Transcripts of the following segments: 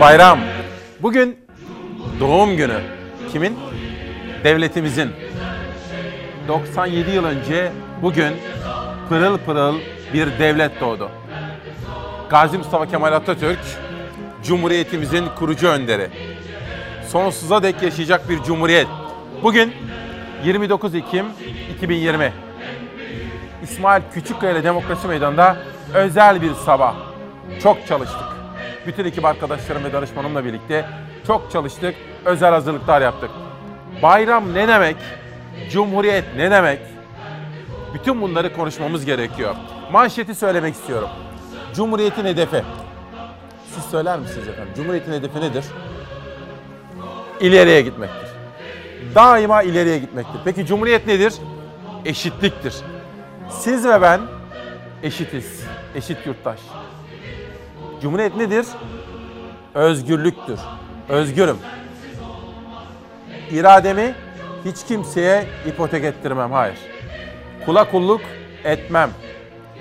bayram. Bugün doğum günü. Kimin? Devletimizin. 97 yıl önce bugün pırıl pırıl bir devlet doğdu. Gazi Mustafa Kemal Atatürk, Cumhuriyetimizin kurucu önderi. Sonsuza dek yaşayacak bir cumhuriyet. Bugün 29 Ekim 2020. İsmail Küçükkaya ile Demokrasi Meydanı'nda özel bir sabah. Çok çalıştık. Bütün ekip arkadaşlarım ve danışmanımla birlikte çok çalıştık, özel hazırlıklar yaptık. Bayram ne demek? Cumhuriyet ne demek? Bütün bunları konuşmamız gerekiyor. Manşeti söylemek istiyorum. Cumhuriyetin hedefi. Siz söyler misiniz efendim? Cumhuriyetin hedefi nedir? İleriye gitmektir. Daima ileriye gitmektir. Peki Cumhuriyet nedir? Eşitliktir. Siz ve ben eşitiz. Eşit yurttaş. Cumhuriyet nedir? Özgürlüktür. Özgürüm. İrademi hiç kimseye ipotek ettirmem. Hayır. Kula kulluk etmem.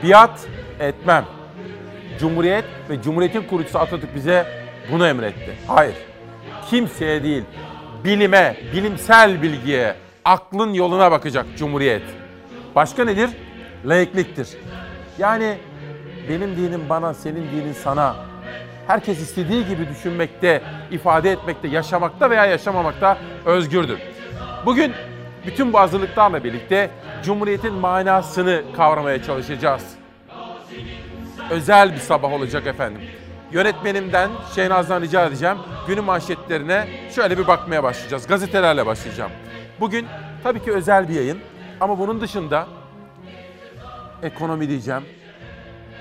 Biat etmem. Cumhuriyet ve Cumhuriyet'in kurucusu Atatürk bize bunu emretti. Hayır. Kimseye değil, bilime, bilimsel bilgiye, aklın yoluna bakacak Cumhuriyet. Başka nedir? Laikliktir. Yani benim dinim bana, senin dinin sana. Herkes istediği gibi düşünmekte, ifade etmekte, yaşamakta veya yaşamamakta özgürdür. Bugün bütün bu hazırlıklarla birlikte Cumhuriyet'in manasını kavramaya çalışacağız. Özel bir sabah olacak efendim. Yönetmenimden, Şehnaz'dan rica edeceğim. Günün manşetlerine şöyle bir bakmaya başlayacağız. Gazetelerle başlayacağım. Bugün tabii ki özel bir yayın ama bunun dışında ekonomi diyeceğim,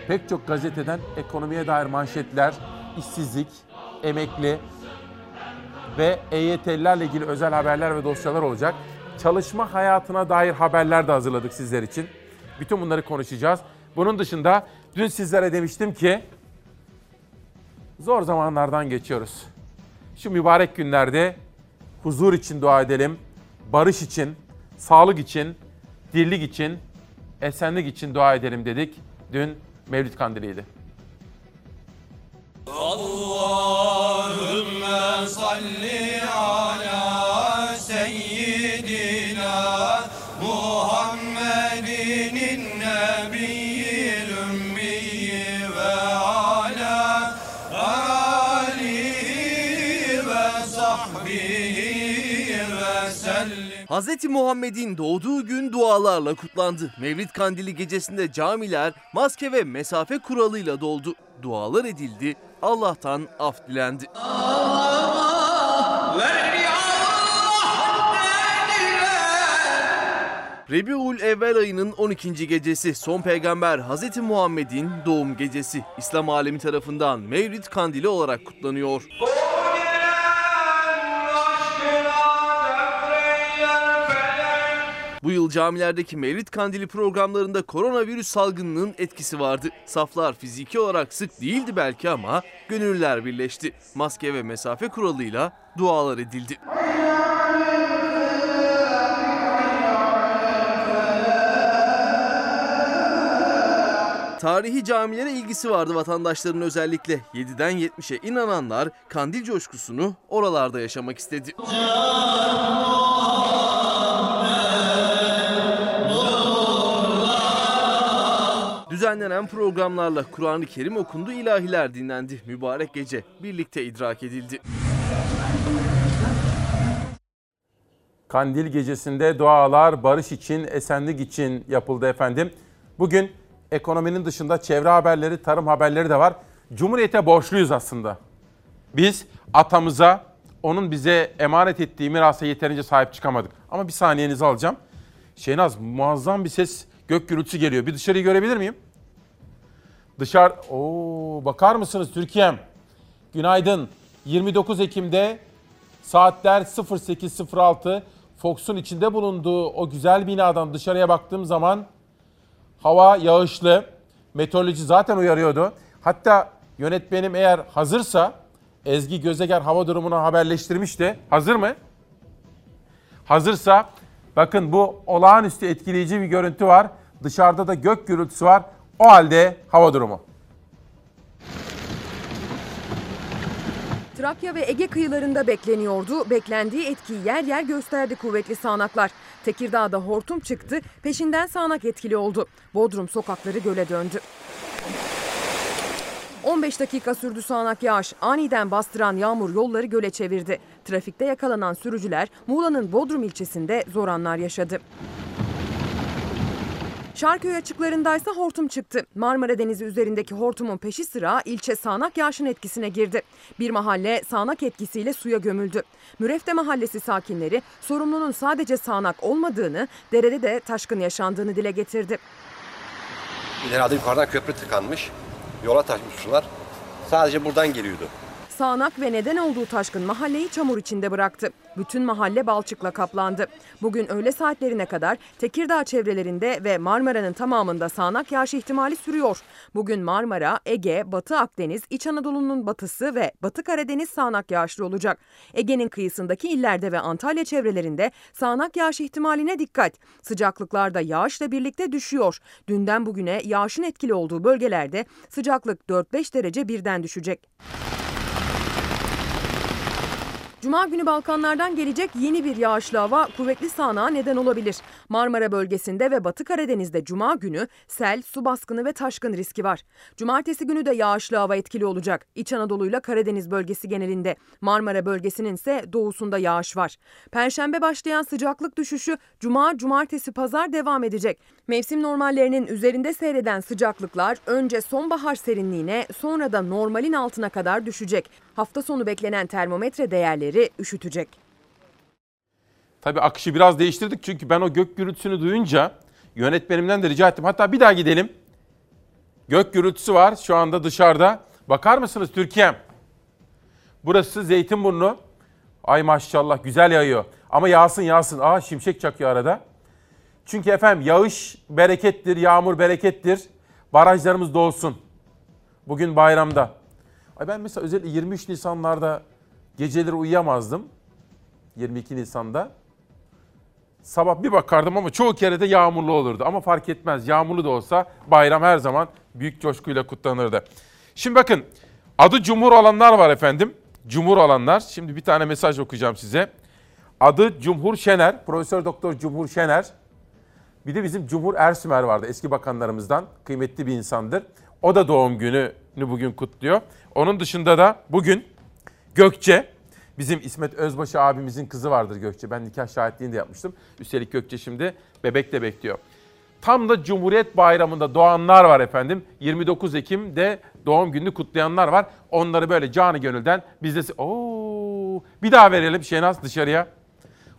pek çok gazeteden ekonomiye dair manşetler, işsizlik, emekli ve EYT'lilerle ilgili özel haberler ve dosyalar olacak. Çalışma hayatına dair haberler de hazırladık sizler için. Bütün bunları konuşacağız. Bunun dışında dün sizlere demiştim ki zor zamanlardan geçiyoruz. Şu mübarek günlerde huzur için dua edelim, barış için, sağlık için, dirlik için, esenlik için dua edelim dedik. Dün Mevlid Kandili'ydi. Allahümme salli Hz. Muhammed'in doğduğu gün dualarla kutlandı. Mevlid Kandili gecesinde camiler maske ve mesafe kuralıyla doldu. Dualar edildi, Allah'tan af dilendi. Rebiul Evvel ayının 12. gecesi son peygamber Hz. Muhammed'in doğum gecesi İslam alemi tarafından Mevlid Kandili olarak kutlanıyor. Bu yıl camilerdeki Mevlid Kandili programlarında koronavirüs salgınının etkisi vardı. Saflar fiziki olarak sık değildi belki ama gönüllüler birleşti. Maske ve mesafe kuralıyla dualar edildi. Tarihi camilere ilgisi vardı vatandaşların özellikle. 7'den 70'e inananlar kandil coşkusunu oralarda yaşamak istedi. Düzenlenen programlarla Kur'an-ı Kerim okundu, ilahiler dinlendi. Mübarek gece birlikte idrak edildi. Kandil gecesinde dualar barış için, esenlik için yapıldı efendim. Bugün ekonominin dışında çevre haberleri, tarım haberleri de var. Cumhuriyete borçluyuz aslında. Biz atamıza, onun bize emanet ettiği mirasa yeterince sahip çıkamadık. Ama bir saniyenizi alacağım. Şehnaz muazzam bir ses gök gürültüsü geliyor. Bir dışarıyı görebilir miyim? Dışarı... Oo, bakar mısınız Türkiye'm? Günaydın. 29 Ekim'de saatler 08.06 Fox'un içinde bulunduğu o güzel binadan dışarıya baktığım zaman hava yağışlı. Meteoroloji zaten uyarıyordu. Hatta yönetmenim eğer hazırsa Ezgi Gözeger hava durumunu haberleştirmişti. Hazır mı? Hazırsa bakın bu olağanüstü etkileyici bir görüntü var. Dışarıda da gök gürültüsü var. O halde hava durumu. Trakya ve Ege kıyılarında bekleniyordu. Beklendiği etkiyi yer yer gösterdi kuvvetli sağanaklar. Tekirdağ'da hortum çıktı, peşinden sağanak etkili oldu. Bodrum sokakları göle döndü. 15 dakika sürdü sağanak yağış. Aniden bastıran yağmur yolları göle çevirdi. Trafikte yakalanan sürücüler Muğla'nın Bodrum ilçesinde zor anlar yaşadı. Şarköy açıklarındaysa hortum çıktı. Marmara Denizi üzerindeki hortumun peşi sıra ilçe sağanak yağışın etkisine girdi. Bir mahalle sağanak etkisiyle suya gömüldü. Mürefte Mahallesi sakinleri sorumlunun sadece sağanak olmadığını, derede de taşkın yaşandığını dile getirdi. Herhalde yukarıdan köprü tıkanmış. Yola taşmış sular. Sadece buradan geliyordu. Sağanak ve neden olduğu taşkın mahalleyi çamur içinde bıraktı. Bütün mahalle balçıkla kaplandı. Bugün öğle saatlerine kadar Tekirdağ çevrelerinde ve Marmara'nın tamamında sağanak yağış ihtimali sürüyor. Bugün Marmara, Ege, Batı Akdeniz, İç Anadolu'nun batısı ve Batı Karadeniz sağanak yağışlı olacak. Ege'nin kıyısındaki illerde ve Antalya çevrelerinde sağanak yağış ihtimaline dikkat. Sıcaklıklar da yağışla birlikte düşüyor. Dünden bugüne yağışın etkili olduğu bölgelerde sıcaklık 4-5 derece birden düşecek. Cuma günü Balkanlardan gelecek yeni bir yağışlı hava kuvvetli sağanağa neden olabilir. Marmara bölgesinde ve Batı Karadeniz'de Cuma günü sel, su baskını ve taşkın riski var. Cumartesi günü de yağışlı hava etkili olacak. İç Anadolu ile Karadeniz bölgesi genelinde. Marmara bölgesinin ise doğusunda yağış var. Perşembe başlayan sıcaklık düşüşü Cuma, Cumartesi, Pazar devam edecek. Mevsim normallerinin üzerinde seyreden sıcaklıklar önce sonbahar serinliğine sonra da normalin altına kadar düşecek. Hafta sonu beklenen termometre değerleri üşütecek. Tabii akışı biraz değiştirdik çünkü ben o gök gürültüsünü duyunca yönetmenimden de rica ettim. Hatta bir daha gidelim. Gök gürültüsü var şu anda dışarıda. Bakar mısınız Türkiye'm? Burası Zeytinburnu. Ay maşallah güzel yağıyor. Ama yağsın yağsın. Aa şimşek çakıyor arada. Çünkü efendim yağış berekettir, yağmur berekettir. Barajlarımız dolsun. Bugün bayramda. Ay ben mesela özellikle 23 Nisanlarda geceleri uyuyamazdım. 22 Nisan'da. Sabah bir bakardım ama çoğu kere de yağmurlu olurdu. Ama fark etmez. Yağmurlu da olsa bayram her zaman büyük coşkuyla kutlanırdı. Şimdi bakın adı Cumhur olanlar var efendim. Cumhur olanlar. Şimdi bir tane mesaj okuyacağım size. Adı Cumhur Şener. Profesör Doktor Cumhur Şener. Bir de bizim Cumhur Ersümer vardı eski bakanlarımızdan. Kıymetli bir insandır. O da doğum gününü bugün kutluyor. Onun dışında da bugün Gökçe, bizim İsmet Özbaşı abimizin kızı vardır Gökçe. Ben nikah şahitliğini de yapmıştım. Üstelik Gökçe şimdi bebek de bekliyor. Tam da Cumhuriyet Bayramı'nda doğanlar var efendim. 29 Ekim'de doğum gününü kutlayanlar var. Onları böyle canı gönülden biz de... Oo, bir daha verelim Şenaz dışarıya.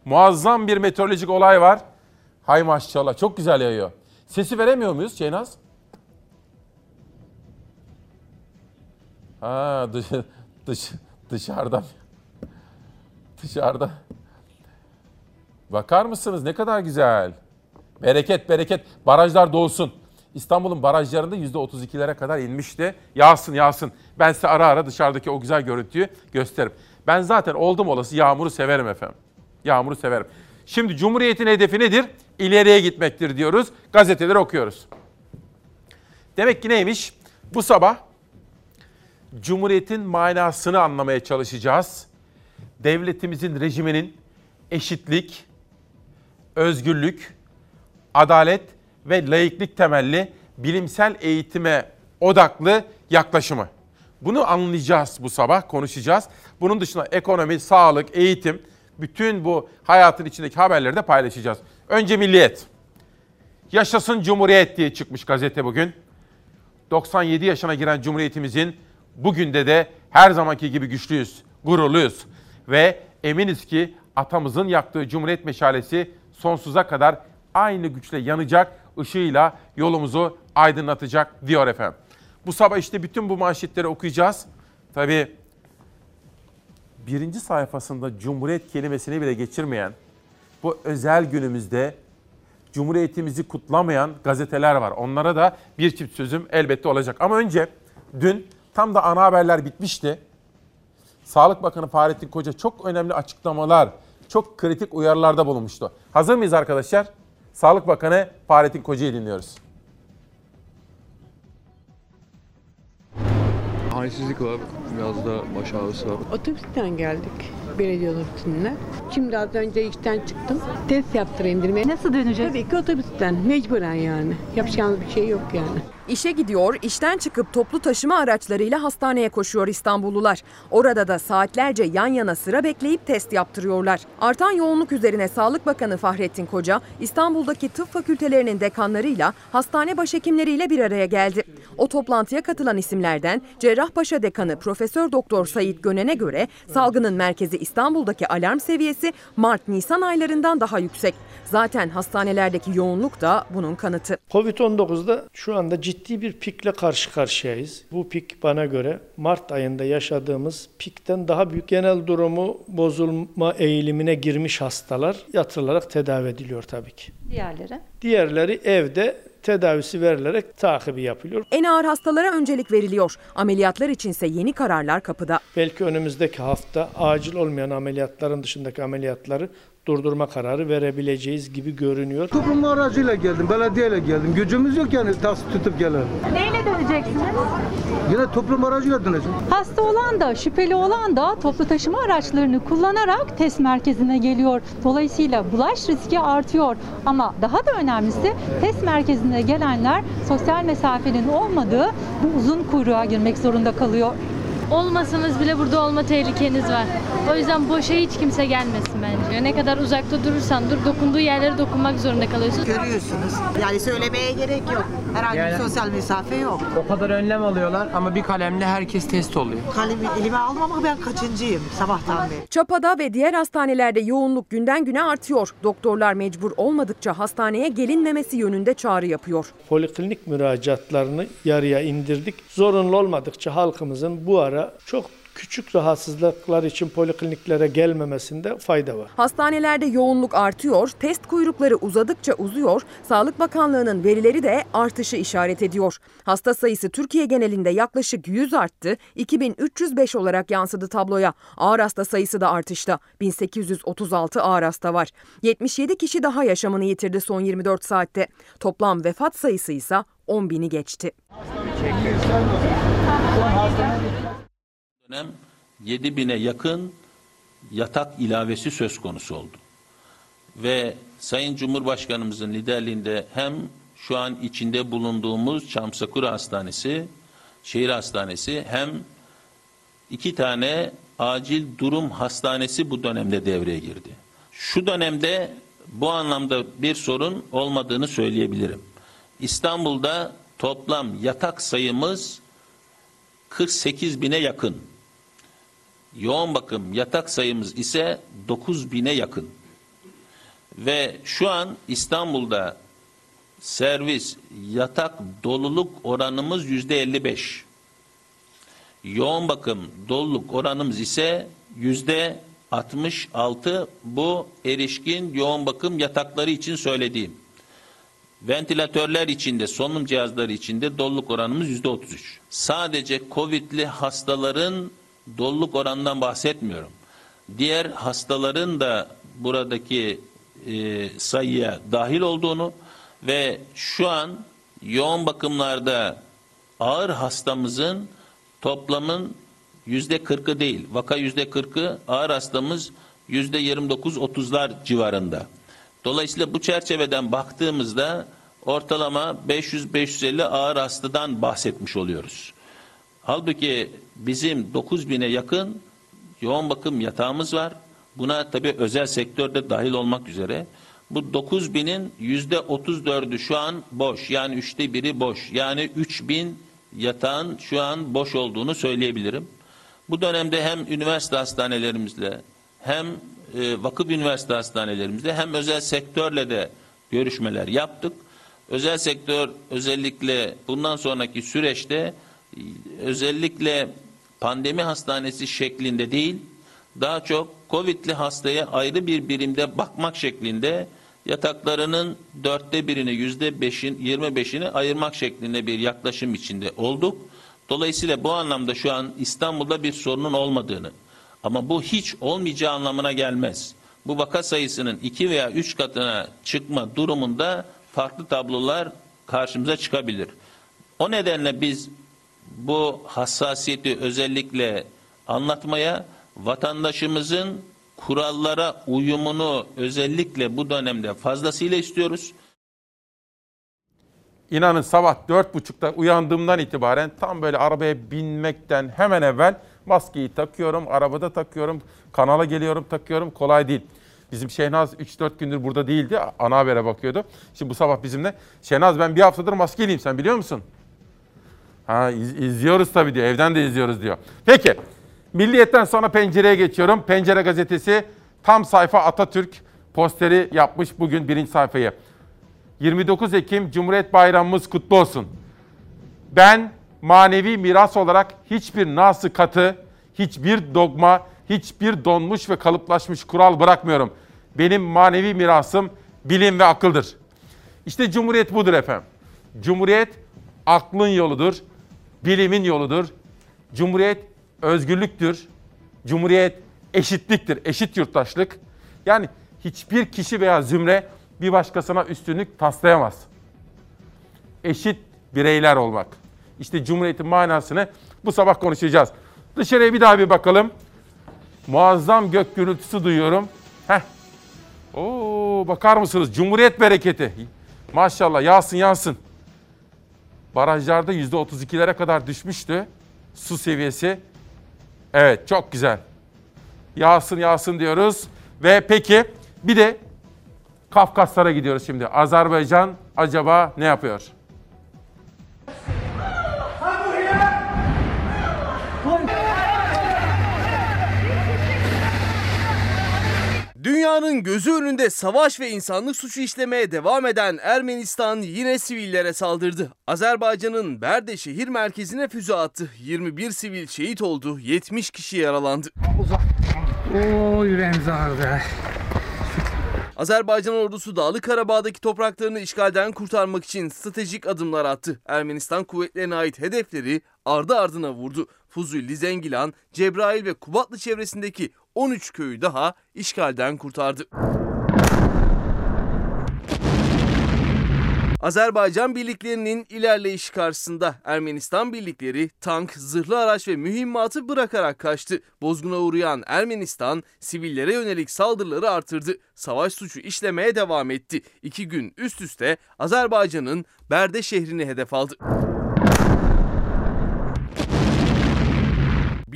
Muazzam bir meteorolojik olay var. Hay maşallah çok güzel yağıyor. Sesi veremiyor muyuz Şenaz? Ha dış, dış, dışarıda. Dışarıda. Bakar mısınız ne kadar güzel. Bereket bereket. Barajlar dolsun. İstanbul'un barajlarında %32'lere kadar inmişti. Yağsın yağsın. Ben size ara ara dışarıdaki o güzel görüntüyü gösteririm. Ben zaten oldum olası yağmuru severim efendim. Yağmuru severim. Şimdi Cumhuriyet'in hedefi nedir? İleriye gitmektir diyoruz. Gazeteleri okuyoruz. Demek ki neymiş? Bu sabah Cumhuriyetin manasını anlamaya çalışacağız. Devletimizin rejiminin eşitlik, özgürlük, adalet ve laiklik temelli bilimsel eğitime odaklı yaklaşımı. Bunu anlayacağız bu sabah, konuşacağız. Bunun dışında ekonomi, sağlık, eğitim, bütün bu hayatın içindeki haberleri de paylaşacağız. Önce Milliyet. Yaşasın Cumhuriyet diye çıkmış gazete bugün. 97 yaşına giren Cumhuriyetimizin bugün de de her zamanki gibi güçlüyüz, gururluyuz. Ve eminiz ki atamızın yaktığı Cumhuriyet meşalesi sonsuza kadar aynı güçle yanacak, ışığıyla yolumuzu aydınlatacak diyor efendim. Bu sabah işte bütün bu manşetleri okuyacağız. Tabii birinci sayfasında Cumhuriyet kelimesini bile geçirmeyen, bu özel günümüzde Cumhuriyetimizi kutlamayan gazeteler var. Onlara da bir çift sözüm elbette olacak. Ama önce dün tam da ana haberler bitmişti. Sağlık Bakanı Fahrettin Koca çok önemli açıklamalar, çok kritik uyarılarda bulunmuştu. Hazır mıyız arkadaşlar? Sağlık Bakanı Fahrettin Koca'yı dinliyoruz. Halsizlik var, biraz da baş ağrısı var. Otobüsten geldik belediye otobüsüne. Şimdi az önce işten çıktım. Test yaptırayım dedim. Nasıl döneceğiz? Tabii ki otobüsten mecburen yani. Yapacağımız bir şey yok yani. İşe gidiyor, işten çıkıp toplu taşıma araçlarıyla hastaneye koşuyor İstanbullular. Orada da saatlerce yan yana sıra bekleyip test yaptırıyorlar. Artan yoğunluk üzerine Sağlık Bakanı Fahrettin Koca, İstanbul'daki tıp fakültelerinin dekanlarıyla, hastane başhekimleriyle bir araya geldi. O toplantıya katılan isimlerden Cerrahpaşa Dekanı Profesör Doktor Sayit Gönen'e göre salgının merkezi İstanbul'daki alarm seviyesi Mart-Nisan aylarından daha yüksek. Zaten hastanelerdeki yoğunluk da bunun kanıtı. Covid-19'da şu anda ciddi bir pikle karşı karşıyayız. Bu pik bana göre Mart ayında yaşadığımız pikten daha büyük. Genel durumu bozulma eğilimine girmiş hastalar yatırılarak tedavi ediliyor tabii ki. Diğerleri. Diğerleri evde tedavisi verilerek takibi yapılıyor. En ağır hastalara öncelik veriliyor. Ameliyatlar içinse yeni kararlar kapıda. Belki önümüzdeki hafta acil olmayan ameliyatların dışındaki ameliyatları durdurma kararı verebileceğiz gibi görünüyor. Toplum aracıyla geldim, belediyeyle geldim. Gücümüz yok yani taksi tutup gelelim. Neyle döneceksiniz? Yine toplum aracıyla döneceğim. Hasta olan da şüpheli olan da toplu taşıma araçlarını kullanarak test merkezine geliyor. Dolayısıyla bulaş riski artıyor. Ama daha da önemlisi test merkezine gelenler sosyal mesafenin olmadığı bu uzun kuyruğa girmek zorunda kalıyor. Olmasanız bile burada olma tehlikeniz var. O yüzden boşa hiç kimse gelmesin bence. Ne kadar uzakta durursan dur, dokunduğu yerlere dokunmak zorunda kalıyorsun. Görüyorsunuz. Yani söylemeye gerek yok. Herhangi bir sosyal mesafe yok. O kadar önlem alıyorlar ama bir kalemle herkes test oluyor. Kalemi elime almam ama ben kaçıncıyım sabahtan beri. Çapa'da ve diğer hastanelerde yoğunluk günden güne artıyor. Doktorlar mecbur olmadıkça hastaneye gelinmemesi yönünde çağrı yapıyor. Poliklinik müracaatlarını yarıya indirdik. Zorunlu olmadıkça halkımızın bu ara çok küçük rahatsızlıklar için polikliniklere gelmemesinde fayda var. Hastanelerde yoğunluk artıyor, test kuyrukları uzadıkça uzuyor, Sağlık Bakanlığı'nın verileri de artışı işaret ediyor. Hasta sayısı Türkiye genelinde yaklaşık 100 arttı, 2305 olarak yansıdı tabloya. Ağır hasta sayısı da artışta, 1836 ağır hasta var. 77 kişi daha yaşamını yitirdi son 24 saatte. Toplam vefat sayısı ise 10 bini geçti. Dönem 7 bine yakın yatak ilavesi söz konusu oldu. Ve Sayın Cumhurbaşkanımızın liderliğinde hem şu an içinde bulunduğumuz Çamsakura Hastanesi, şehir hastanesi hem iki tane acil durum hastanesi bu dönemde devreye girdi. Şu dönemde bu anlamda bir sorun olmadığını söyleyebilirim. İstanbul'da toplam yatak sayımız 48 bine yakın. Yoğun bakım yatak sayımız ise 9 bine yakın. Ve şu an İstanbul'da servis yatak doluluk oranımız yüzde 55. Yoğun bakım doluluk oranımız ise yüzde 66 bu erişkin yoğun bakım yatakları için söylediğim. Ventilatörler içinde, solunum cihazları içinde doluluk oranımız yüzde 33. Sadece Covid'li hastaların doluluk oranından bahsetmiyorum. Diğer hastaların da buradaki e, sayıya dahil olduğunu ve şu an yoğun bakımlarda ağır hastamızın toplamın yüzde kırkı değil. Vaka yüzde kırkı, ağır hastamız yüzde 29-30'lar civarında. Dolayısıyla bu çerçeveden baktığımızda ortalama 500-550 ağır hastadan bahsetmiş oluyoruz. Halbuki bizim 9000'e yakın yoğun bakım yatağımız var. Buna tabii özel sektörde dahil olmak üzere. Bu 9000'in yüzde 34'ü şu an boş. Yani üçte biri boş. Yani 3000 yatağın şu an boş olduğunu söyleyebilirim. Bu dönemde hem üniversite hastanelerimizle hem e, vakıf üniversite hastanelerimizde hem özel sektörle de görüşmeler yaptık. Özel sektör özellikle bundan sonraki süreçte e, özellikle pandemi hastanesi şeklinde değil, daha çok Covid'li hastaya ayrı bir birimde bakmak şeklinde yataklarının dörtte birini, yüzde beşin, yirmi beşini ayırmak şeklinde bir yaklaşım içinde olduk. Dolayısıyla bu anlamda şu an İstanbul'da bir sorunun olmadığını ama bu hiç olmayacağı anlamına gelmez. Bu vaka sayısının iki veya üç katına çıkma durumunda farklı tablolar karşımıza çıkabilir. O nedenle biz bu hassasiyeti özellikle anlatmaya vatandaşımızın kurallara uyumunu özellikle bu dönemde fazlasıyla istiyoruz. İnanın sabah dört buçukta uyandığımdan itibaren tam böyle arabaya binmekten hemen evvel maskeyi takıyorum, arabada takıyorum, kanala geliyorum takıyorum. Kolay değil. Bizim Şehnaz 3-4 gündür burada değildi. Ana habere bakıyordu. Şimdi bu sabah bizimle. Şehnaz ben bir haftadır maskeliyim sen biliyor musun? Ha iz, izliyoruz tabii diyor. Evden de izliyoruz diyor. Peki. Milliyetten sonra pencereye geçiyorum. Pencere gazetesi tam sayfa Atatürk posteri yapmış bugün birinci sayfayı. 29 Ekim Cumhuriyet Bayramımız kutlu olsun. Ben manevi miras olarak hiçbir nası katı, hiçbir dogma, hiçbir donmuş ve kalıplaşmış kural bırakmıyorum. Benim manevi mirasım bilim ve akıldır. İşte Cumhuriyet budur efendim. Cumhuriyet aklın yoludur, bilimin yoludur. Cumhuriyet özgürlüktür. Cumhuriyet eşitliktir, eşit yurttaşlık. Yani hiçbir kişi veya zümre bir başkasına üstünlük taslayamaz. Eşit bireyler olmak. İşte Cumhuriyet'in manasını bu sabah konuşacağız. Dışarıya bir daha bir bakalım. Muazzam gök gürültüsü duyuyorum. Heh. Oo, bakar mısınız? Cumhuriyet bereketi. Maşallah yansın yansın. Barajlarda %32'lere kadar düşmüştü su seviyesi. Evet çok güzel. Yağsın yağsın diyoruz. Ve peki bir de Kafkaslara gidiyoruz şimdi. Azerbaycan acaba ne yapıyor? Dünyanın gözü önünde savaş ve insanlık suçu işlemeye devam eden Ermenistan yine sivillere saldırdı. Azerbaycan'ın Berde şehir merkezine füze attı. 21 sivil şehit oldu, 70 kişi yaralandı. Oo yüreğimiz ağrıdı. Azerbaycan ordusu Dağlık Karabağ'daki topraklarını işgalden kurtarmak için stratejik adımlar attı. Ermenistan kuvvetlerine ait hedefleri ardı ardına vurdu. Fuzuli, Zengilan, Cebrail ve Kubatlı çevresindeki 13 köyü daha işgalden kurtardı. Azerbaycan birliklerinin ilerleyişi karşısında Ermenistan birlikleri tank, zırhlı araç ve mühimmatı bırakarak kaçtı. Bozguna uğrayan Ermenistan sivillere yönelik saldırıları artırdı. Savaş suçu işlemeye devam etti. İki gün üst üste Azerbaycan'ın Berde şehrini hedef aldı.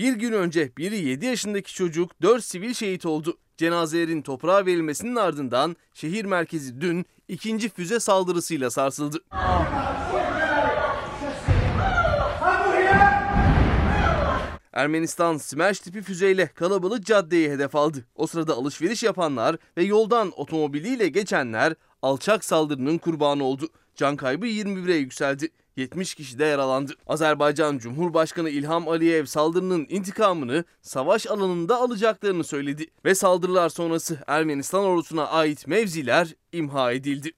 Bir gün önce biri 7 yaşındaki çocuk 4 sivil şehit oldu. Cenazelerin toprağa verilmesinin ardından şehir merkezi dün ikinci füze saldırısıyla sarsıldı. Ermenistan Smerç tipi füzeyle kalabalık caddeyi hedef aldı. O sırada alışveriş yapanlar ve yoldan otomobiliyle geçenler alçak saldırının kurbanı oldu. Can kaybı 21'e yükseldi. 70 kişi de yaralandı. Azerbaycan Cumhurbaşkanı İlham Aliyev saldırının intikamını savaş alanında alacaklarını söyledi ve saldırılar sonrası Ermenistan ordusuna ait mevziler imha edildi.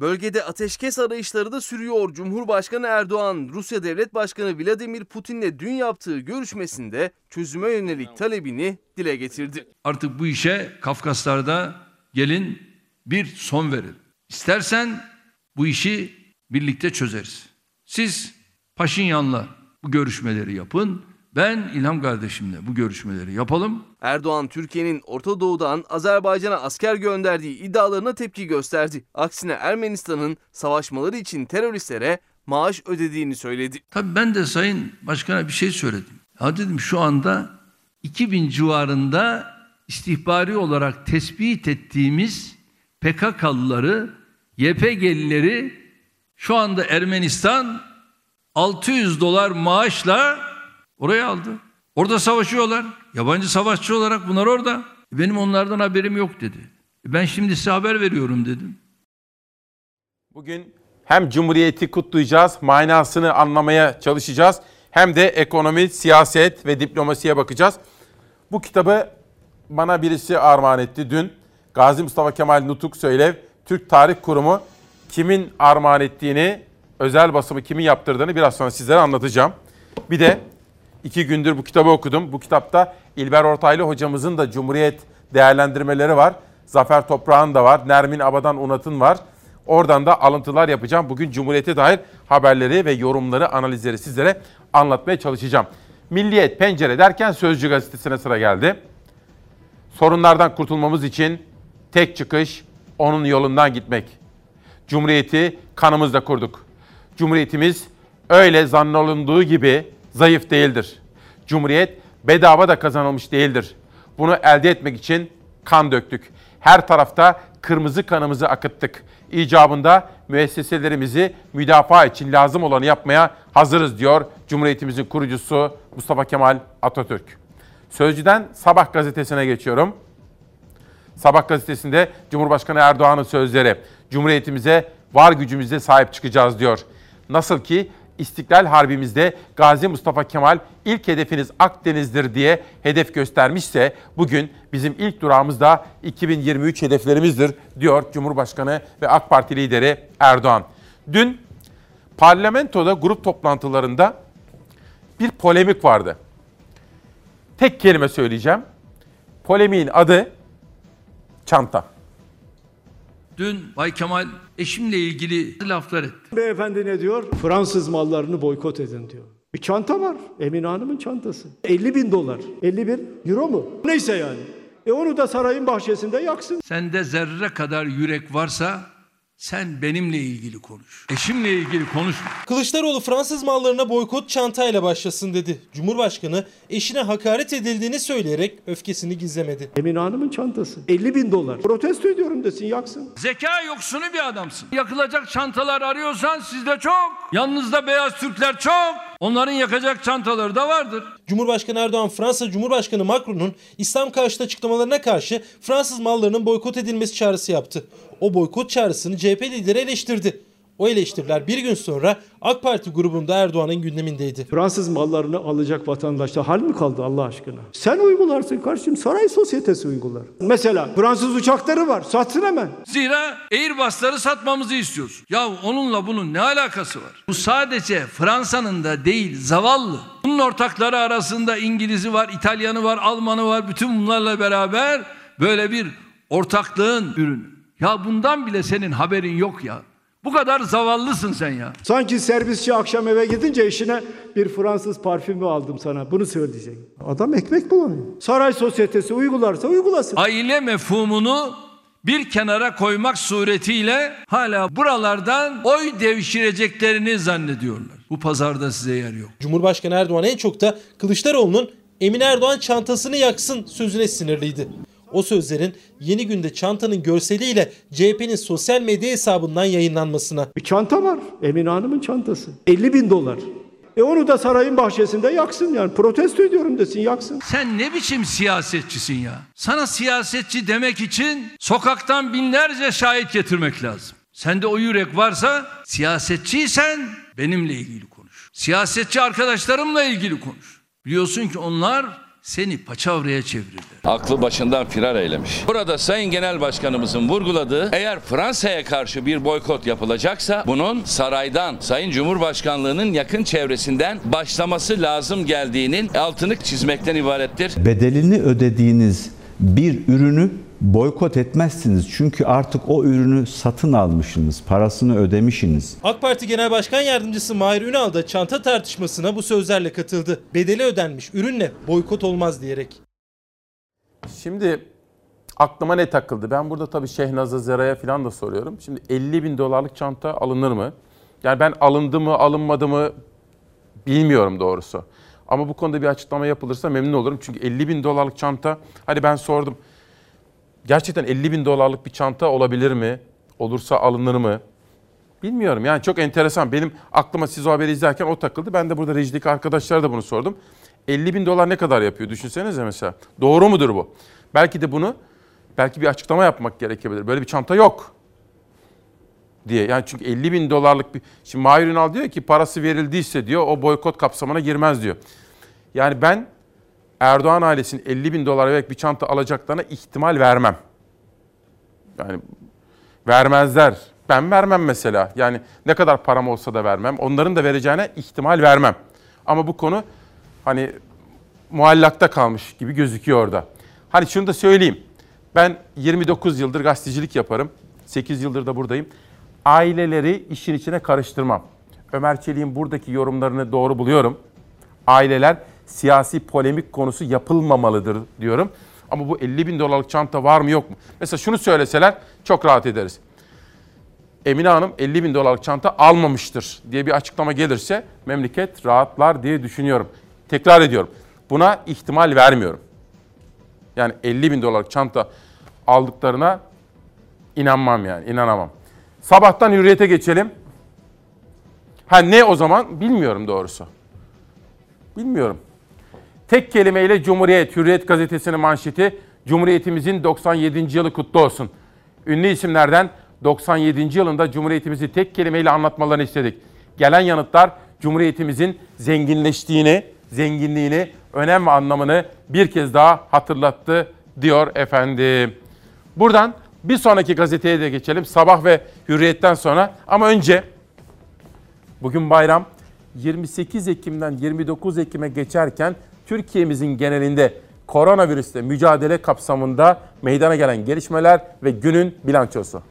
Bölgede ateşkes arayışları da sürüyor. Cumhurbaşkanı Erdoğan, Rusya Devlet Başkanı Vladimir Putin'le dün yaptığı görüşmesinde çözüme yönelik talebini dile getirdi. Artık bu işe Kafkaslar'da gelin bir son verin. İstersen Bu işi birlikte çözeriz. Siz Paşinyan'la bu görüşmeleri yapın. Ben İlham kardeşimle bu görüşmeleri yapalım. Erdoğan Türkiye'nin Orta Doğu'dan Azerbaycan'a asker gönderdiği iddialarına tepki gösterdi. Aksine Ermenistan'ın savaşmaları için teröristlere maaş ödediğini söyledi. Tabii ben de Sayın Başkan'a bir şey söyledim. Ya dedim şu anda 2000 civarında istihbari olarak tespit ettiğimiz PKK'lıları, YPG'lileri şu anda Ermenistan 600 dolar maaşla oraya aldı. Orada savaşıyorlar. Yabancı savaşçı olarak bunlar orada. Benim onlardan haberim yok dedi. Ben şimdi size haber veriyorum dedim. Bugün hem Cumhuriyeti kutlayacağız, manasını anlamaya çalışacağız. Hem de ekonomi, siyaset ve diplomasiye bakacağız. Bu kitabı bana birisi armağan etti dün. Gazi Mustafa Kemal Nutuk Söylev, Türk Tarih Kurumu kimin armağan ettiğini, özel basımı kimin yaptırdığını biraz sonra sizlere anlatacağım. Bir de iki gündür bu kitabı okudum. Bu kitapta İlber Ortaylı hocamızın da Cumhuriyet değerlendirmeleri var. Zafer Toprağ'ın da var. Nermin Abadan Unat'ın var. Oradan da alıntılar yapacağım. Bugün Cumhuriyet'e dair haberleri ve yorumları, analizleri sizlere anlatmaya çalışacağım. Milliyet pencere derken Sözcü gazetesine sıra geldi. Sorunlardan kurtulmamız için tek çıkış onun yolundan gitmek. Cumhuriyeti kanımızla kurduk. Cumhuriyetimiz öyle zannolunduğu gibi zayıf değildir. Cumhuriyet bedava da kazanılmış değildir. Bunu elde etmek için kan döktük. Her tarafta kırmızı kanımızı akıttık. İcabında müesseselerimizi müdafaa için lazım olanı yapmaya hazırız diyor Cumhuriyetimizin kurucusu Mustafa Kemal Atatürk. Sözcüden Sabah gazetesine geçiyorum. Sabah gazetesinde Cumhurbaşkanı Erdoğan'ın sözleri. Cumhuriyetimize var gücümüzle sahip çıkacağız diyor. Nasıl ki İstiklal Harbimizde Gazi Mustafa Kemal ilk hedefiniz Akdeniz'dir diye hedef göstermişse bugün bizim ilk durağımız da 2023 hedeflerimizdir diyor Cumhurbaşkanı ve AK Parti lideri Erdoğan. Dün parlamentoda grup toplantılarında bir polemik vardı. Tek kelime söyleyeceğim. Polemiğin adı çanta. Dün Bay Kemal eşimle ilgili laflar etti. Beyefendi ne diyor? Fransız mallarını boykot edin diyor. Bir çanta var. Emine Hanım'ın çantası. 50 bin dolar. 51 euro mu? Neyse yani. E onu da sarayın bahçesinde yaksın. Sende zerre kadar yürek varsa sen benimle ilgili konuş. Eşimle ilgili konuşma. Kılıçdaroğlu Fransız mallarına boykot çantayla başlasın dedi. Cumhurbaşkanı eşine hakaret edildiğini söyleyerek öfkesini gizlemedi. Emine Hanım'ın çantası. 50 bin dolar. Protesto ediyorum desin yaksın. Zeka yoksunu bir adamsın. Yakılacak çantalar arıyorsan sizde çok. Yanınızda beyaz Türkler çok. Onların yakacak çantaları da vardır. Cumhurbaşkanı Erdoğan Fransa Cumhurbaşkanı Macron'un İslam karşıtı açıklamalarına karşı Fransız mallarının boykot edilmesi çağrısı yaptı. O boykot çağrısını CHP lideri eleştirdi. O eleştiriler bir gün sonra AK Parti grubunda Erdoğan'ın gündemindeydi. Fransız mallarını alacak vatandaşta hal mi kaldı Allah aşkına? Sen uygularsın kardeşim. Saray sosyetesi uygular. Mesela Fransız uçakları var. Satsın hemen. Zira Airbus'ları satmamızı istiyorsun. Ya onunla bunun ne alakası var? Bu sadece Fransa'nın da değil zavallı. Bunun ortakları arasında İngiliz'i var, İtalyanı var, Almanı var. Bütün bunlarla beraber böyle bir ortaklığın ürünü. Ya bundan bile senin haberin yok ya. Bu kadar zavallısın sen ya. Sanki servisçi akşam eve gidince eşine bir Fransız parfümü aldım sana. Bunu söyleyecek. Adam ekmek bulamıyor. Saray sosyetesi uygularsa uygulasın. Aile mefhumunu bir kenara koymak suretiyle hala buralardan oy devşireceklerini zannediyorlar. Bu pazarda size yer yok. Cumhurbaşkanı Erdoğan en çok da Kılıçdaroğlu'nun Emine Erdoğan çantasını yaksın sözüne sinirliydi. O sözlerin yeni günde çantanın görseliyle CHP'nin sosyal medya hesabından yayınlanmasına. Bir çanta var. Emine Hanım'ın çantası. 50 bin dolar. E onu da sarayın bahçesinde yaksın yani. Protesto ediyorum desin yaksın. Sen ne biçim siyasetçisin ya? Sana siyasetçi demek için sokaktan binlerce şahit getirmek lazım. Sende o yürek varsa siyasetçiysen benimle ilgili konuş. Siyasetçi arkadaşlarımla ilgili konuş. Biliyorsun ki onlar seni paçavraya çevirirler. Aklı başından firar eylemiş. Burada Sayın Genel Başkanımızın vurguladığı eğer Fransa'ya karşı bir boykot yapılacaksa bunun saraydan, Sayın Cumhurbaşkanlığının yakın çevresinden başlaması lazım geldiğinin altını çizmekten ibarettir. Bedelini ödediğiniz bir ürünü boykot etmezsiniz. Çünkü artık o ürünü satın almışsınız, parasını ödemişsiniz. AK Parti Genel Başkan Yardımcısı Mahir Ünal da çanta tartışmasına bu sözlerle katıldı. Bedeli ödenmiş ürünle boykot olmaz diyerek. Şimdi aklıma ne takıldı? Ben burada tabii Şehnaz'a Zera'ya falan da soruyorum. Şimdi 50 bin dolarlık çanta alınır mı? Yani ben alındı mı alınmadı mı bilmiyorum doğrusu. Ama bu konuda bir açıklama yapılırsa memnun olurum. Çünkü 50 bin dolarlık çanta, hadi ben sordum. Gerçekten 50 bin dolarlık bir çanta olabilir mi? Olursa alınır mı? Bilmiyorum yani çok enteresan. Benim aklıma siz o haberi izlerken o takıldı. Ben de burada rejideki arkadaşlara da bunu sordum. 50 bin dolar ne kadar yapıyor düşünsenize mesela. Doğru mudur bu? Belki de bunu, belki bir açıklama yapmak gerekebilir. Böyle bir çanta yok diye. Yani çünkü 50 bin dolarlık bir... Şimdi Mahir Ünal diyor ki parası verildiyse diyor o boykot kapsamına girmez diyor. Yani ben Erdoğan ailesinin 50 bin dolar vererek bir çanta alacaklarına ihtimal vermem. Yani vermezler. Ben vermem mesela. Yani ne kadar param olsa da vermem. Onların da vereceğine ihtimal vermem. Ama bu konu hani muallakta kalmış gibi gözüküyor orada. Hani şunu da söyleyeyim. Ben 29 yıldır gazetecilik yaparım. 8 yıldır da buradayım. Aileleri işin içine karıştırmam. Ömer Çelik'in buradaki yorumlarını doğru buluyorum. Aileler siyasi polemik konusu yapılmamalıdır diyorum. Ama bu 50 bin dolarlık çanta var mı yok mu? Mesela şunu söyleseler çok rahat ederiz. Emine Hanım 50 bin dolarlık çanta almamıştır diye bir açıklama gelirse memleket rahatlar diye düşünüyorum. Tekrar ediyorum. Buna ihtimal vermiyorum. Yani 50 bin dolarlık çanta aldıklarına inanmam yani inanamam. Sabahtan hürriyete geçelim. Ha ne o zaman bilmiyorum doğrusu. Bilmiyorum. Tek kelimeyle Cumhuriyet, Hürriyet gazetesinin manşeti Cumhuriyetimizin 97. yılı kutlu olsun. Ünlü isimlerden 97. yılında Cumhuriyetimizi tek kelimeyle anlatmalarını istedik. Gelen yanıtlar Cumhuriyetimizin zenginleştiğini, zenginliğini, önem ve anlamını bir kez daha hatırlattı diyor efendim. Buradan bir sonraki gazeteye de geçelim. Sabah ve Hürriyet'ten sonra ama önce bugün bayram 28 Ekim'den 29 Ekim'e geçerken Türkiye'mizin genelinde koronavirüsle mücadele kapsamında meydana gelen gelişmeler ve günün bilançosu.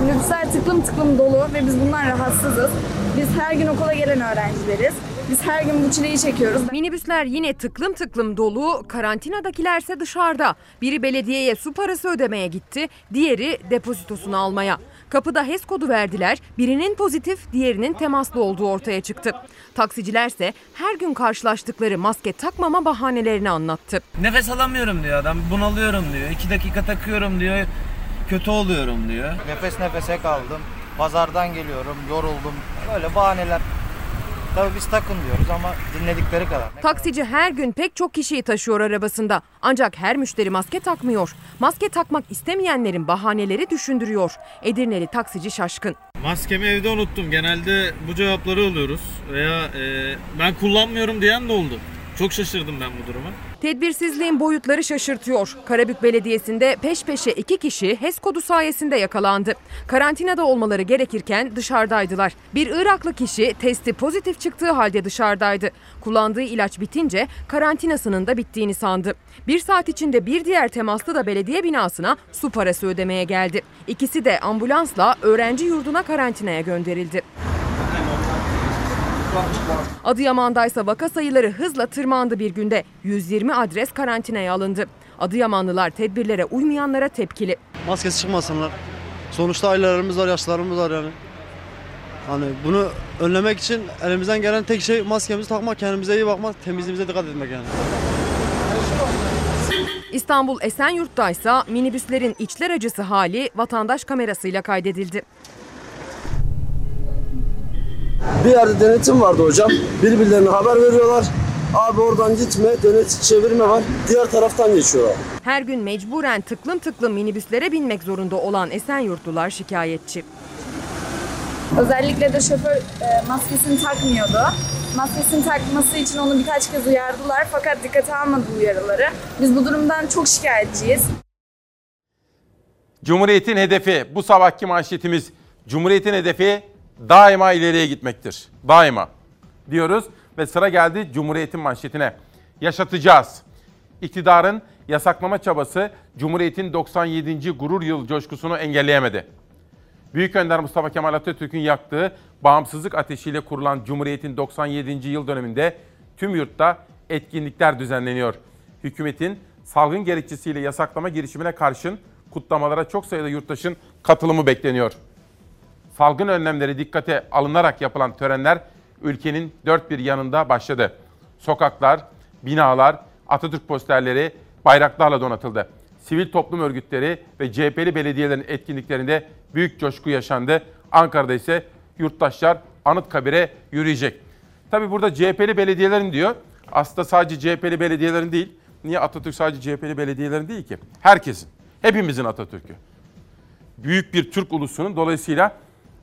Minibüsler tıklım tıklım dolu ve biz bundan rahatsızız. Biz her gün okula gelen öğrencileriz. Biz her gün bu çileyi çekiyoruz. Minibüsler yine tıklım tıklım dolu, karantinadakilerse dışarıda. Biri belediyeye su parası ödemeye gitti, diğeri depozitosunu almaya. Kapıda HES kodu verdiler, birinin pozitif, diğerinin temaslı olduğu ortaya çıktı. Taksicilerse her gün karşılaştıkları maske takmama bahanelerini anlattı. Nefes alamıyorum diyor adam, bunalıyorum diyor, iki dakika takıyorum diyor, kötü oluyorum diyor. Nefes nefese kaldım. Pazardan geliyorum, yoruldum. Böyle bahaneler. Tabii biz takın diyoruz ama dinledikleri kadar. Taksici her gün pek çok kişiyi taşıyor arabasında. Ancak her müşteri maske takmıyor. Maske takmak istemeyenlerin bahaneleri düşündürüyor. Edirneli taksici şaşkın. Maskemi evde unuttum. Genelde bu cevapları alıyoruz. Veya e, ben kullanmıyorum diyen de oldu. Çok şaşırdım ben bu duruma. Tedbirsizliğin boyutları şaşırtıyor. Karabük Belediyesi'nde peş peşe iki kişi HES kodu sayesinde yakalandı. Karantinada olmaları gerekirken dışarıdaydılar. Bir Iraklı kişi testi pozitif çıktığı halde dışarıdaydı. Kullandığı ilaç bitince karantinasının da bittiğini sandı. Bir saat içinde bir diğer temaslı da belediye binasına su parası ödemeye geldi. İkisi de ambulansla öğrenci yurduna karantinaya gönderildi. Adıyaman'da ise vaka sayıları hızla tırmandı bir günde. 120 adres karantinaya alındı. Adıyamanlılar tedbirlere uymayanlara tepkili. Maskesi çıkmasınlar. Sonuçta ailelerimiz var, yaşlarımız var yani. Hani bunu önlemek için elimizden gelen tek şey maskemizi takmak, kendimize iyi bakmak, temizliğimize dikkat etmek yani. İstanbul Esenyurt'ta ise minibüslerin içler acısı hali vatandaş kamerasıyla kaydedildi. Bir yerde denetim vardı hocam. Birbirlerine haber veriyorlar. Abi oradan gitme, denetim çevirme var. Diğer taraftan geçiyorlar. Her gün mecburen tıklım tıklım minibüslere binmek zorunda olan Esenyurtlular şikayetçi. Özellikle de şoför e, maskesini takmıyordu. Maskesini takması için onu birkaç kez uyardılar fakat dikkate almadı uyarıları. Biz bu durumdan çok şikayetçiyiz. Cumhuriyetin hedefi bu sabahki manşetimiz Cumhuriyetin hedefi daima ileriye gitmektir. Daima. diyoruz ve sıra geldi Cumhuriyet'in manşetine. Yaşatacağız. İktidarın yasaklama çabası Cumhuriyet'in 97. gurur yıl coşkusunu engelleyemedi. Büyük Önder Mustafa Kemal Atatürk'ün yaktığı bağımsızlık ateşiyle kurulan Cumhuriyet'in 97. yıl döneminde tüm yurtta etkinlikler düzenleniyor. Hükümetin salgın gerekçesiyle yasaklama girişimine karşın kutlamalara çok sayıda yurttaşın katılımı bekleniyor. Salgın önlemleri dikkate alınarak yapılan törenler ülkenin dört bir yanında başladı. Sokaklar, binalar, Atatürk posterleri bayraklarla donatıldı. Sivil toplum örgütleri ve CHP'li belediyelerin etkinliklerinde büyük coşku yaşandı. Ankara'da ise yurttaşlar Anıtkabir'e yürüyecek. Tabi burada CHP'li belediyelerin diyor. Aslında sadece CHP'li belediyelerin değil. Niye Atatürk sadece CHP'li belediyelerin değil ki? Herkesin. Hepimizin Atatürk'ü. Büyük bir Türk ulusunun dolayısıyla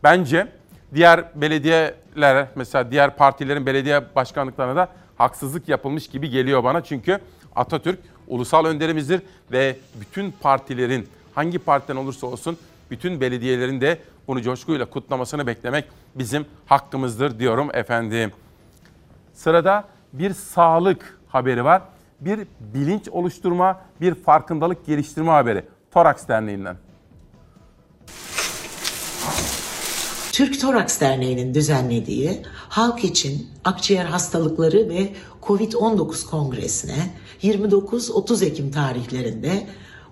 bence diğer belediyeler mesela diğer partilerin belediye başkanlıklarına da haksızlık yapılmış gibi geliyor bana. Çünkü Atatürk ulusal önderimizdir ve bütün partilerin hangi partiden olursa olsun bütün belediyelerin de bunu coşkuyla kutlamasını beklemek bizim hakkımızdır diyorum efendim. Sırada bir sağlık haberi var. Bir bilinç oluşturma, bir farkındalık geliştirme haberi. Toraks Derneği'nden. Türk Toraks Derneği'nin düzenlediği halk için akciğer hastalıkları ve COVID-19 kongresine 29-30 Ekim tarihlerinde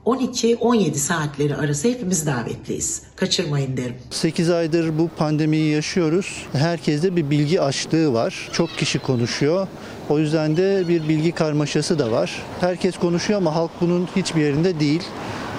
12-17 saatleri arası hepimiz davetliyiz. Kaçırmayın derim. 8 aydır bu pandemiyi yaşıyoruz. Herkeste bir bilgi açlığı var. Çok kişi konuşuyor. O yüzden de bir bilgi karmaşası da var. Herkes konuşuyor ama halk bunun hiçbir yerinde değil.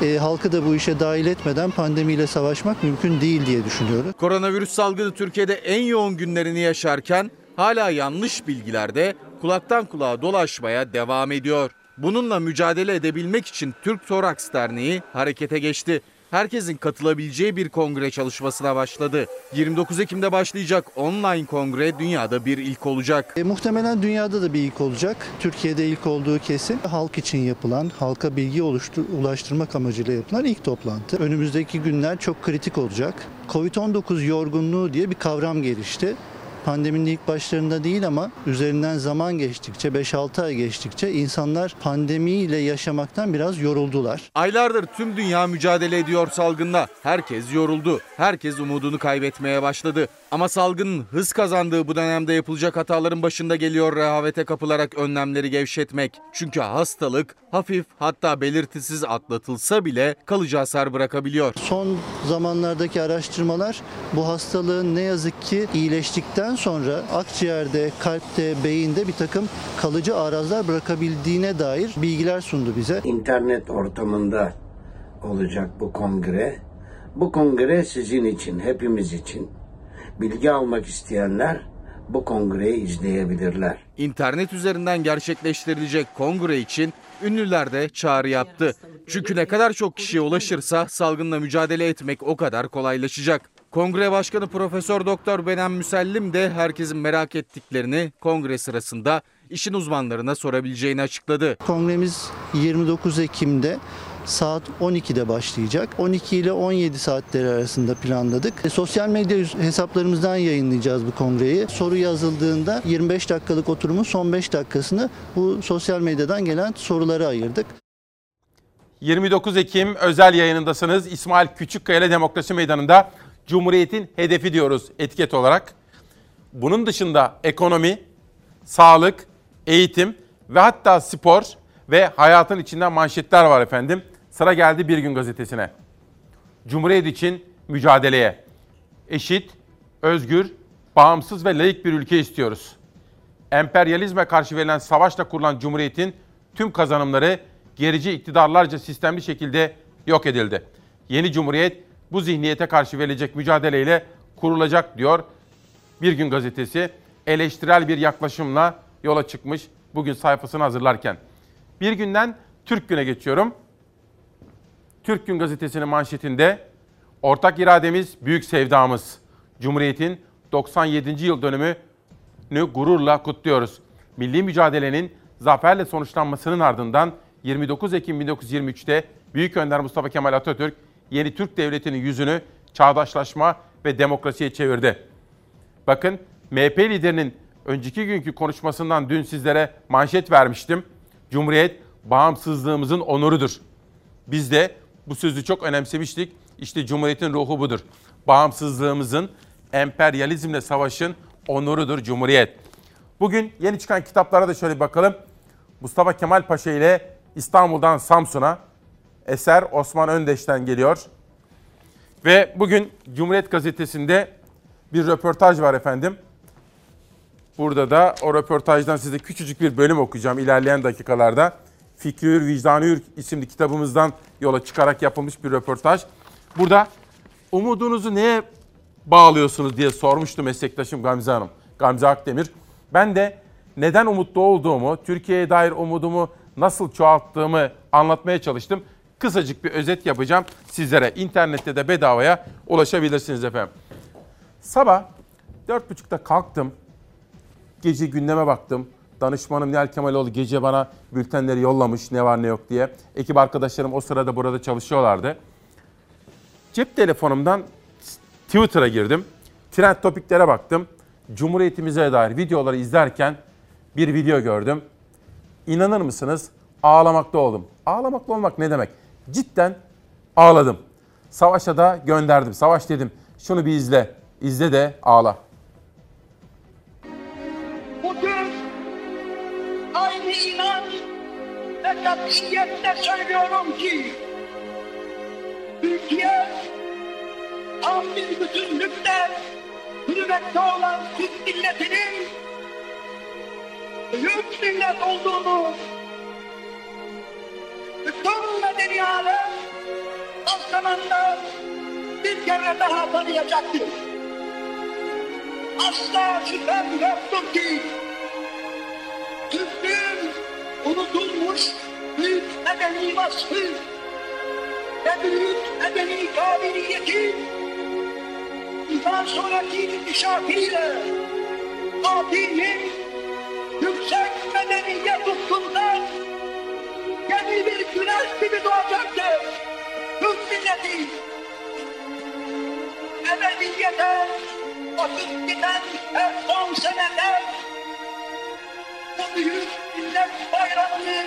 E, halkı da bu işe dahil etmeden pandemiyle savaşmak mümkün değil diye düşünüyoruz. Koronavirüs salgını Türkiye'de en yoğun günlerini yaşarken hala yanlış bilgiler de kulaktan kulağa dolaşmaya devam ediyor. Bununla mücadele edebilmek için Türk Toraks Derneği harekete geçti. Herkesin katılabileceği bir kongre çalışmasına başladı. 29 Ekim'de başlayacak online kongre dünyada bir ilk olacak. E, muhtemelen dünyada da bir ilk olacak. Türkiye'de ilk olduğu kesin. Halk için yapılan, halka bilgi oluştur, ulaştırmak amacıyla yapılan ilk toplantı. Önümüzdeki günler çok kritik olacak. Covid-19 yorgunluğu diye bir kavram gelişti pandeminin ilk başlarında değil ama üzerinden zaman geçtikçe 5-6 ay geçtikçe insanlar pandemiyle yaşamaktan biraz yoruldular. Aylardır tüm dünya mücadele ediyor salgınla. Herkes yoruldu. Herkes umudunu kaybetmeye başladı. Ama salgının hız kazandığı bu dönemde yapılacak hataların başında geliyor rehavete kapılarak önlemleri gevşetmek. Çünkü hastalık hafif hatta belirtisiz atlatılsa bile kalıcı hasar bırakabiliyor. Son zamanlardaki araştırmalar bu hastalığın ne yazık ki iyileştikten sonra akciğerde, kalpte, beyinde bir takım kalıcı arazlar bırakabildiğine dair bilgiler sundu bize. İnternet ortamında olacak bu kongre. Bu kongre sizin için, hepimiz için. Bilgi almak isteyenler bu kongreyi izleyebilirler. İnternet üzerinden gerçekleştirilecek kongre için ünlüler de çağrı yaptı. Çünkü ne kadar çok kişiye ulaşırsa salgınla mücadele etmek o kadar kolaylaşacak. Kongre Başkanı Profesör Doktor Benem Müsellim de herkesin merak ettiklerini kongre sırasında işin uzmanlarına sorabileceğini açıkladı. Kongremiz 29 Ekim'de saat 12'de başlayacak. 12 ile 17 saatleri arasında planladık. E, sosyal medya hesaplarımızdan yayınlayacağız bu kongreyi. Soru yazıldığında 25 dakikalık oturumun son 5 dakikasını bu sosyal medyadan gelen sorulara ayırdık. 29 Ekim özel yayınındasınız. İsmail Küçükkaya Demokrasi Meydanı'nda Cumhuriyet'in hedefi diyoruz etiket olarak. Bunun dışında ekonomi, sağlık, eğitim ve hatta spor ve hayatın içinden manşetler var efendim. Sıra geldi Bir Gün Gazetesi'ne. Cumhuriyet için mücadeleye. Eşit, özgür, bağımsız ve layık bir ülke istiyoruz. Emperyalizme karşı verilen savaşla kurulan Cumhuriyet'in tüm kazanımları gerici iktidarlarca sistemli şekilde yok edildi. Yeni Cumhuriyet bu zihniyete karşı verilecek mücadeleyle kurulacak diyor Bir Gün Gazetesi. Eleştirel bir yaklaşımla yola çıkmış bugün sayfasını hazırlarken. Bir günden Türk Gün'e geçiyorum. Türk Gün gazetesinin manşetinde ortak irademiz, büyük sevdamız. Cumhuriyet'in 97. yıl dönümünü gururla kutluyoruz. Milli mücadelenin zaferle sonuçlanmasının ardından 29 Ekim 1923'te Büyük Önder Mustafa Kemal Atatürk yeni Türk Devleti'nin yüzünü çağdaşlaşma ve demokrasiye çevirdi. Bakın MHP liderinin önceki günkü konuşmasından dün sizlere manşet vermiştim. Cumhuriyet bağımsızlığımızın onurudur. Biz de bu sözü çok önemsemiştik. İşte Cumhuriyet'in ruhu budur. Bağımsızlığımızın, emperyalizmle savaşın onurudur Cumhuriyet. Bugün yeni çıkan kitaplara da şöyle bakalım. Mustafa Kemal Paşa ile İstanbul'dan Samsun'a eser Osman Öndeş'ten geliyor. Ve bugün Cumhuriyet Gazetesi'nde bir röportaj var efendim. Burada da o röportajdan size küçücük bir bölüm okuyacağım ilerleyen dakikalarda. Fikri Hür, Vicdanı Hür isimli kitabımızdan yola çıkarak yapılmış bir röportaj. Burada umudunuzu neye bağlıyorsunuz diye sormuştu meslektaşım Gamze Hanım. Gamze Akdemir. Ben de neden umutlu olduğumu, Türkiye'ye dair umudumu nasıl çoğalttığımı anlatmaya çalıştım. Kısacık bir özet yapacağım sizlere. İnternette de bedavaya ulaşabilirsiniz efendim. Sabah 4.30'da kalktım. Gece gündeme baktım. Danışmanım Nihal Kemaloğlu gece bana bültenleri yollamış ne var ne yok diye. Ekip arkadaşlarım o sırada burada çalışıyorlardı. Cep telefonumdan Twitter'a girdim. Trend topiklere baktım. Cumhuriyetimize dair videoları izlerken bir video gördüm. İnanır mısınız? Ağlamakta oldum. Ağlamakta olmak ne demek? Cidden ağladım. Savaş'a da gönderdim. Savaş dedim. Şunu bir izle. İzle de ağla. Ve katiyetle söylüyorum ki Türkiye tam bir bütünlükte hürmette olan Türk milletinin büyük millet olduğunu bütün medeni alem az zamanda bir kere daha tanıyacaktır. Asla şüphem yoktur ki Türklüğün unutulmuş büyük medeni vasfı ve büyük medeni kabiliyeti bundan sonraki inkişafıyla Fatih'in yüksek medeniyet ufkundan yeni bir güneş gibi doğacaktır. Türk milleti ebediyete akıp giden her son seneler bu büyük millet bayramını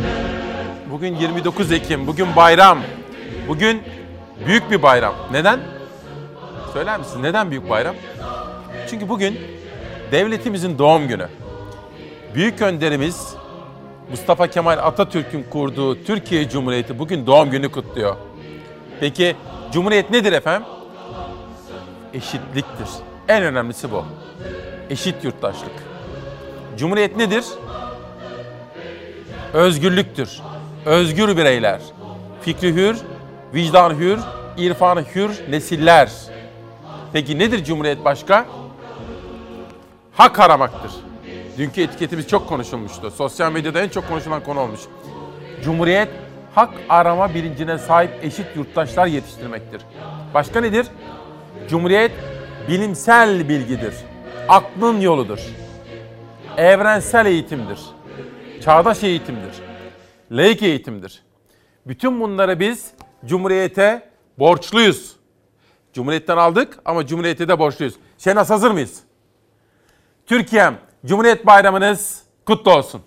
bugün 29 Ekim. Bugün bayram. Bugün büyük bir bayram. Neden? Söyler misin? Neden büyük bayram? Çünkü bugün devletimizin doğum günü. Büyük önderimiz Mustafa Kemal Atatürk'ün kurduğu Türkiye Cumhuriyeti bugün doğum günü kutluyor. Peki Cumhuriyet nedir efendim? Eşitliktir. En önemlisi bu. Eşit yurttaşlık. Cumhuriyet nedir? Özgürlüktür. Özgür bireyler. Fikri hür, vicdan hür, irfanı hür nesiller. Peki nedir Cumhuriyet başka? Hak aramaktır. Dünkü etiketimiz çok konuşulmuştu. Sosyal medyada en çok konuşulan konu olmuş. Cumhuriyet hak arama bilincine sahip eşit yurttaşlar yetiştirmektir. Başka nedir? Cumhuriyet bilimsel bilgidir. Aklın yoludur. Evrensel eğitimdir. Çağdaş eğitimdir. Laik eğitimdir. Bütün bunları biz Cumhuriyete borçluyuz. Cumhuriyetten aldık ama Cumhuriyete de borçluyuz. Şenas hazır mıyız? Türkiye'm, Cumhuriyet Bayramınız kutlu olsun.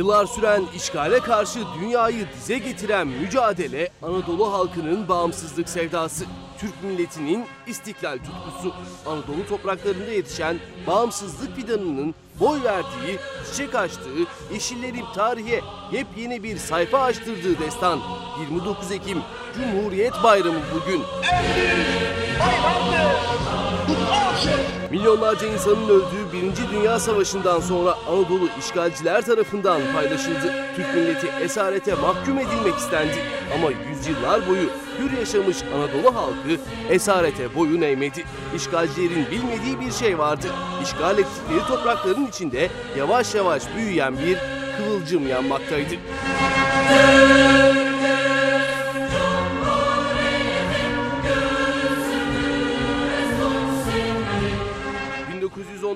Yıllar süren işgale karşı dünyayı dize getiren mücadele Anadolu halkının bağımsızlık sevdası. Türk milletinin istiklal tutkusu. Anadolu topraklarında yetişen bağımsızlık fidanının boy verdiği, çiçek açtığı, yeşillerin tarihe yepyeni bir sayfa açtırdığı destan. 29 Ekim Cumhuriyet Bayramı bugün. Milyonlarca insanın öldüğü Birinci Dünya Savaşı'ndan sonra Anadolu işgalciler tarafından paylaşıldı. Türk milleti esarete mahkum edilmek istendi. Ama yüzyıllar boyu hür yaşamış Anadolu halkı esarete boyun eğmedi. İşgalcilerin bilmediği bir şey vardı. İşgal ettikleri toprakların içinde yavaş yavaş büyüyen bir kıvılcım yanmaktaydı.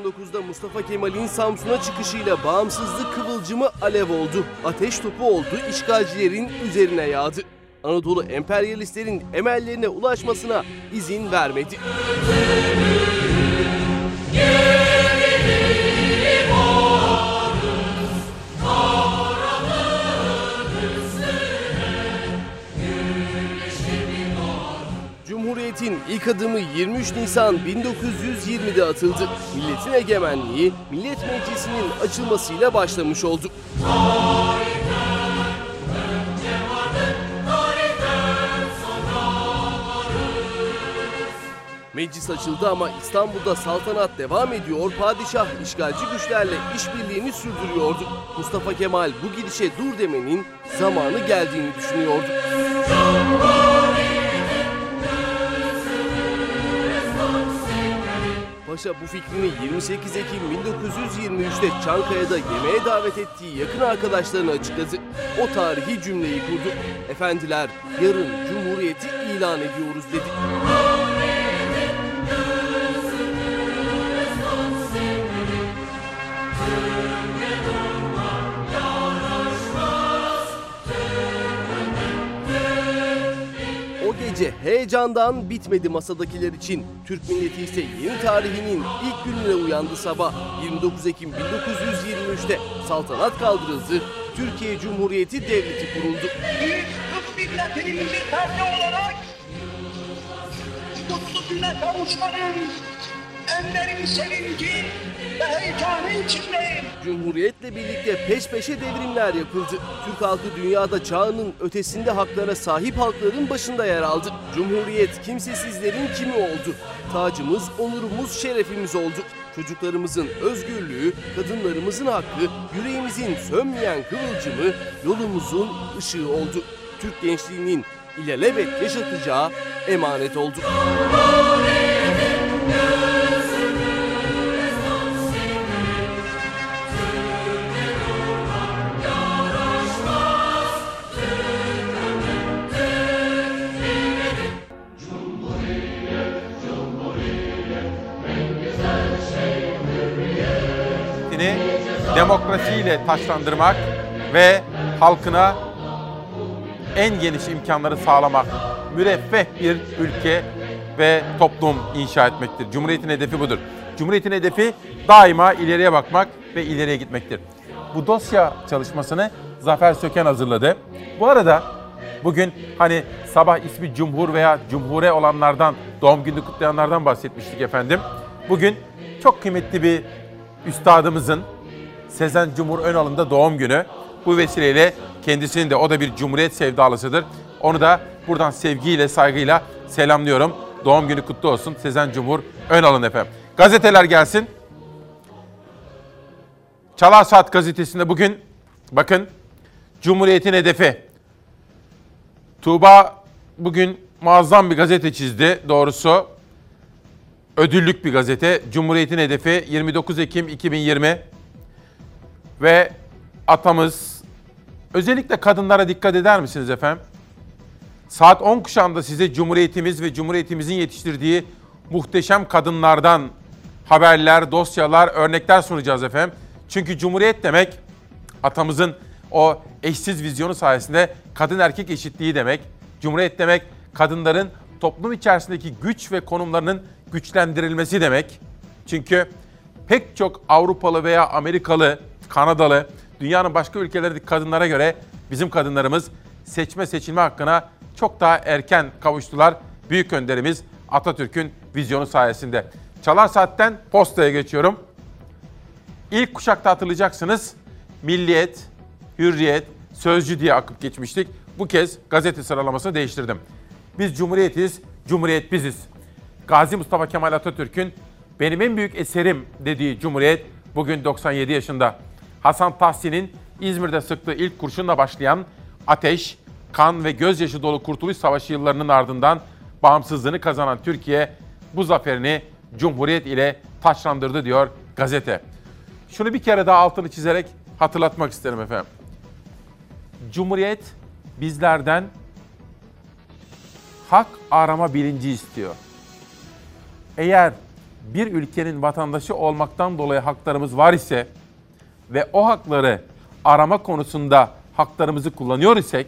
1919'da Mustafa Kemal'in Samsun'a çıkışıyla bağımsızlık kıvılcımı alev oldu. Ateş topu oldu, işgalcilerin üzerine yağdı. Anadolu emperyalistlerin emellerine ulaşmasına izin vermedi. Cumhuriyet'in ilk adımı 23 Nisan 1920'de atıldı. Milletin egemenliği Millet Meclisi'nin açılmasıyla başlamış oldu. Meclis açıldı ama İstanbul'da saltanat devam ediyor, padişah işgalci güçlerle işbirliğini sürdürüyordu. Mustafa Kemal bu gidişe dur demenin zamanı geldiğini düşünüyordu. Paşa bu fikrini 28 Ekim 1923'te Çankaya'da yemeğe davet ettiği yakın arkadaşlarına açıkladı. O tarihi cümleyi kurdu. Efendiler yarın Cumhuriyeti ilan ediyoruz dedi. Gece heyecandan bitmedi masadakiler için. Türk milleti ise yeni tarihinin ilk gününe uyandı sabah. 29 Ekim 1923'te saltanat kaldırıldı. Türkiye Cumhuriyeti Devleti kuruldu. Türk milletinin bir ferdi olarak mutlu güne kavuşmanın en derin sevinci ve heyecanı içindeyim. Cumhuriyetle birlikte peş peşe devrimler yapıldı. Türk halkı dünyada çağının ötesinde haklara sahip halkların başında yer aldı. Cumhuriyet kimsesizlerin kimi oldu. Tacımız, onurumuz, şerefimiz oldu. Çocuklarımızın özgürlüğü, kadınlarımızın hakkı, yüreğimizin sönmeyen kıvılcımı, yolumuzun ışığı oldu. Türk gençliğinin ilelebet yaşatacağı emanet oldu. Seni demokrasiyle taşlandırmak ve halkına en geniş imkanları sağlamak, müreffeh bir ülke ve toplum inşa etmektir. Cumhuriyetin hedefi budur. Cumhuriyetin hedefi daima ileriye bakmak ve ileriye gitmektir. Bu dosya çalışmasını Zafer Söken hazırladı. Bu arada bugün hani sabah ismi Cumhur veya Cumhure olanlardan, doğum günü kutlayanlardan bahsetmiştik efendim. Bugün çok kıymetli bir üstadımızın Sezen Cumhur Önal'ın da doğum günü. Bu vesileyle kendisinin de o da bir cumhuriyet sevdalısıdır. Onu da buradan sevgiyle, saygıyla selamlıyorum. Doğum günü kutlu olsun Sezen Cumhur Önal'ın efendim. Gazeteler gelsin. Çalar Saat gazetesinde bugün bakın Cumhuriyet'in hedefi. Tuğba bugün muazzam bir gazete çizdi doğrusu. Ödüllük bir gazete. Cumhuriyet'in hedefi 29 Ekim 2020. Ve atamız özellikle kadınlara dikkat eder misiniz efendim? Saat 10 kuşağında size Cumhuriyetimiz ve Cumhuriyetimizin yetiştirdiği muhteşem kadınlardan haberler, dosyalar, örnekler sunacağız efendim. Çünkü Cumhuriyet demek atamızın o eşsiz vizyonu sayesinde kadın erkek eşitliği demek. Cumhuriyet demek kadınların toplum içerisindeki güç ve konumlarının güçlendirilmesi demek. Çünkü pek çok Avrupalı veya Amerikalı, Kanadalı Dünyanın başka ülkelerindeki kadınlara göre bizim kadınlarımız seçme seçilme hakkına çok daha erken kavuştular. Büyük önderimiz Atatürk'ün vizyonu sayesinde. Çalar Saat'ten postaya geçiyorum. İlk kuşakta hatırlayacaksınız Milliyet, Hürriyet, Sözcü diye akıp geçmiştik. Bu kez gazete sıralamasını değiştirdim. Biz Cumhuriyetiz, Cumhuriyet biziz. Gazi Mustafa Kemal Atatürk'ün benim en büyük eserim dediği Cumhuriyet bugün 97 yaşında. Hasan Tahsin'in İzmir'de sıktığı ilk kurşunla başlayan ateş, kan ve gözyaşı dolu Kurtuluş Savaşı yıllarının ardından bağımsızlığını kazanan Türkiye bu zaferini Cumhuriyet ile taçlandırdı diyor gazete. Şunu bir kere daha altını çizerek hatırlatmak isterim efendim. Cumhuriyet bizlerden hak arama bilinci istiyor. Eğer bir ülkenin vatandaşı olmaktan dolayı haklarımız var ise ve o hakları arama konusunda haklarımızı kullanıyor isek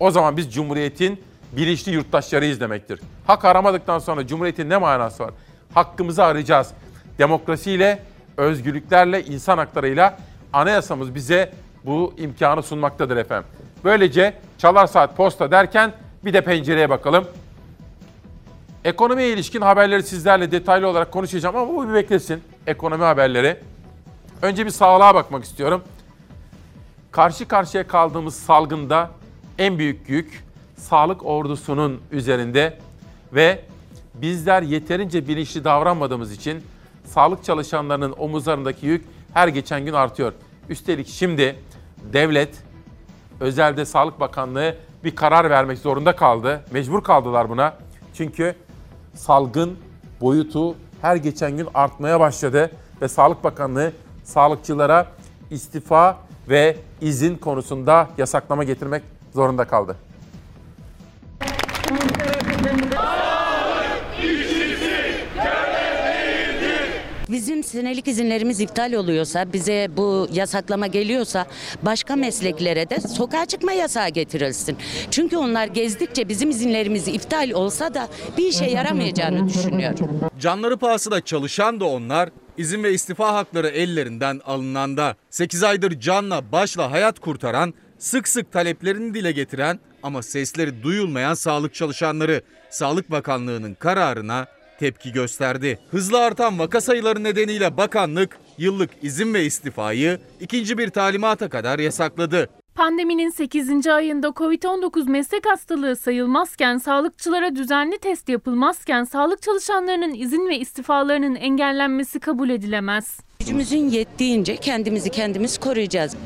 o zaman biz Cumhuriyet'in bilinçli yurttaşlarıyız demektir. Hak aramadıktan sonra Cumhuriyet'in ne manası var? Hakkımızı arayacağız. Demokrasiyle, özgürlüklerle, insan haklarıyla anayasamız bize bu imkanı sunmaktadır efendim. Böylece çalar saat posta derken bir de pencereye bakalım. Ekonomiye ilişkin haberleri sizlerle detaylı olarak konuşacağım ama bu bir beklesin. Ekonomi haberleri. Önce bir sağlığa bakmak istiyorum. Karşı karşıya kaldığımız salgında en büyük yük sağlık ordusunun üzerinde ve bizler yeterince bilinçli davranmadığımız için sağlık çalışanlarının omuzlarındaki yük her geçen gün artıyor. Üstelik şimdi devlet, özelde Sağlık Bakanlığı bir karar vermek zorunda kaldı. Mecbur kaldılar buna. Çünkü salgın boyutu her geçen gün artmaya başladı ve Sağlık Bakanlığı sağlıkçılara istifa ve izin konusunda yasaklama getirmek zorunda kaldı. Bizim senelik izinlerimiz iptal oluyorsa, bize bu yasaklama geliyorsa başka mesleklere de sokağa çıkma yasağı getirilsin. Çünkü onlar gezdikçe bizim izinlerimiz iptal olsa da bir işe yaramayacağını düşünüyorum. Canları pahasına çalışan da onlar, izin ve istifa hakları ellerinden alınanda. 8 aydır canla başla hayat kurtaran, sık sık taleplerini dile getiren ama sesleri duyulmayan sağlık çalışanları Sağlık Bakanlığı'nın kararına tepki gösterdi. Hızla artan vaka sayıları nedeniyle bakanlık yıllık izin ve istifayı ikinci bir talimata kadar yasakladı. Pandeminin 8. ayında Covid-19 meslek hastalığı sayılmazken, sağlıkçılara düzenli test yapılmazken sağlık çalışanlarının izin ve istifalarının engellenmesi kabul edilemez. Gücümüzün yettiğince kendimizi kendimiz koruyacağız.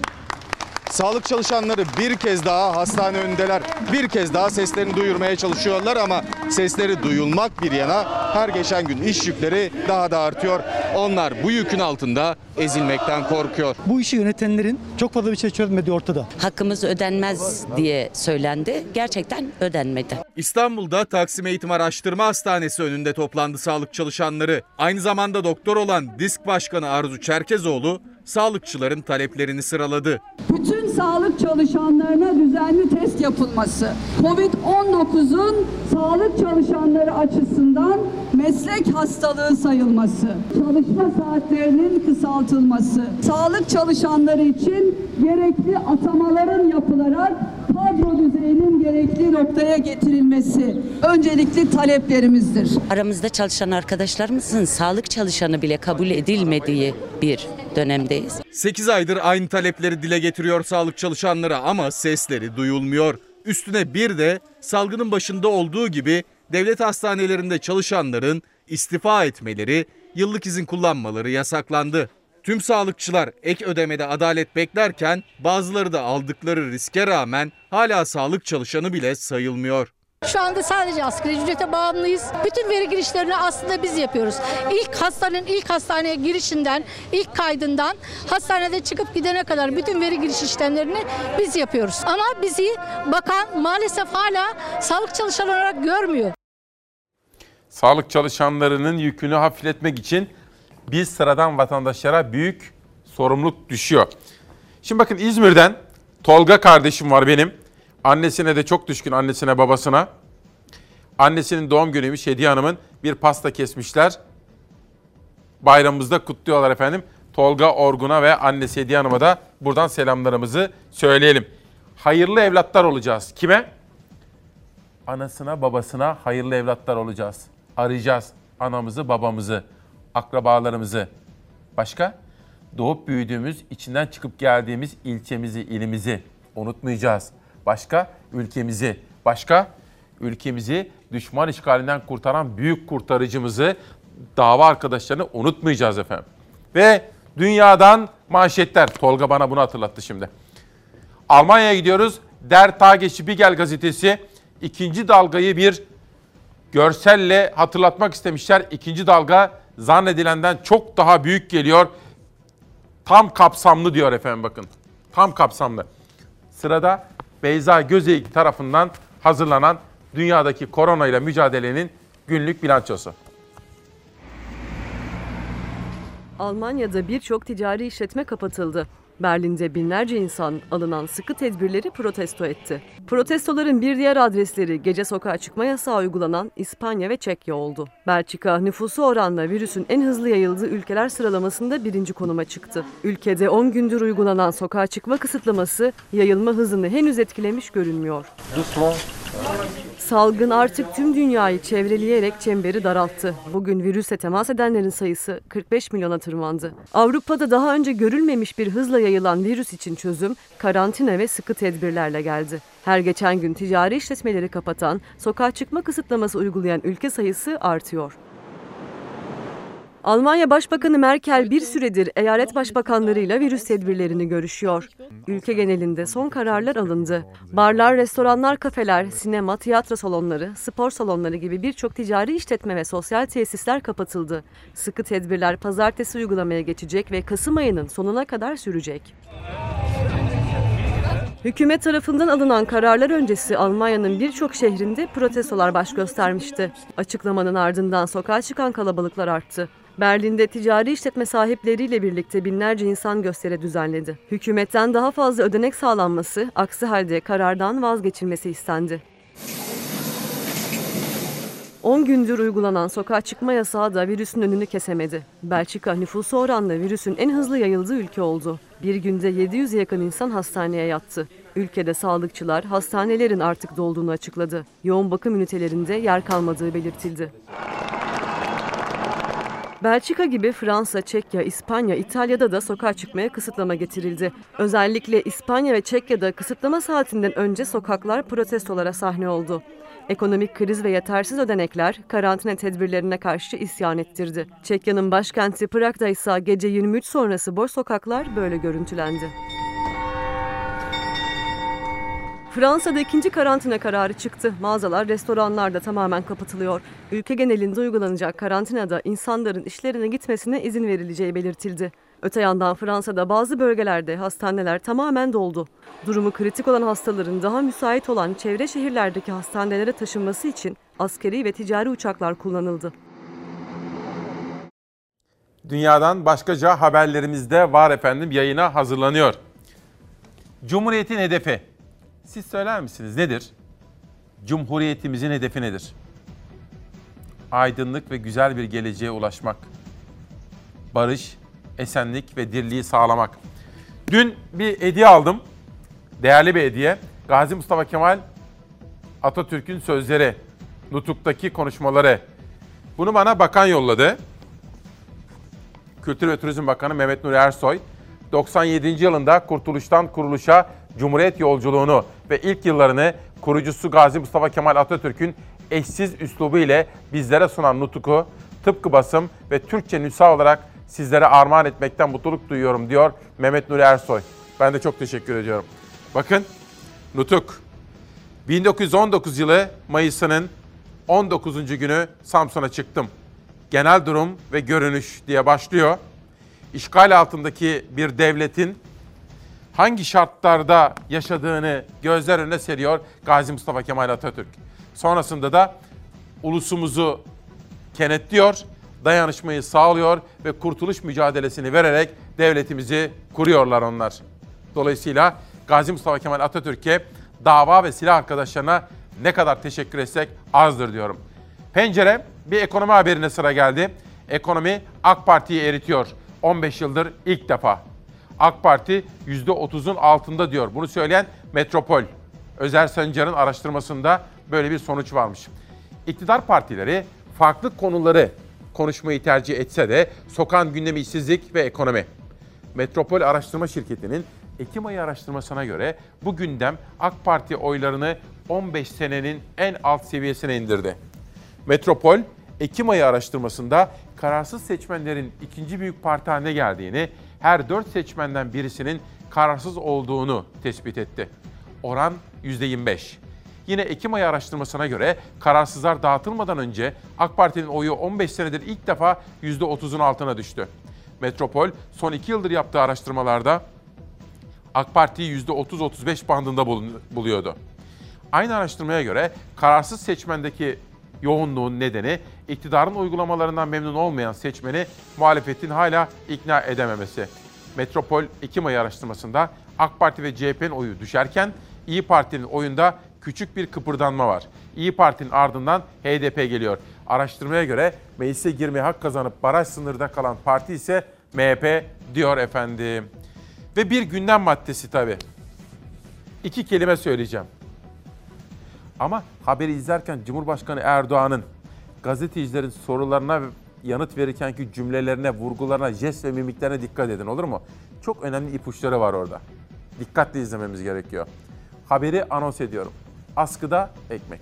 Sağlık çalışanları bir kez daha hastane önündeler. Bir kez daha seslerini duyurmaya çalışıyorlar ama sesleri duyulmak bir yana her geçen gün iş yükleri daha da artıyor. Onlar bu yükün altında ezilmekten korkuyor. Bu işi yönetenlerin çok fazla bir şey çözmediği ortada. Hakkımız ödenmez diye söylendi. Gerçekten ödenmedi. İstanbul'da Taksim Eğitim Araştırma Hastanesi önünde toplandı sağlık çalışanları. Aynı zamanda doktor olan Disk Başkanı Arzu Çerkezoğlu sağlıkçıların taleplerini sıraladı. Bütün sağlık çalışanlarına düzenli test yapılması, Covid-19'un sağlık çalışanları açısından meslek hastalığı sayılması, çalışma saatlerinin kısaltılması, sağlık çalışanları için gerekli atamaların yapılarak kadro düzeyinin gerekli noktaya getirilmesi öncelikli taleplerimizdir. Aramızda çalışan arkadaşlarımızın sağlık çalışanı bile kabul edilmediği bir dönemdeyiz. 8 aydır aynı talepleri dile getiriyor sağlık çalışanları ama sesleri duyulmuyor. Üstüne bir de salgının başında olduğu gibi devlet hastanelerinde çalışanların istifa etmeleri, yıllık izin kullanmaları yasaklandı. Tüm sağlıkçılar ek ödemede adalet beklerken bazıları da aldıkları riske rağmen hala sağlık çalışanı bile sayılmıyor. Şu anda sadece asgari ücrete bağımlıyız. Bütün veri girişlerini aslında biz yapıyoruz. İlk hastanın ilk hastaneye girişinden, ilk kaydından hastanede çıkıp gidene kadar bütün veri giriş işlemlerini biz yapıyoruz. Ama bizi bakan maalesef hala sağlık çalışanı olarak görmüyor. Sağlık çalışanlarının yükünü hafifletmek için biz sıradan vatandaşlara büyük sorumluluk düşüyor. Şimdi bakın İzmir'den Tolga kardeşim var benim. Annesine de çok düşkün annesine babasına. Annesinin doğum günüymüş Hediye Hanım'ın bir pasta kesmişler. Bayramımızda kutluyorlar efendim. Tolga Orgun'a ve annesi Hediye Hanım'a da buradan selamlarımızı söyleyelim. Hayırlı evlatlar olacağız. Kime? Anasına babasına hayırlı evlatlar olacağız. Arayacağız anamızı babamızı, akrabalarımızı. Başka? Doğup büyüdüğümüz, içinden çıkıp geldiğimiz ilçemizi, ilimizi unutmayacağız. Başka? Ülkemizi. Başka? Ülkemizi düşman işgalinden kurtaran büyük kurtarıcımızı, dava arkadaşlarını unutmayacağız efendim. Ve dünyadan manşetler. Tolga bana bunu hatırlattı şimdi. Almanya'ya gidiyoruz. Der Tagesspiegel gazetesi ikinci dalgayı bir görselle hatırlatmak istemişler. İkinci dalga zannedilenden çok daha büyük geliyor. Tam kapsamlı diyor efendim bakın. Tam kapsamlı. Sırada Beyza Gözeyik tarafından hazırlanan dünyadaki korona ile mücadelenin günlük bilançosu. Almanya'da birçok ticari işletme kapatıldı. Berlin'de binlerce insan alınan sıkı tedbirleri protesto etti. Protestoların bir diğer adresleri gece sokağa çıkma yasağı uygulanan İspanya ve Çekya oldu. Belçika nüfusu oranla virüsün en hızlı yayıldığı ülkeler sıralamasında birinci konuma çıktı. Ülkede 10 gündür uygulanan sokağa çıkma kısıtlaması yayılma hızını henüz etkilemiş görünmüyor. Salgın artık tüm dünyayı çevreleyerek çemberi daralttı. Bugün virüse temas edenlerin sayısı 45 milyona tırmandı. Avrupa'da daha önce görülmemiş bir hızla yayılan virüs için çözüm karantina ve sıkı tedbirlerle geldi. Her geçen gün ticari işletmeleri kapatan, sokağa çıkma kısıtlaması uygulayan ülke sayısı artıyor. Almanya Başbakanı Merkel bir süredir eyalet başbakanlarıyla virüs tedbirlerini görüşüyor. Ülke genelinde son kararlar alındı. Barlar, restoranlar, kafeler, sinema, tiyatro salonları, spor salonları gibi birçok ticari işletme ve sosyal tesisler kapatıldı. Sıkı tedbirler pazartesi uygulamaya geçecek ve Kasım ayının sonuna kadar sürecek. Hükümet tarafından alınan kararlar öncesi Almanya'nın birçok şehrinde protestolar baş göstermişti. Açıklamanın ardından sokağa çıkan kalabalıklar arttı. Berlin'de ticari işletme sahipleriyle birlikte binlerce insan gösteri düzenledi. Hükümetten daha fazla ödenek sağlanması, aksi halde karardan vazgeçilmesi istendi. 10 gündür uygulanan sokağa çıkma yasağı da virüsün önünü kesemedi. Belçika nüfusu oranla virüsün en hızlı yayıldığı ülke oldu. Bir günde 700'e yakın insan hastaneye yattı. Ülkede sağlıkçılar hastanelerin artık dolduğunu açıkladı. Yoğun bakım ünitelerinde yer kalmadığı belirtildi. Belçika gibi Fransa, Çekya, İspanya, İtalya'da da sokağa çıkmaya kısıtlama getirildi. Özellikle İspanya ve Çekya'da kısıtlama saatinden önce sokaklar protestolara sahne oldu. Ekonomik kriz ve yetersiz ödenekler karantina tedbirlerine karşı isyan ettirdi. Çekya'nın başkenti Prag'da ise gece 23 sonrası boş sokaklar böyle görüntülendi. Fransa'da ikinci karantina kararı çıktı. Mağazalar, restoranlar da tamamen kapatılıyor. Ülke genelinde uygulanacak karantinada insanların işlerine gitmesine izin verileceği belirtildi. Öte yandan Fransa'da bazı bölgelerde hastaneler tamamen doldu. Durumu kritik olan hastaların daha müsait olan çevre şehirlerdeki hastanelere taşınması için askeri ve ticari uçaklar kullanıldı. Dünyadan başkaca haberlerimiz de var efendim yayına hazırlanıyor. Cumhuriyetin hedefi. Siz söyler misiniz nedir? Cumhuriyetimizin hedefi nedir? Aydınlık ve güzel bir geleceğe ulaşmak. Barış, esenlik ve dirliği sağlamak. Dün bir hediye aldım. Değerli bir hediye. Gazi Mustafa Kemal Atatürk'ün sözleri, Nutuk'taki konuşmaları. Bunu bana bakan yolladı. Kültür ve Turizm Bakanı Mehmet Nuri Ersoy 97. yılında kurtuluştan kuruluşa Cumhuriyet yolculuğunu ve ilk yıllarını kurucusu Gazi Mustafa Kemal Atatürk'ün eşsiz üslubu ile bizlere sunan Nutuk'u tıpkı basım ve Türkçe nüsa olarak sizlere armağan etmekten mutluluk duyuyorum diyor Mehmet Nuri Ersoy. Ben de çok teşekkür ediyorum. Bakın Nutuk 1919 yılı Mayıs'ının 19. günü Samsun'a çıktım. Genel durum ve görünüş diye başlıyor. İşgal altındaki bir devletin hangi şartlarda yaşadığını gözler önüne seriyor Gazi Mustafa Kemal Atatürk. Sonrasında da ulusumuzu kenetliyor, dayanışmayı sağlıyor ve kurtuluş mücadelesini vererek devletimizi kuruyorlar onlar. Dolayısıyla Gazi Mustafa Kemal Atatürk'e dava ve silah arkadaşlarına ne kadar teşekkür etsek azdır diyorum. Pencere bir ekonomi haberine sıra geldi. Ekonomi AK Parti'yi eritiyor. 15 yıldır ilk defa. AK Parti %30'un altında diyor. Bunu söyleyen Metropol. Özer Sancar'ın araştırmasında böyle bir sonuç varmış. İktidar partileri farklı konuları konuşmayı tercih etse de sokan gündemi işsizlik ve ekonomi. Metropol Araştırma Şirketi'nin Ekim ayı araştırmasına göre bu gündem AK Parti oylarını 15 senenin en alt seviyesine indirdi. Metropol, Ekim ayı araştırmasında kararsız seçmenlerin ikinci büyük parti haline geldiğini, her dört seçmenden birisinin kararsız olduğunu tespit etti. Oran %25. Yine Ekim ayı araştırmasına göre kararsızlar dağıtılmadan önce AK Parti'nin oyu 15 senedir ilk defa %30'un altına düştü. Metropol son iki yıldır yaptığı araştırmalarda AK Parti'yi %30-35 bandında buluyordu. Aynı araştırmaya göre kararsız seçmendeki yoğunluğun nedeni iktidarın uygulamalarından memnun olmayan seçmeni muhalefetin hala ikna edememesi. Metropol Ekim ayı araştırmasında AK Parti ve CHP'nin oyu düşerken İyi Parti'nin oyunda küçük bir kıpırdanma var. İyi Parti'nin ardından HDP geliyor. Araştırmaya göre meclise girmeye hak kazanıp baraj sınırda kalan parti ise MHP diyor efendim. Ve bir gündem maddesi tabii. İki kelime söyleyeceğim. Ama haberi izlerken Cumhurbaşkanı Erdoğan'ın gazetecilerin sorularına yanıt verirkenki cümlelerine, vurgularına, jest ve mimiklerine dikkat edin olur mu? Çok önemli ipuçları var orada. Dikkatli izlememiz gerekiyor. Haberi anons ediyorum. Askıda ekmek.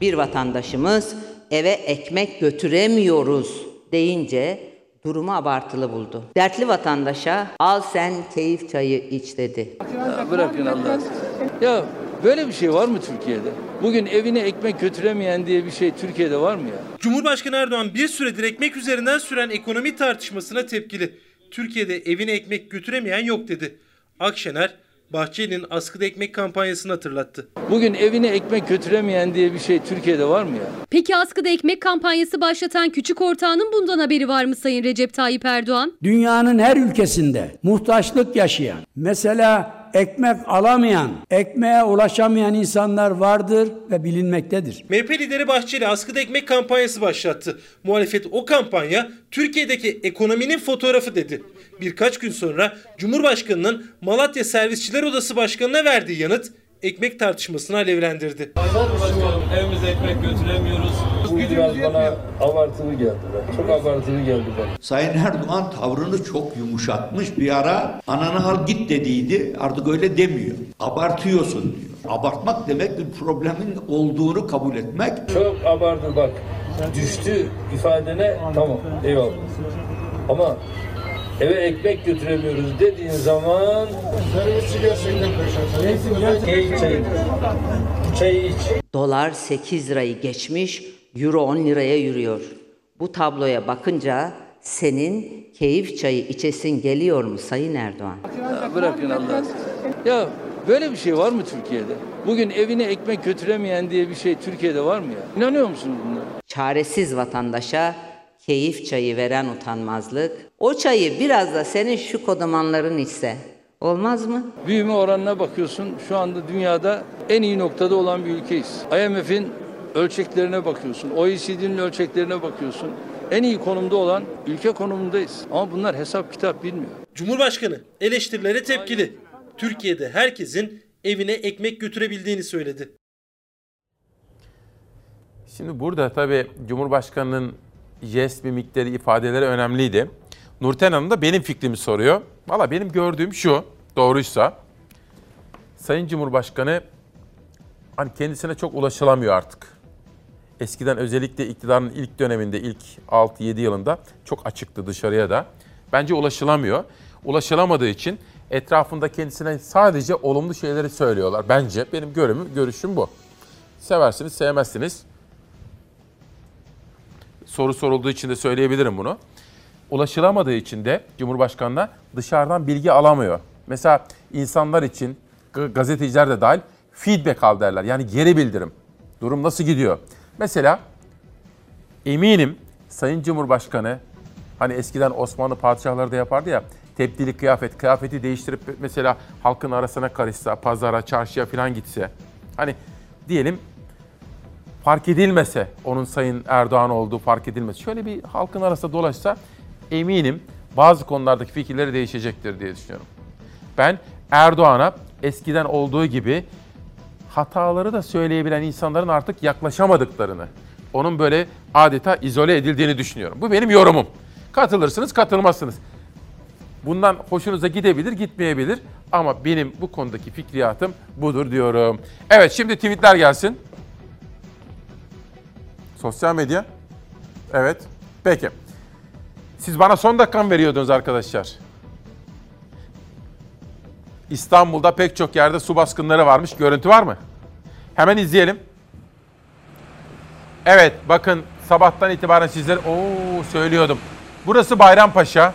Bir vatandaşımız eve ekmek götüremiyoruz deyince durumu abartılı buldu. Dertli vatandaşa al sen keyif çayı iç dedi. Ya bırakın Allah Ya böyle bir şey var mı Türkiye'de? Bugün evine ekmek götüremeyen diye bir şey Türkiye'de var mı ya? Cumhurbaşkanı Erdoğan bir süredir ekmek üzerinden süren ekonomi tartışmasına tepkili. Türkiye'de evine ekmek götüremeyen yok dedi. Akşener Bahçeli'nin askıda ekmek kampanyasını hatırlattı. Bugün evine ekmek götüremeyen diye bir şey Türkiye'de var mı ya? Peki askıda ekmek kampanyası başlatan küçük ortağının bundan haberi var mı Sayın Recep Tayyip Erdoğan? Dünyanın her ülkesinde muhtaçlık yaşayan, mesela ekmek alamayan, ekmeğe ulaşamayan insanlar vardır ve bilinmektedir. MHP lideri Bahçeli askıda ekmek kampanyası başlattı. Muhalefet o kampanya Türkiye'deki ekonominin fotoğrafı dedi. Birkaç gün sonra Cumhurbaşkanı'nın Malatya Servisçiler Odası Başkanı'na verdiği yanıt ekmek tartışmasını alevlendirdi. Başkanım evimize ekmek götüremiyoruz. Bu biraz bana abartılı geldi. Be. Çok abartılı geldi bana. Sayın Erdoğan tavrını çok yumuşatmış. Bir ara ananı al git dediydi. Artık öyle demiyor. Abartıyorsun diyor. Abartmak demek bir problemin olduğunu kabul etmek. Çok abartı bak. Düştü ifadene tamam eyvallah. Ama eve ekmek götüremiyoruz dediğin zaman servisçi gerçekten Çay, çay. Çay iç. Dolar 8 lirayı geçmiş, euro 10 liraya yürüyor. Bu tabloya bakınca senin keyif çayı içesin geliyor mu Sayın Erdoğan? Ya bırakın Allah Ya böyle bir şey var mı Türkiye'de? Bugün evine ekmek götüremeyen diye bir şey Türkiye'de var mı ya? İnanıyor musunuz bunlara? Çaresiz vatandaşa keyif çayı veren utanmazlık. O çayı biraz da senin şu kodamanların içse olmaz mı? Büyüme oranına bakıyorsun şu anda dünyada en iyi noktada olan bir ülkeyiz. IMF'in ölçeklerine bakıyorsun, OECD'nin ölçeklerine bakıyorsun. En iyi konumda olan ülke konumundayız. Ama bunlar hesap kitap bilmiyor. Cumhurbaşkanı eleştirilere tepkili. Türkiye'de herkesin evine ekmek götürebildiğini söyledi. Şimdi burada tabii Cumhurbaşkanı'nın jest, mimikleri, ifadeleri önemliydi. Nurten Hanım da benim fikrimi soruyor. Valla benim gördüğüm şu, doğruysa Sayın Cumhurbaşkanı hani kendisine çok ulaşılamıyor artık. Eskiden özellikle iktidarın ilk döneminde, ilk 6-7 yılında çok açıktı dışarıya da. Bence ulaşılamıyor. Ulaşılamadığı için etrafında kendisine sadece olumlu şeyleri söylüyorlar. Bence benim görümüm, görüşüm bu. Seversiniz, sevmezsiniz. Soru sorulduğu için de söyleyebilirim bunu. Ulaşılamadığı için de Cumhurbaşkanı'na dışarıdan bilgi alamıyor. Mesela insanlar için, gazeteciler de dahil feedback al derler. Yani geri bildirim. Durum nasıl gidiyor? Mesela eminim Sayın Cumhurbaşkanı hani eskiden Osmanlı padişahları da yapardı ya tebdili kıyafet, kıyafeti değiştirip mesela halkın arasına karışsa, pazara, çarşıya falan gitse. Hani diyelim fark edilmese, onun Sayın Erdoğan olduğu fark edilmese, şöyle bir halkın arasında dolaşsa eminim bazı konulardaki fikirleri değişecektir diye düşünüyorum. Ben Erdoğan'a eskiden olduğu gibi hataları da söyleyebilen insanların artık yaklaşamadıklarını, onun böyle adeta izole edildiğini düşünüyorum. Bu benim yorumum. Katılırsınız, katılmazsınız. Bundan hoşunuza gidebilir, gitmeyebilir ama benim bu konudaki fikriyatım budur diyorum. Evet, şimdi tweetler gelsin. Sosyal medya. Evet. Peki. Siz bana son dakika mı veriyordunuz arkadaşlar? İstanbul'da pek çok yerde su baskınları varmış. Görüntü var mı? Hemen izleyelim. Evet bakın sabahtan itibaren sizlere ooo söylüyordum. Burası Bayrampaşa.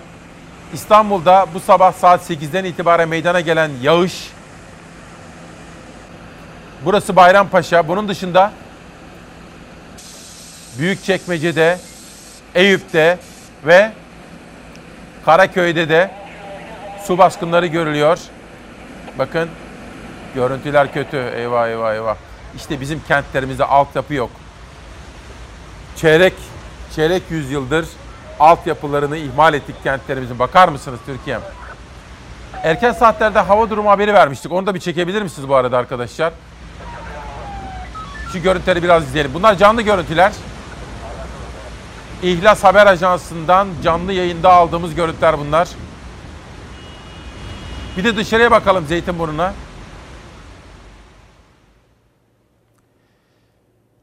İstanbul'da bu sabah saat 8'den itibaren meydana gelen yağış. Burası Bayrampaşa. Bunun dışında Büyükçekmece'de, Eyüp'te ve Karaköy'de de su baskınları görülüyor. Bakın görüntüler kötü. Eyvah eyvah eyvah. İşte bizim kentlerimizde altyapı yok. Çeyrek, çeyrek yüzyıldır altyapılarını ihmal ettik kentlerimizin. Bakar mısınız Türkiye'm? Erken saatlerde hava durumu haberi vermiştik. Onu da bir çekebilir misiniz bu arada arkadaşlar? Şu görüntüleri biraz izleyelim. Bunlar canlı görüntüler. İhlas Haber Ajansı'ndan canlı yayında aldığımız görüntüler bunlar. Bir de dışarıya bakalım Zeytinburnu'na.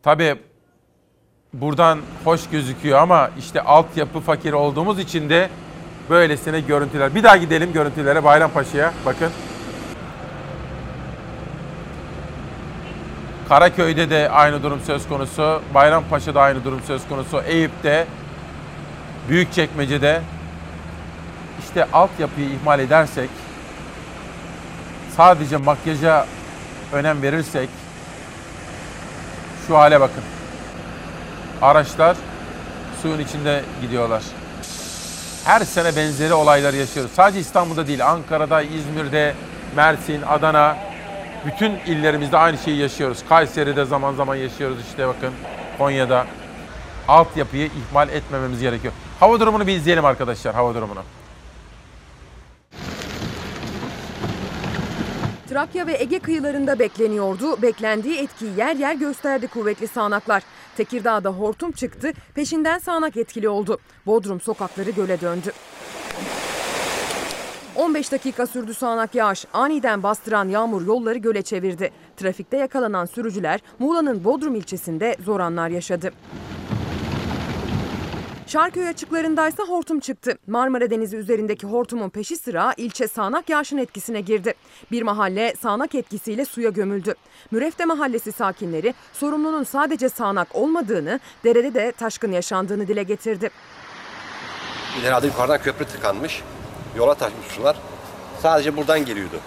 Tabii buradan hoş gözüküyor ama işte altyapı fakiri olduğumuz için de böylesine görüntüler. Bir daha gidelim görüntülere Bayrampaşa'ya bakın. Karaköy'de de aynı durum söz konusu. Bayrampaşa'da aynı durum söz konusu. Eyüp'te, Büyükçekmece'de işte altyapıyı ihmal edersek sadece makyaja önem verirsek şu hale bakın. Araçlar suyun içinde gidiyorlar. Her sene benzeri olaylar yaşıyoruz. Sadece İstanbul'da değil, Ankara'da, İzmir'de, Mersin, Adana, bütün illerimizde aynı şeyi yaşıyoruz. Kayseri'de zaman zaman yaşıyoruz işte bakın. Konya'da altyapıyı ihmal etmememiz gerekiyor. Hava durumunu bir izleyelim arkadaşlar, hava durumunu. Trakya ve Ege kıyılarında bekleniyordu. Beklendiği etkiyi yer yer gösterdi kuvvetli sağanaklar. Tekirdağ'da hortum çıktı, peşinden sağanak etkili oldu. Bodrum sokakları göle döndü. 15 dakika sürdü sağanak yağış. Aniden bastıran yağmur yolları göle çevirdi. Trafikte yakalanan sürücüler Muğla'nın Bodrum ilçesinde zor anlar yaşadı. Şarköy açıklarındaysa hortum çıktı. Marmara Denizi üzerindeki hortumun peşi sıra ilçe sağanak yağışın etkisine girdi. Bir mahalle sağanak etkisiyle suya gömüldü. Mürefte Mahallesi sakinleri sorumlunun sadece sağanak olmadığını, derede de taşkın yaşandığını dile getirdi. İleride yukarıdan köprü tıkanmış. Yola taşmış sular. Sadece buradan geliyordu.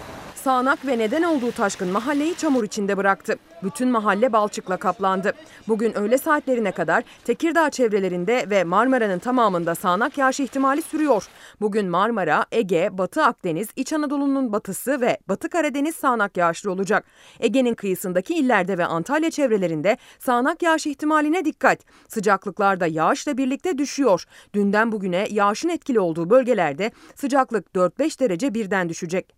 Sağanak ve neden olduğu taşkın mahalleyi çamur içinde bıraktı. Bütün mahalle balçıkla kaplandı. Bugün öğle saatlerine kadar Tekirdağ çevrelerinde ve Marmara'nın tamamında sağanak yağış ihtimali sürüyor. Bugün Marmara, Ege, Batı Akdeniz, İç Anadolu'nun batısı ve Batı Karadeniz sağanak yağışlı olacak. Ege'nin kıyısındaki illerde ve Antalya çevrelerinde sağanak yağış ihtimaline dikkat. Sıcaklıklar da yağışla birlikte düşüyor. Dünden bugüne yağışın etkili olduğu bölgelerde sıcaklık 4-5 derece birden düşecek.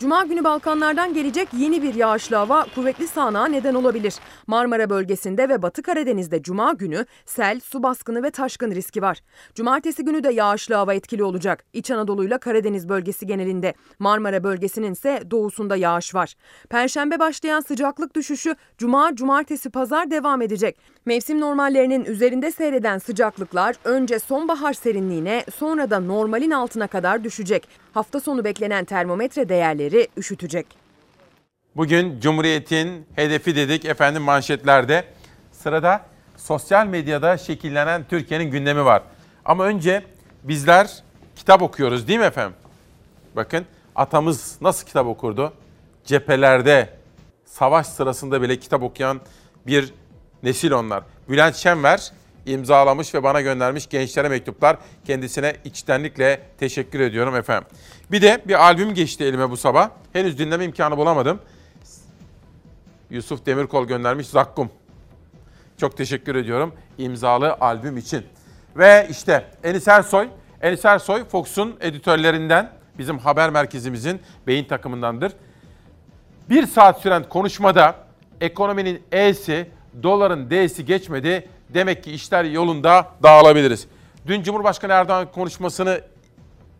Cuma günü Balkanlardan gelecek yeni bir yağışlı hava kuvvetli sağanağa neden olabilir. Marmara bölgesinde ve Batı Karadeniz'de Cuma günü sel, su baskını ve taşkın riski var. Cumartesi günü de yağışlı hava etkili olacak. İç Anadolu ile Karadeniz bölgesi genelinde. Marmara bölgesinin ise doğusunda yağış var. Perşembe başlayan sıcaklık düşüşü Cuma, Cumartesi, Pazar devam edecek. Mevsim normallerinin üzerinde seyreden sıcaklıklar önce sonbahar serinliğine sonra da normalin altına kadar düşecek. Hafta sonu beklenen termometre değerleri üşütecek. Bugün Cumhuriyet'in hedefi dedik efendim manşetlerde. Sırada sosyal medyada şekillenen Türkiye'nin gündemi var. Ama önce bizler kitap okuyoruz değil mi efendim? Bakın atamız nasıl kitap okurdu? Cephelerde, savaş sırasında bile kitap okuyan bir nesil onlar. Bülent Şenver imzalamış ve bana göndermiş gençlere mektuplar. Kendisine içtenlikle teşekkür ediyorum efendim. Bir de bir albüm geçti elime bu sabah. Henüz dinleme imkanı bulamadım. Yusuf Demirkol göndermiş Zakkum. Çok teşekkür ediyorum imzalı albüm için. Ve işte Enis Ersoy, Enis Ersoy Fox'un editörlerinden, bizim haber merkezimizin beyin takımındandır. Bir saat süren konuşmada ekonominin E'si, doların D'si geçmedi. Demek ki işler yolunda dağılabiliriz. Dün Cumhurbaşkanı Erdoğan konuşmasını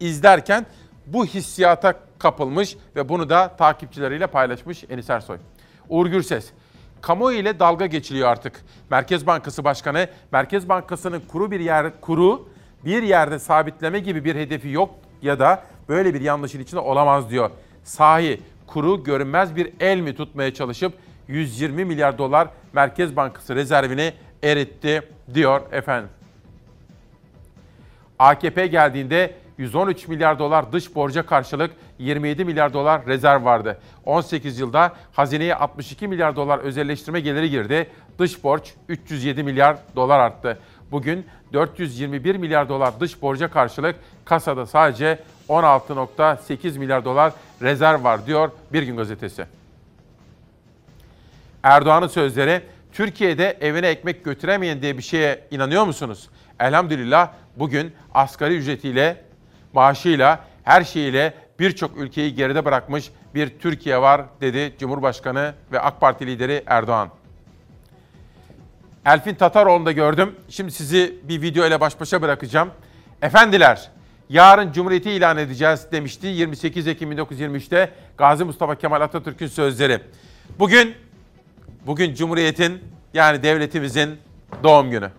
izlerken bu hissiyata kapılmış ve bunu da takipçileriyle paylaşmış Enis Ersoy. Uğur Gürses, kamuoyu ile dalga geçiliyor artık. Merkez Bankası Başkanı, Merkez Bankası'nın kuru bir yer kuru bir yerde sabitleme gibi bir hedefi yok ya da böyle bir yanlışın içinde olamaz diyor. Sahi kuru görünmez bir el mi tutmaya çalışıp 120 milyar dolar Merkez Bankası rezervini eritti diyor efendim. AKP geldiğinde 113 milyar dolar dış borca karşılık 27 milyar dolar rezerv vardı. 18 yılda hazineye 62 milyar dolar özelleştirme geliri girdi. Dış borç 307 milyar dolar arttı. Bugün 421 milyar dolar dış borca karşılık kasada sadece 16.8 milyar dolar rezerv var diyor Bir Gün Gazetesi. Erdoğan'ın sözleri Türkiye'de evine ekmek götüremeyen diye bir şeye inanıyor musunuz? Elhamdülillah bugün asgari ücretiyle, maaşıyla, her şeyiyle birçok ülkeyi geride bırakmış bir Türkiye var dedi Cumhurbaşkanı ve AK Parti lideri Erdoğan. Elfin Tataroğlu'nu da gördüm. Şimdi sizi bir video ile baş başa bırakacağım. Efendiler, yarın Cumhuriyeti ilan edeceğiz demişti 28 Ekim 1923'te Gazi Mustafa Kemal Atatürk'ün sözleri. Bugün bugün Cumhuriyet'in yani devletimizin doğum günü.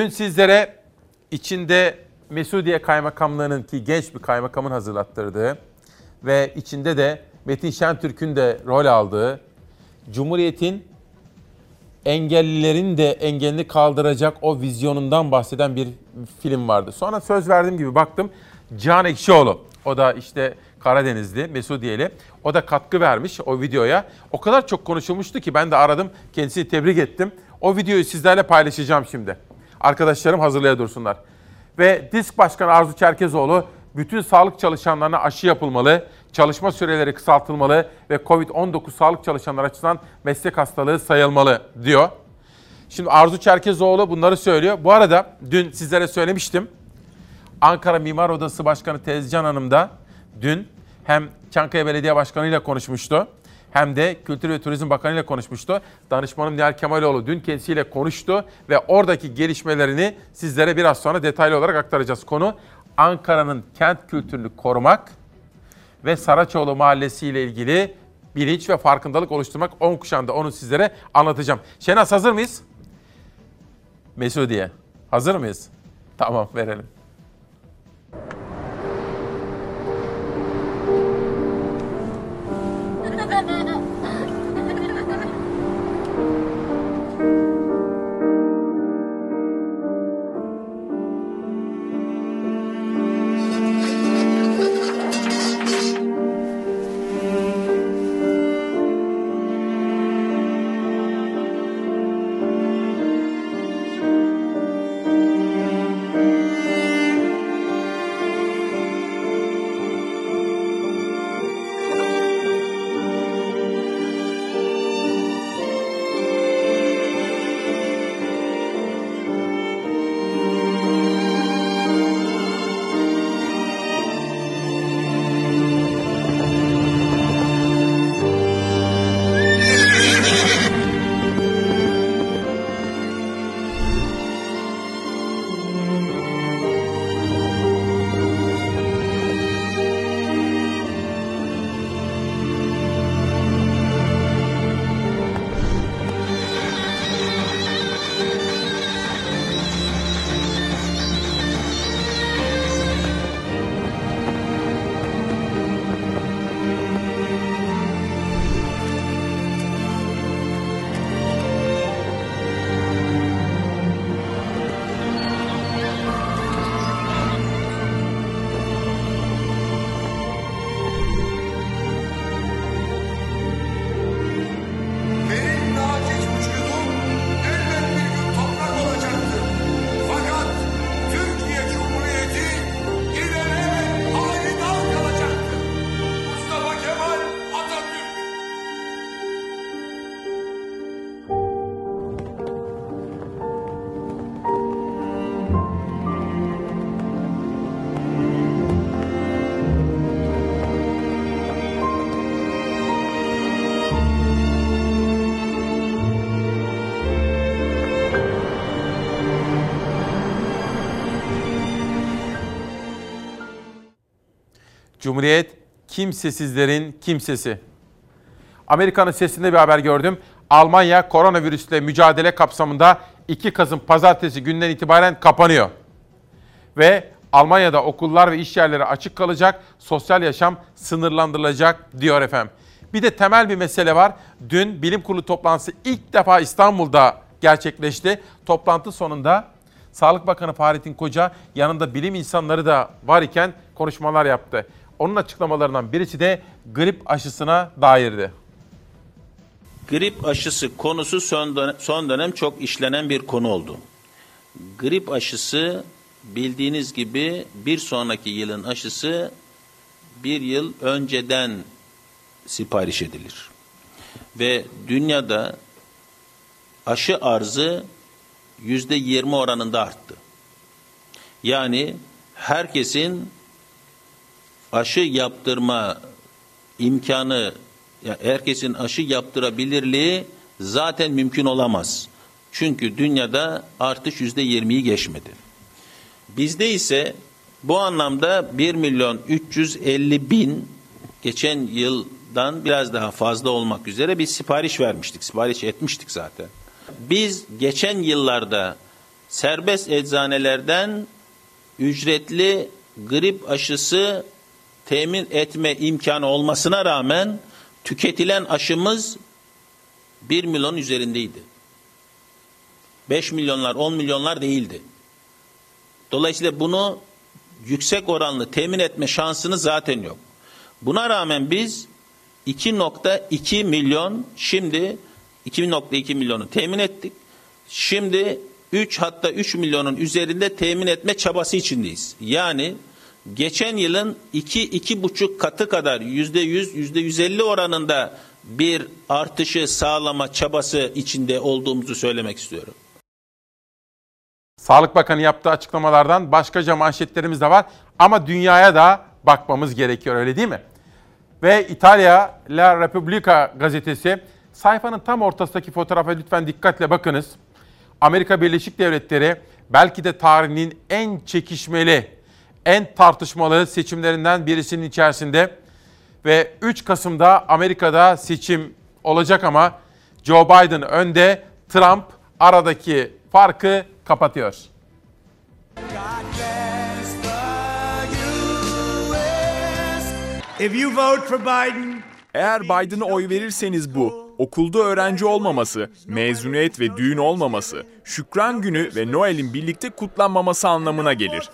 Dün sizlere içinde Mesudiye Kaymakamlığı'nın ki genç bir kaymakamın hazırlattırdığı ve içinde de Metin Şentürk'ün de rol aldığı Cumhuriyet'in engellilerin de engelini kaldıracak o vizyonundan bahseden bir film vardı. Sonra söz verdiğim gibi baktım Can Ekşioğlu. O da işte Karadenizli, Mesudiyeli. O da katkı vermiş o videoya. O kadar çok konuşulmuştu ki ben de aradım. Kendisini tebrik ettim. O videoyu sizlerle paylaşacağım şimdi. Arkadaşlarım hazırlaya dursunlar. Ve Disk Başkanı Arzu Çerkezoğlu bütün sağlık çalışanlarına aşı yapılmalı, çalışma süreleri kısaltılmalı ve COVID-19 sağlık çalışanları açısından meslek hastalığı sayılmalı diyor. Şimdi Arzu Çerkezoğlu bunları söylüyor. Bu arada dün sizlere söylemiştim. Ankara Mimar Odası Başkanı Tezcan Hanım da dün hem Çankaya Belediye Başkanı ile konuşmuştu hem de Kültür ve Turizm Bakanı ile konuşmuştu. Danışmanım Nihal Kemaloğlu dün kendisiyle konuştu ve oradaki gelişmelerini sizlere biraz sonra detaylı olarak aktaracağız. Konu Ankara'nın kent kültürünü korumak ve Saraçoğlu Mahallesi ile ilgili bilinç ve farkındalık oluşturmak 10 kuşağında onu sizlere anlatacağım. Şenaz hazır mıyız? Mesudiye. Hazır mıyız? Tamam verelim. Cumhuriyet kimsesizlerin kimsesi. Amerika'nın sesinde bir haber gördüm. Almanya koronavirüsle mücadele kapsamında 2 Kasım pazartesi günden itibaren kapanıyor. Ve Almanya'da okullar ve iş yerleri açık kalacak, sosyal yaşam sınırlandırılacak diyor efendim. Bir de temel bir mesele var. Dün bilim kurulu toplantısı ilk defa İstanbul'da gerçekleşti. Toplantı sonunda Sağlık Bakanı Fahrettin Koca yanında bilim insanları da var iken konuşmalar yaptı. Onun açıklamalarından birisi de grip aşısına dairdi. Grip aşısı konusu son dönem, son dönem çok işlenen bir konu oldu. Grip aşısı bildiğiniz gibi bir sonraki yılın aşısı bir yıl önceden sipariş edilir. Ve dünyada aşı arzı yüzde yirmi oranında arttı. Yani herkesin aşı yaptırma imkanı, yani herkesin aşı yaptırabilirliği zaten mümkün olamaz. Çünkü dünyada artış yüzde yirmiyi geçmedi. Bizde ise bu anlamda 1 milyon 350 bin geçen yıldan biraz daha fazla olmak üzere bir sipariş vermiştik. Sipariş etmiştik zaten. Biz geçen yıllarda serbest eczanelerden ücretli grip aşısı temin etme imkanı olmasına rağmen tüketilen aşımız 1 milyon üzerindeydi. 5 milyonlar 10 milyonlar değildi. Dolayısıyla bunu yüksek oranlı temin etme şansını zaten yok. Buna rağmen biz 2.2 milyon şimdi 2.2 milyonu temin ettik. Şimdi 3 hatta 3 milyonun üzerinde temin etme çabası içindeyiz. Yani geçen yılın 2-2,5 katı kadar %100, %150 oranında bir artışı sağlama çabası içinde olduğumuzu söylemek istiyorum. Sağlık Bakanı yaptığı açıklamalardan başkaca manşetlerimiz de var. Ama dünyaya da bakmamız gerekiyor öyle değil mi? Ve İtalya La Repubblica gazetesi sayfanın tam ortasındaki fotoğrafa lütfen dikkatle bakınız. Amerika Birleşik Devletleri belki de tarihinin en çekişmeli, en tartışmalı seçimlerinden birisinin içerisinde ve 3 Kasım'da Amerika'da seçim olacak ama Joe Biden önde, Trump aradaki farkı kapatıyor. If you vote for Biden, Eğer Biden'a oy verirseniz bu, okulda öğrenci olmaması, mezuniyet ve düğün olmaması, Şükran Günü ve Noel'in birlikte kutlanmaması anlamına gelir.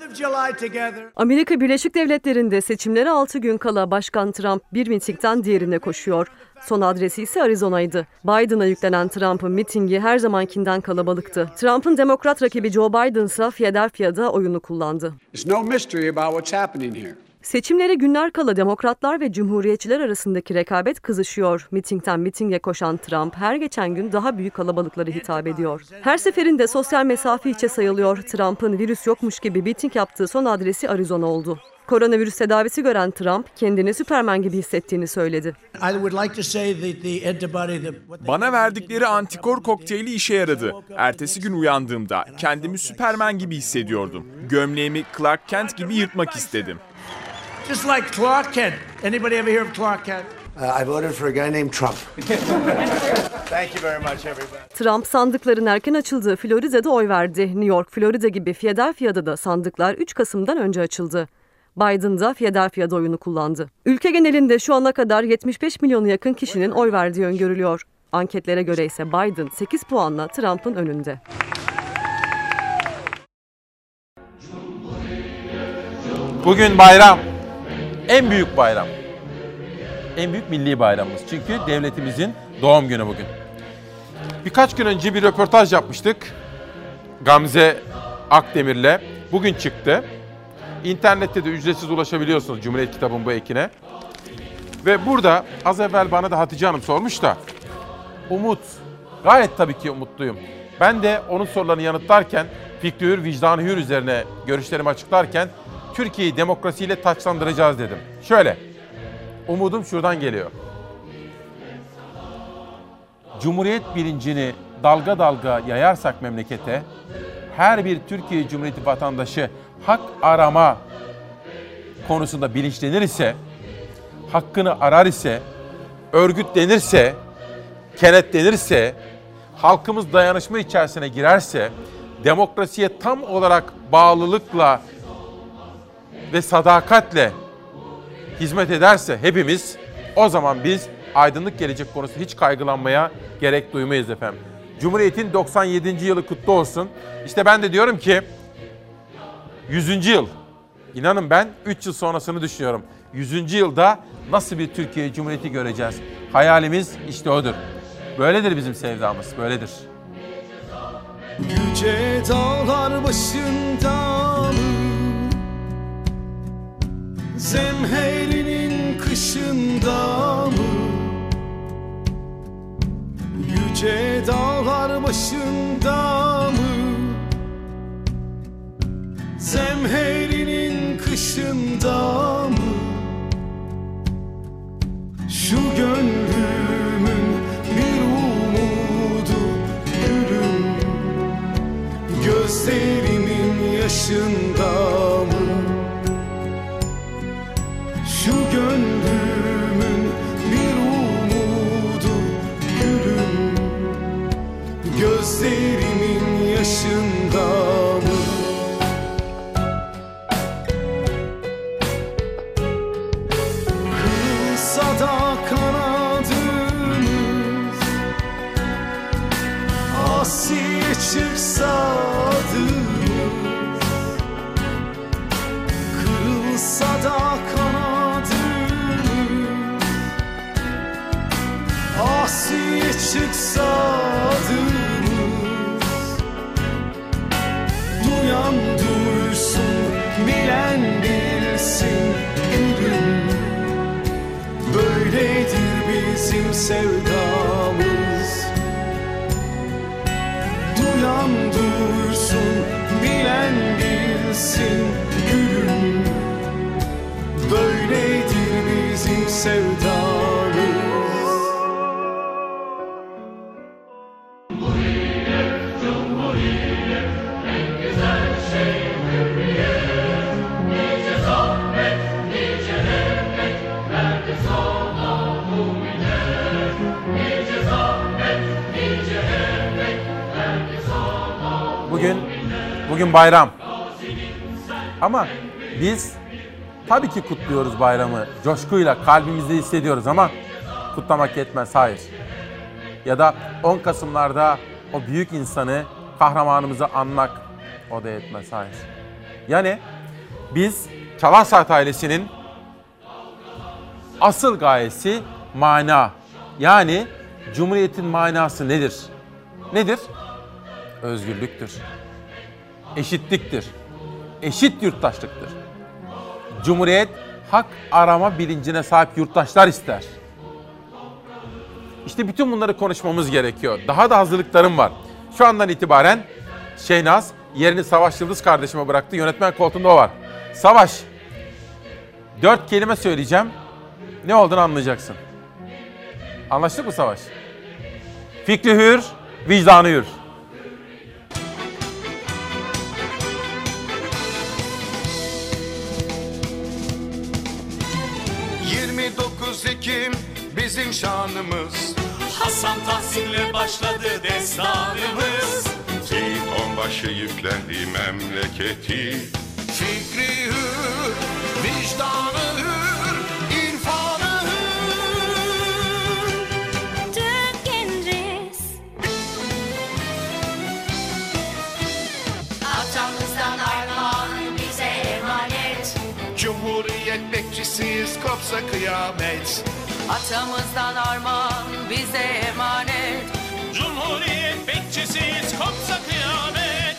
Amerika Birleşik Devletleri'nde seçimlere 6 gün kala Başkan Trump bir mitingden diğerine koşuyor. Son adresi ise Arizona'ydı. Biden'a yüklenen Trump'ın mitingi her zamankinden kalabalıktı. Trump'ın demokrat rakibi Joe Biden ise Philadelphia'da oyunu kullandı. There's no mystery about what's happening here. Seçimlere günler kala demokratlar ve cumhuriyetçiler arasındaki rekabet kızışıyor. Mitingden mitinge koşan Trump her geçen gün daha büyük kalabalıklara hitap ediyor. Her seferinde sosyal mesafe içe sayılıyor. Trump'ın virüs yokmuş gibi miting yaptığı son adresi Arizona oldu. Koronavirüs tedavisi gören Trump kendini Süpermen gibi hissettiğini söyledi. I would like to say that the antibody that what they Bana verdikleri antikor kokteyli işe yaradı. Ertesi gün uyandığımda kendimi Süpermen gibi hissediyordum. Gömleğimi Clark Kent gibi yırtmak istedim. Just like Clark Kent. Anybody ever hear of Clark Kent? Uh, I voted for a guy named Trump. Thank you very much, everybody. Trump sandıkların erken açıldığı Florida'da oy verdi. New York, Florida gibi Philadelphia'da da sandıklar 3 Kasım'dan önce açıldı. Biden da Philadelphia'da oyunu kullandı. Ülke genelinde şu ana kadar 75 milyonu yakın kişinin oy verdiği öngörülüyor. Anketlere göre ise Biden 8 puanla Trump'ın önünde. Bugün bayram. En büyük bayram. En büyük milli bayramımız. Çünkü devletimizin doğum günü bugün. Birkaç gün önce bir röportaj yapmıştık. Gamze Akdemir'le. Bugün çıktı. İnternette de ücretsiz ulaşabiliyorsunuz Cumhuriyet Kitabı'nın bu ekine. Ve burada az evvel bana da Hatice Hanım sormuş da umut. Gayet tabii ki umutluyum. Ben de onun sorularını yanıtlarken fikri hür, vicdanı hür üzerine görüşlerimi açıklarken Türkiye'yi demokrasiyle taçlandıracağız dedim. Şöyle, umudum şuradan geliyor. Cumhuriyet bilincini dalga dalga yayarsak memlekete, her bir Türkiye Cumhuriyeti vatandaşı hak arama konusunda bilinçlenir ise, hakkını arar ise, örgütlenirse, kenetlenirse, halkımız dayanışma içerisine girerse, demokrasiye tam olarak bağlılıkla ve sadakatle hizmet ederse hepimiz o zaman biz aydınlık gelecek konusunda hiç kaygılanmaya gerek duymayız efendim. Cumhuriyet'in 97. yılı kutlu olsun. İşte ben de diyorum ki 100. yıl. İnanın ben 3 yıl sonrasını düşünüyorum. 100. yılda nasıl bir Türkiye Cumhuriyeti göreceğiz? Hayalimiz işte odur. Böyledir bizim sevdamız, böyledir. Yüce dağlar başında? Zemherinin kışında mı? Yüce dağlar başında mı? Zemherinin kışında mı? Şu gönlümün bir umudu gülüm Gözlerimin yaşında mı? Şu gönlümün bir umudu gülüm. Gözlerimin yaşında bayram. Ama biz tabii ki kutluyoruz bayramı. Coşkuyla kalbimizde hissediyoruz ama kutlamak yetmez. Hayır. Ya da 10 Kasımlarda o büyük insanı, kahramanımızı anmak o da yetmez. Hayır. Yani biz Çalar Saat ailesinin asıl gayesi mana. Yani Cumhuriyet'in manası nedir? Nedir? Özgürlüktür. Eşitliktir. Eşit yurttaşlıktır. Cumhuriyet hak arama bilincine sahip yurttaşlar ister. İşte bütün bunları konuşmamız gerekiyor. Daha da hazırlıklarım var. Şu andan itibaren Şeynaz yerini Savaş Yıldız kardeşime bıraktı. Yönetmen koltuğunda o var. Savaş, dört kelime söyleyeceğim. Ne olduğunu anlayacaksın. Anlaştık mı Savaş? Fikri hür, vicdanı hür. Bizim şanımız. Hasan Tahsin'le başladı destanımız. Seyit onbaşı yüklendi memleketi. Fikri hür, vicdanı kopsa kıyamet. Atamızdan armağan bize emanet. Cumhuriyet bekçisiyiz kopsa kıyamet.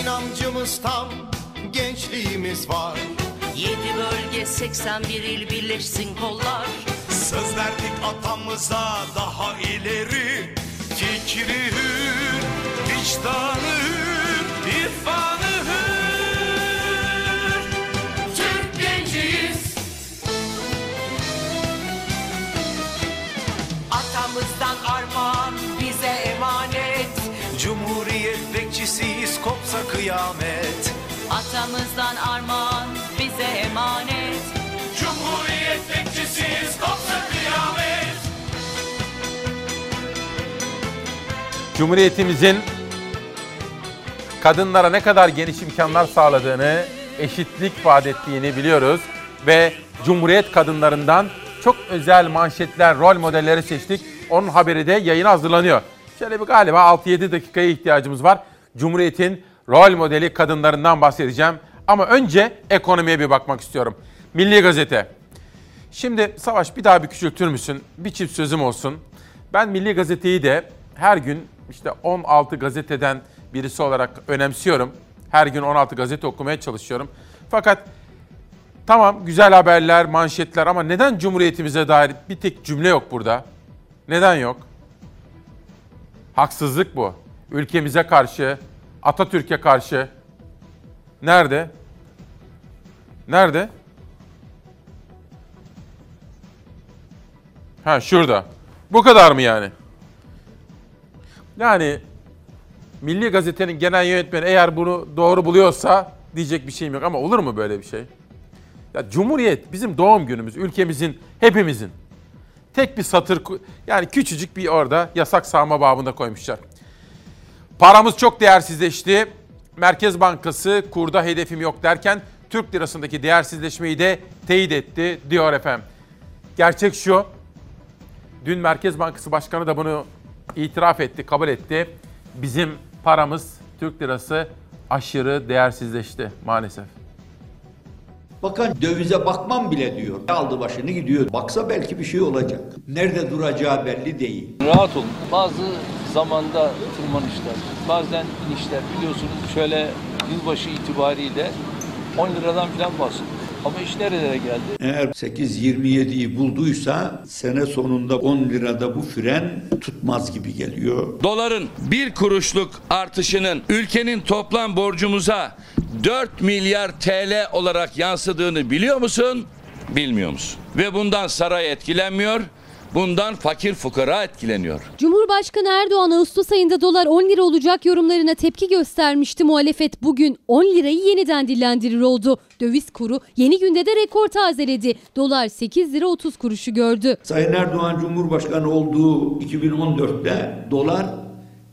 İnancımız tam, hedefimiz var. Yedi bölge 81 il birleşsin kollar. Söz verdik atamıza daha ileri. Fikri hür, vicdanı hür, irfanı hür. Türk genciyiz. Atamızdan armağan bize emanet. Cumhuriyet bekçisiyiz kopsa kıyamet. Atamızdan armağan bize emanet Cumhuriyet bekçisiyiz kopsa kıyamet Cumhuriyetimizin kadınlara ne kadar geniş imkanlar sağladığını, eşitlik vaat ettiğini biliyoruz ve Cumhuriyet kadınlarından çok özel manşetler, rol modelleri seçtik. Onun haberi de yayına hazırlanıyor. Şöyle bir galiba 6-7 dakikaya ihtiyacımız var. Cumhuriyet'in rol modeli kadınlarından bahsedeceğim. Ama önce ekonomiye bir bakmak istiyorum. Milli Gazete. Şimdi Savaş bir daha bir küçültür müsün? Bir çift sözüm olsun. Ben Milli Gazete'yi de her gün işte 16 gazeteden birisi olarak önemsiyorum. Her gün 16 gazete okumaya çalışıyorum. Fakat tamam güzel haberler, manşetler ama neden Cumhuriyetimize dair bir tek cümle yok burada? Neden yok? Haksızlık bu. Ülkemize karşı, Atatürk'e karşı. Nerede? Nerede? Ha şurada. Bu kadar mı yani? Yani Milli Gazete'nin genel yönetmeni eğer bunu doğru buluyorsa diyecek bir şeyim yok ama olur mu böyle bir şey? Ya Cumhuriyet bizim doğum günümüz, ülkemizin, hepimizin. Tek bir satır yani küçücük bir orada yasak sağma babında koymuşlar. Paramız çok değersizleşti. Merkez Bankası kurda hedefim yok derken Türk lirasındaki değersizleşmeyi de teyit etti diyor efendim. Gerçek şu. Dün Merkez Bankası Başkanı da bunu itiraf etti, kabul etti. Bizim paramız Türk lirası aşırı değersizleşti maalesef. Bakan dövize bakmam bile diyor. Aldı başını gidiyor. Baksa belki bir şey olacak. Nerede duracağı belli değil. Rahat olun. Bazı zamanda tırmanışlar, bazen inişler biliyorsunuz şöyle yılbaşı itibariyle 10 liradan falan bahsediyor. Ama iş nerelere geldi? Eğer 8.27'yi bulduysa sene sonunda 10 lirada bu fren tutmaz gibi geliyor. Doların bir kuruşluk artışının ülkenin toplam borcumuza 4 milyar TL olarak yansıdığını biliyor musun? Bilmiyor musun? Ve bundan saray etkilenmiyor. Bundan fakir fukara etkileniyor. Cumhurbaşkanı Erdoğan Ağustos ayında dolar 10 lira olacak yorumlarına tepki göstermişti. Muhalefet bugün 10 lirayı yeniden dillendirir oldu. Döviz kuru yeni günde de rekor tazeledi. Dolar 8 lira 30 kuruşu gördü. Sayın Erdoğan Cumhurbaşkanı olduğu 2014'te dolar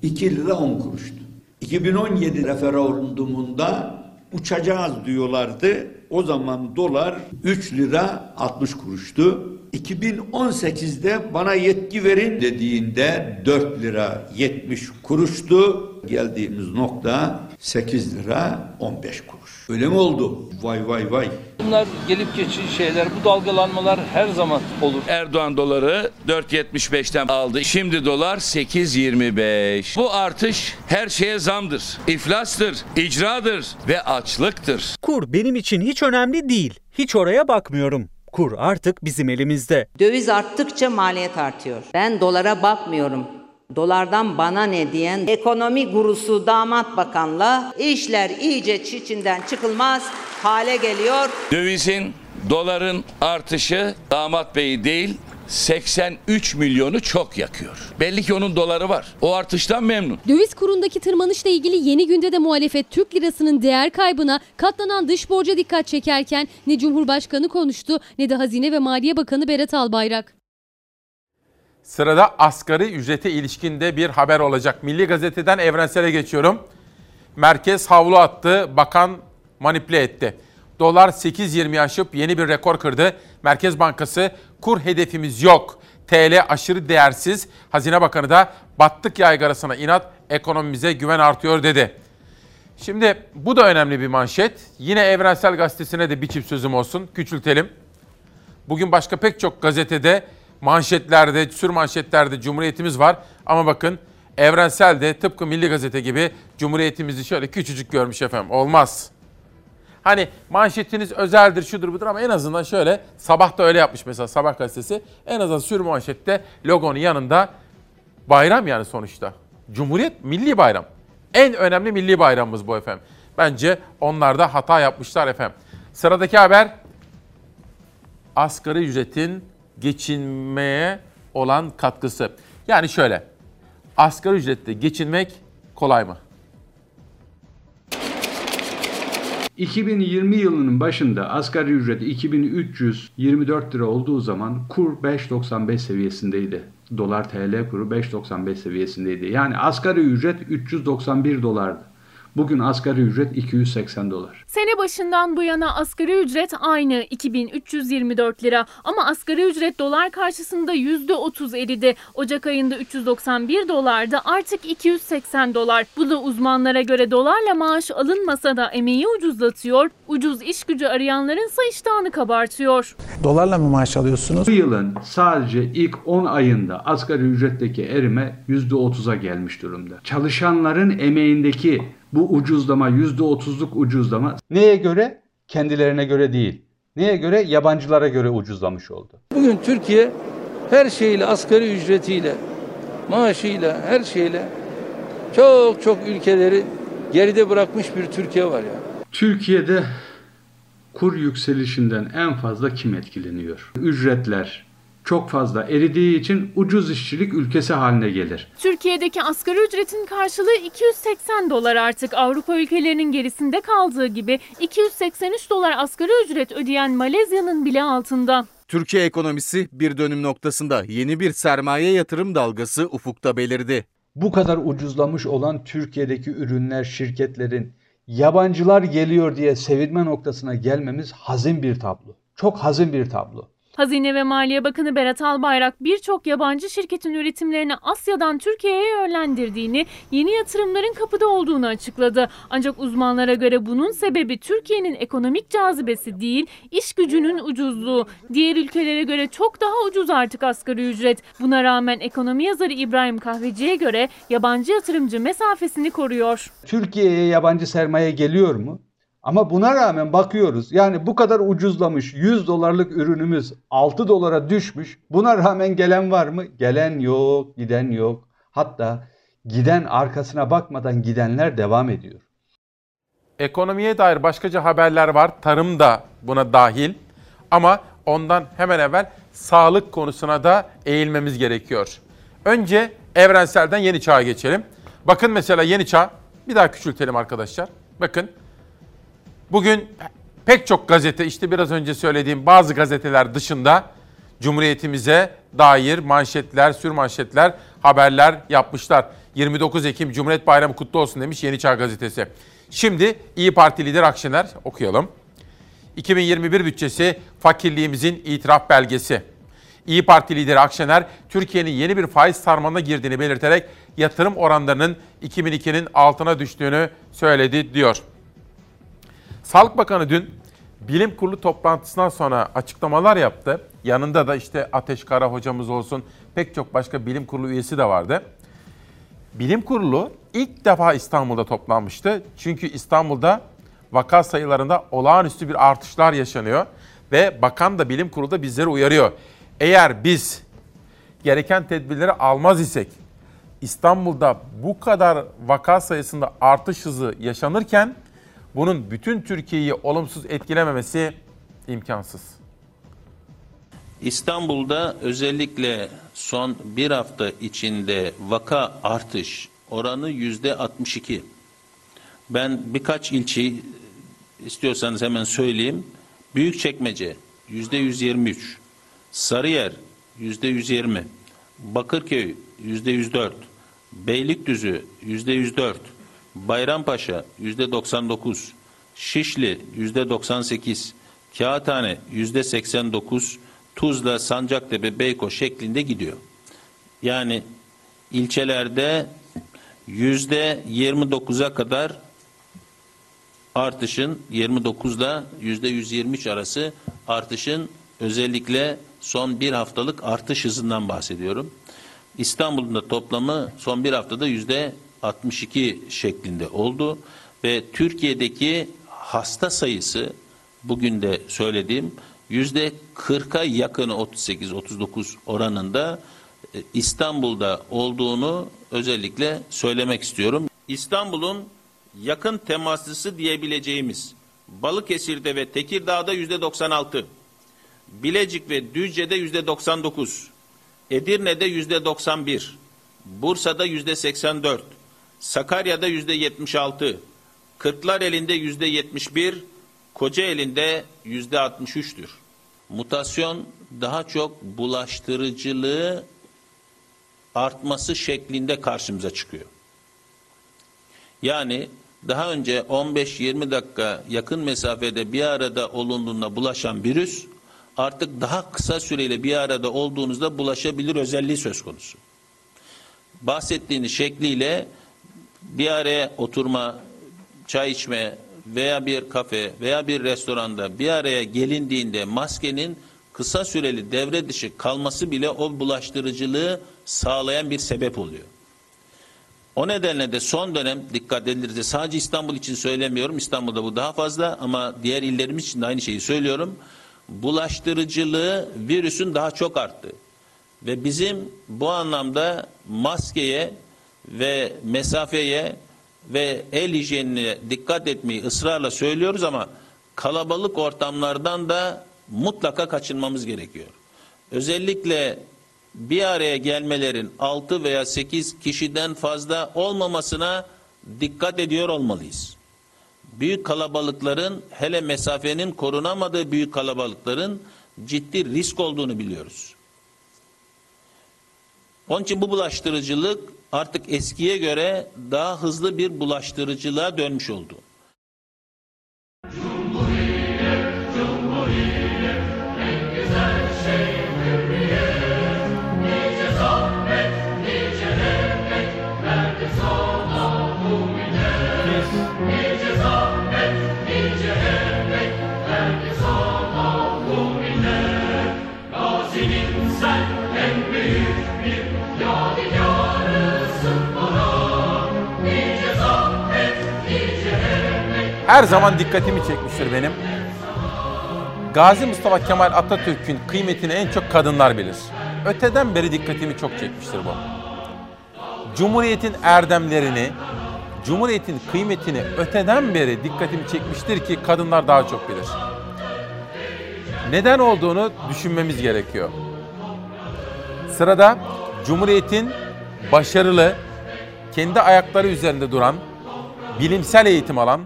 2 lira 10 kuruştu. 2017 referandumunda uçacağız diyorlardı. O zaman dolar 3 lira 60 kuruştu. 2018'de bana yetki verin dediğinde 4 lira 70 kuruştu. Geldiğimiz nokta 8 lira 15 kuruş. Öyle mi oldu? Vay vay vay. Bunlar gelip geçici şeyler. Bu dalgalanmalar her zaman olur. Erdoğan doları 4.75'ten aldı. Şimdi dolar 8.25. Bu artış her şeye zamdır. İflastır, icradır ve açlıktır. Kur benim için hiç önemli değil. Hiç oraya bakmıyorum. Kur artık bizim elimizde. Döviz arttıkça maliyet artıyor. Ben dolara bakmıyorum. Dolardan bana ne diyen ekonomi gurusu damat bakanla işler iyice çiçinden çıkılmaz hale geliyor. Dövizin, doların artışı damat beyi değil 83 milyonu çok yakıyor. Belli ki onun doları var. O artıştan memnun. Döviz kurundaki tırmanışla ilgili yeni günde de muhalefet Türk lirasının değer kaybına katlanan dış borca dikkat çekerken ne Cumhurbaşkanı konuştu ne de Hazine ve Maliye Bakanı Berat Albayrak. Sırada asgari ücrete ilişkinde bir haber olacak. Milli Gazete'den Evrensel'e geçiyorum. Merkez havlu attı, bakan manipüle etti. Dolar 8.20 aşıp yeni bir rekor kırdı. Merkez Bankası kur hedefimiz yok. TL aşırı değersiz. Hazine Bakanı da battık yaygarasına inat ekonomimize güven artıyor dedi. Şimdi bu da önemli bir manşet. Yine Evrensel Gazetesi'ne de bir çift sözüm olsun. Küçültelim. Bugün başka pek çok gazetede manşetlerde, sür manşetlerde Cumhuriyetimiz var. Ama bakın Evrensel de tıpkı Milli Gazete gibi Cumhuriyetimizi şöyle küçücük görmüş efendim. Olmaz. Hani manşetiniz özeldir, şudur budur ama en azından şöyle sabah da öyle yapmış mesela Sabah gazetesi. En azından sür manşette logonun yanında bayram yani sonuçta. Cumhuriyet milli bayram. En önemli milli bayramımız bu efendim. Bence onlar da hata yapmışlar efendim. Sıradaki haber asgari ücretin geçinmeye olan katkısı. Yani şöyle, asgari ücretle geçinmek kolay mı? 2020 yılının başında asgari ücret 2324 lira olduğu zaman kur 5.95 seviyesindeydi. Dolar TL kuru 5.95 seviyesindeydi. Yani asgari ücret 391 dolardı. Bugün asgari ücret 280 dolar. Sene başından bu yana asgari ücret aynı 2324 lira ama asgari ücret dolar karşısında %30 eridi. Ocak ayında 391 dolardı artık 280 dolar. Bu da uzmanlara göre dolarla maaş alınmasa da emeği ucuzlatıyor, ucuz iş gücü arayanların ise iştahını kabartıyor. Dolarla mı maaş alıyorsunuz? Bu yılın sadece ilk 10 ayında asgari ücretteki erime %30'a gelmiş durumda. Çalışanların emeğindeki bu ucuzlama %30'luk ucuzlama neye göre? Kendilerine göre değil. Neye göre? Yabancılara göre ucuzlamış oldu. Bugün Türkiye her şeyle asgari ücretiyle, maaşıyla, her şeyle çok çok ülkeleri geride bırakmış bir Türkiye var ya. Türkiye'de kur yükselişinden en fazla kim etkileniyor? Ücretler çok fazla eridiği için ucuz işçilik ülkesi haline gelir. Türkiye'deki asgari ücretin karşılığı 280 dolar artık Avrupa ülkelerinin gerisinde kaldığı gibi 283 dolar asgari ücret ödeyen Malezya'nın bile altında. Türkiye ekonomisi bir dönüm noktasında yeni bir sermaye yatırım dalgası ufukta belirdi. Bu kadar ucuzlamış olan Türkiye'deki ürünler, şirketlerin yabancılar geliyor diye sevinme noktasına gelmemiz hazin bir tablo. Çok hazin bir tablo. Hazine ve Maliye Bakanı Berat Albayrak birçok yabancı şirketin üretimlerini Asya'dan Türkiye'ye yönlendirdiğini, yeni yatırımların kapıda olduğunu açıkladı. Ancak uzmanlara göre bunun sebebi Türkiye'nin ekonomik cazibesi değil, iş gücünün ucuzluğu. Diğer ülkelere göre çok daha ucuz artık asgari ücret. Buna rağmen ekonomi yazarı İbrahim Kahveci'ye göre yabancı yatırımcı mesafesini koruyor. Türkiye'ye yabancı sermaye geliyor mu? Ama buna rağmen bakıyoruz yani bu kadar ucuzlamış 100 dolarlık ürünümüz 6 dolara düşmüş. Buna rağmen gelen var mı? Gelen yok, giden yok. Hatta giden arkasına bakmadan gidenler devam ediyor. Ekonomiye dair başkaca haberler var. Tarım da buna dahil. Ama ondan hemen evvel sağlık konusuna da eğilmemiz gerekiyor. Önce evrenselden yeni çağa geçelim. Bakın mesela yeni çağ. Bir daha küçültelim arkadaşlar. Bakın Bugün pek çok gazete işte biraz önce söylediğim bazı gazeteler dışında Cumhuriyetimize dair manşetler, sürmanşetler, haberler yapmışlar. 29 Ekim Cumhuriyet Bayramı kutlu olsun demiş Yeni Çağ Gazetesi. Şimdi İyi Parti lideri Akşener okuyalım. 2021 bütçesi fakirliğimizin itiraf belgesi. İyi Parti lideri Akşener, Türkiye'nin yeni bir faiz sarmalına girdiğini belirterek yatırım oranlarının 2002'nin altına düştüğünü söyledi diyor. Sağlık Bakanı dün bilim kurulu toplantısından sonra açıklamalar yaptı. Yanında da işte Ateş Kara hocamız olsun pek çok başka bilim kurulu üyesi de vardı. Bilim kurulu ilk defa İstanbul'da toplanmıştı. Çünkü İstanbul'da vaka sayılarında olağanüstü bir artışlar yaşanıyor. Ve bakan da bilim kurulu da bizleri uyarıyor. Eğer biz gereken tedbirleri almaz isek İstanbul'da bu kadar vaka sayısında artış hızı yaşanırken bunun bütün Türkiye'yi olumsuz etkilememesi imkansız. İstanbul'da özellikle son bir hafta içinde vaka artış oranı yüzde 62. Ben birkaç ilçe istiyorsanız hemen söyleyeyim. Büyükçekmece yüzde 123, Sarıyer yüzde 120, Bakırköy yüzde 104, Beylikdüzü yüzde 104, Bayrampaşa yüzde 99, Şişli yüzde 98, Kağıthane yüzde 89, Tuzla, Sancaktepe, Beykoz şeklinde gidiyor. Yani ilçelerde yüzde 29'a kadar artışın 29'da yüzde 123 arası artışın özellikle son bir haftalık artış hızından bahsediyorum. İstanbul'un da toplamı son bir haftada yüzde 62 şeklinde oldu ve Türkiye'deki hasta sayısı bugün de söylediğim yüzde 40'a yakını 38-39 oranında e, İstanbul'da olduğunu özellikle söylemek istiyorum. İstanbul'un yakın temaslısı diyebileceğimiz Balıkesir'de ve Tekirdağ'da yüzde 96, Bilecik ve Düzce'de yüzde 99, Edirne'de yüzde 91, Bursa'da yüzde 84, Sakarya'da yüzde 76, Kırklar elinde yüzde 71, koca elinde yüzde 63'tür. Mutasyon daha çok bulaştırıcılığı artması şeklinde karşımıza çıkıyor. Yani daha önce 15-20 dakika yakın mesafede bir arada olunduğunda bulaşan virüs artık daha kısa süreyle bir arada olduğunuzda bulaşabilir özelliği söz konusu. Bahsettiğiniz şekliyle bir araya oturma, çay içme veya bir kafe veya bir restoranda bir araya gelindiğinde maskenin kısa süreli devre dışı kalması bile o bulaştırıcılığı sağlayan bir sebep oluyor. O nedenle de son dönem dikkat edilirse sadece İstanbul için söylemiyorum. İstanbul'da bu daha fazla ama diğer illerimiz için de aynı şeyi söylüyorum. Bulaştırıcılığı virüsün daha çok arttı. Ve bizim bu anlamda maskeye ve mesafeye ve el hijyenine dikkat etmeyi ısrarla söylüyoruz ama kalabalık ortamlardan da mutlaka kaçınmamız gerekiyor. Özellikle bir araya gelmelerin 6 veya 8 kişiden fazla olmamasına dikkat ediyor olmalıyız. Büyük kalabalıkların hele mesafenin korunamadığı büyük kalabalıkların ciddi risk olduğunu biliyoruz. Onun için bu bulaştırıcılık artık eskiye göre daha hızlı bir bulaştırıcılığa dönmüş oldu. Her zaman dikkatimi çekmiştir benim. Gazi Mustafa Kemal Atatürk'ün kıymetini en çok kadınlar bilir. Öteden beri dikkatimi çok çekmiştir bu. Cumhuriyetin erdemlerini, Cumhuriyetin kıymetini öteden beri dikkatimi çekmiştir ki kadınlar daha çok bilir. Neden olduğunu düşünmemiz gerekiyor. Sırada Cumhuriyetin başarılı, kendi ayakları üzerinde duran, bilimsel eğitim alan,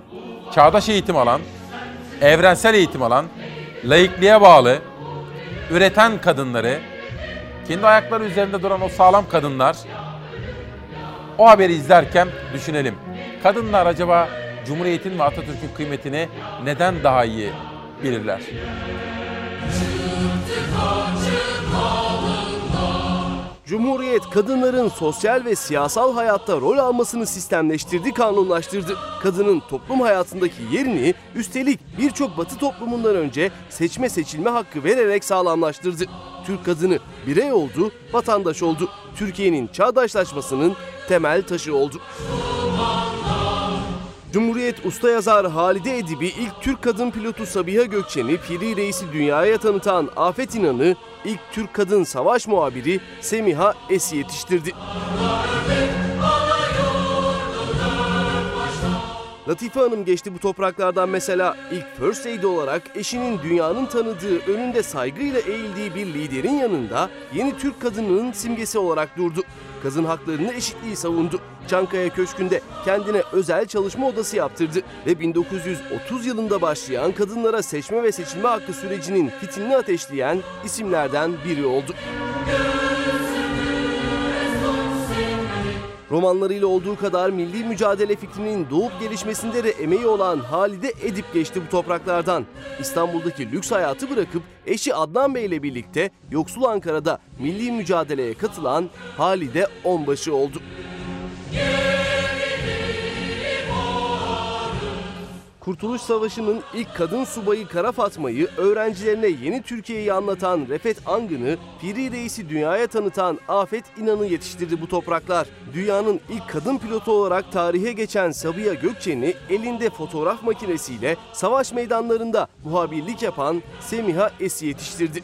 çağdaş eğitim alan, evrensel eğitim alan, laikliğe bağlı, üreten kadınları, kendi ayakları üzerinde duran o sağlam kadınlar, o haberi izlerken düşünelim. Kadınlar acaba Cumhuriyet'in ve Atatürk'ün kıymetini neden daha iyi bilirler? Cumhuriyet kadınların sosyal ve siyasal hayatta rol almasını sistemleştirdi, kanunlaştırdı. Kadının toplum hayatındaki yerini üstelik birçok batı toplumundan önce seçme seçilme hakkı vererek sağlamlaştırdı. Türk kadını birey oldu, vatandaş oldu. Türkiye'nin çağdaşlaşmasının temel taşı oldu. Cumhuriyet usta yazar Halide Edip'i ilk Türk kadın pilotu Sabiha Gökçen'i Piri Reis'i dünyaya tanıtan Afet İnan'ı ilk Türk kadın savaş muhabiri Semiha Es'i yetiştirdi. Latife Hanım geçti bu topraklardan mesela ilk First Lady olarak eşinin dünyanın tanıdığı, önünde saygıyla eğildiği bir liderin yanında yeni Türk kadınının simgesi olarak durdu. Kadın haklarını eşitliği savundu. Çankaya Köşkü'nde kendine özel çalışma odası yaptırdı ve 1930 yılında başlayan kadınlara seçme ve seçilme hakkı sürecinin fitilini ateşleyen isimlerden biri oldu. Romanlarıyla olduğu kadar milli mücadele fikrinin doğup gelişmesinde de emeği olan Halide Edip geçti bu topraklardan. İstanbul'daki lüks hayatı bırakıp eşi Adnan Bey ile birlikte yoksul Ankara'da milli mücadeleye katılan Halide Onbaşı oldu. Kurtuluş Savaşı'nın ilk kadın subayı Kara Fatma'yı öğrencilerine yeni Türkiye'yi anlatan Refet Angın'ı, Piri Reis'i dünyaya tanıtan Afet İnan'ı yetiştirdi bu topraklar. Dünyanın ilk kadın pilotu olarak tarihe geçen Sabiha Gökçen'i elinde fotoğraf makinesiyle savaş meydanlarında muhabirlik yapan Semiha Es'i yetiştirdi.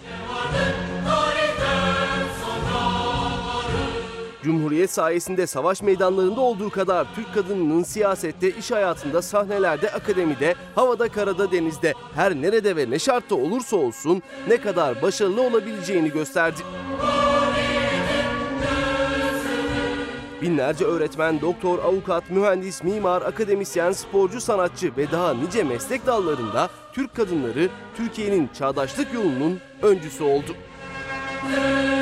Cumhuriyet sayesinde savaş meydanlarında olduğu kadar Türk kadınının siyasette, iş hayatında, sahnelerde, akademide, havada, karada, denizde, her nerede ve ne şartta olursa olsun ne kadar başarılı olabileceğini gösterdi. Binlerce öğretmen, doktor, avukat, mühendis, mimar, akademisyen, sporcu, sanatçı ve daha nice meslek dallarında Türk kadınları Türkiye'nin çağdaşlık yolunun öncüsü oldu. Nice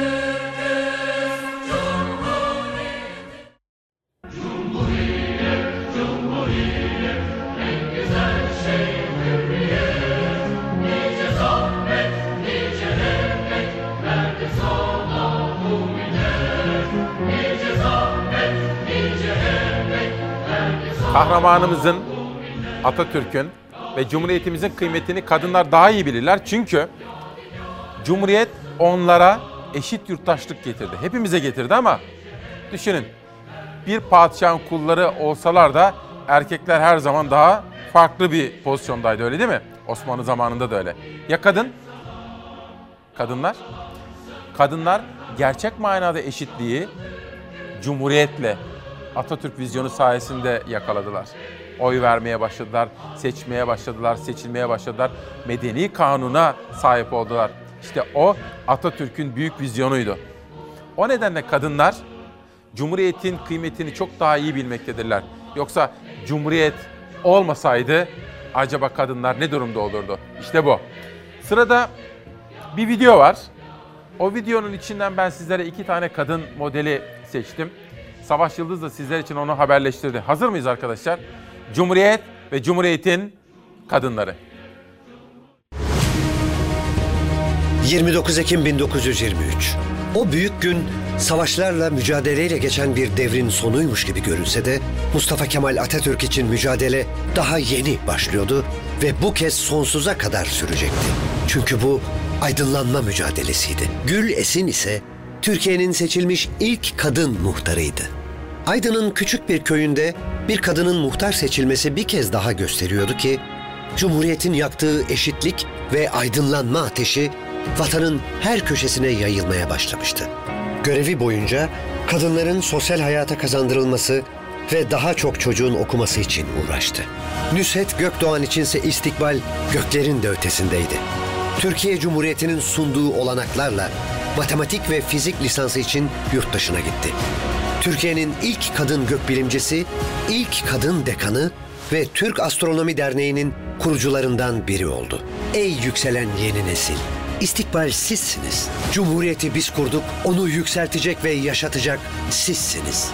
Kahramanımızın, Atatürk'ün ve Cumhuriyetimizin kıymetini kadınlar daha iyi bilirler. Çünkü Cumhuriyet onlara eşit yurttaşlık getirdi. Hepimize getirdi ama düşünün bir padişahın kulları olsalar da erkekler her zaman daha farklı bir pozisyondaydı öyle değil mi? Osmanlı zamanında da öyle. Ya kadın? Kadınlar? Kadınlar gerçek manada eşitliği Cumhuriyetle Atatürk vizyonu sayesinde yakaladılar. Oy vermeye başladılar, seçmeye başladılar, seçilmeye başladılar. Medeni kanuna sahip oldular. İşte o Atatürk'ün büyük vizyonuydu. O nedenle kadınlar Cumhuriyet'in kıymetini çok daha iyi bilmektedirler. Yoksa Cumhuriyet olmasaydı acaba kadınlar ne durumda olurdu? İşte bu. Sırada bir video var. O videonun içinden ben sizlere iki tane kadın modeli seçtim. Savaş Yıldız da sizler için onu haberleştirdi. Hazır mıyız arkadaşlar? Cumhuriyet ve Cumhuriyet'in kadınları. 29 Ekim 1923. O büyük gün savaşlarla mücadeleyle geçen bir devrin sonuymuş gibi görünse de Mustafa Kemal Atatürk için mücadele daha yeni başlıyordu ve bu kez sonsuza kadar sürecekti. Çünkü bu aydınlanma mücadelesiydi. Gül Esin ise Türkiye'nin seçilmiş ilk kadın muhtarıydı. Aydın'ın küçük bir köyünde bir kadının muhtar seçilmesi bir kez daha gösteriyordu ki Cumhuriyet'in yaktığı eşitlik ve aydınlanma ateşi vatanın her köşesine yayılmaya başlamıştı. Görevi boyunca kadınların sosyal hayata kazandırılması ve daha çok çocuğun okuması için uğraştı. Nüshet Gökdoğan içinse istikbal göklerin de ötesindeydi. Türkiye Cumhuriyeti'nin sunduğu olanaklarla matematik ve fizik lisansı için yurt dışına gitti. Türkiye'nin ilk kadın gökbilimcisi, ilk kadın dekanı ve Türk Astronomi Derneği'nin kurucularından biri oldu. Ey yükselen yeni nesil! İstikbal sizsiniz. Cumhuriyeti biz kurduk, onu yükseltecek ve yaşatacak sizsiniz.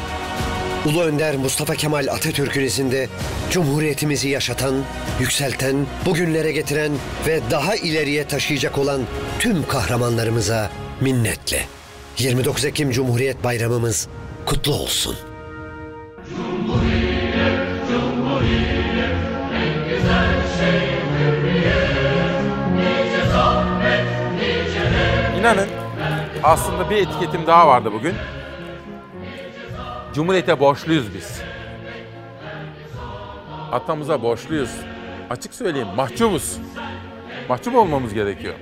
Ulu Önder Mustafa Kemal Atatürk'ün izinde Cumhuriyetimizi yaşatan, yükselten, bugünlere getiren ve daha ileriye taşıyacak olan tüm kahramanlarımıza minnetle. 29 Ekim Cumhuriyet Bayramımız kutlu olsun. Cumhuriyet en güzel şey. Nice zahmet, nice İnanın aslında bir etiketim daha vardı bugün. Cumhuriyete borçluyuz biz. Atamıza borçluyuz. Açık söyleyeyim mahcubuz. Mahcup olmamız gerekiyor.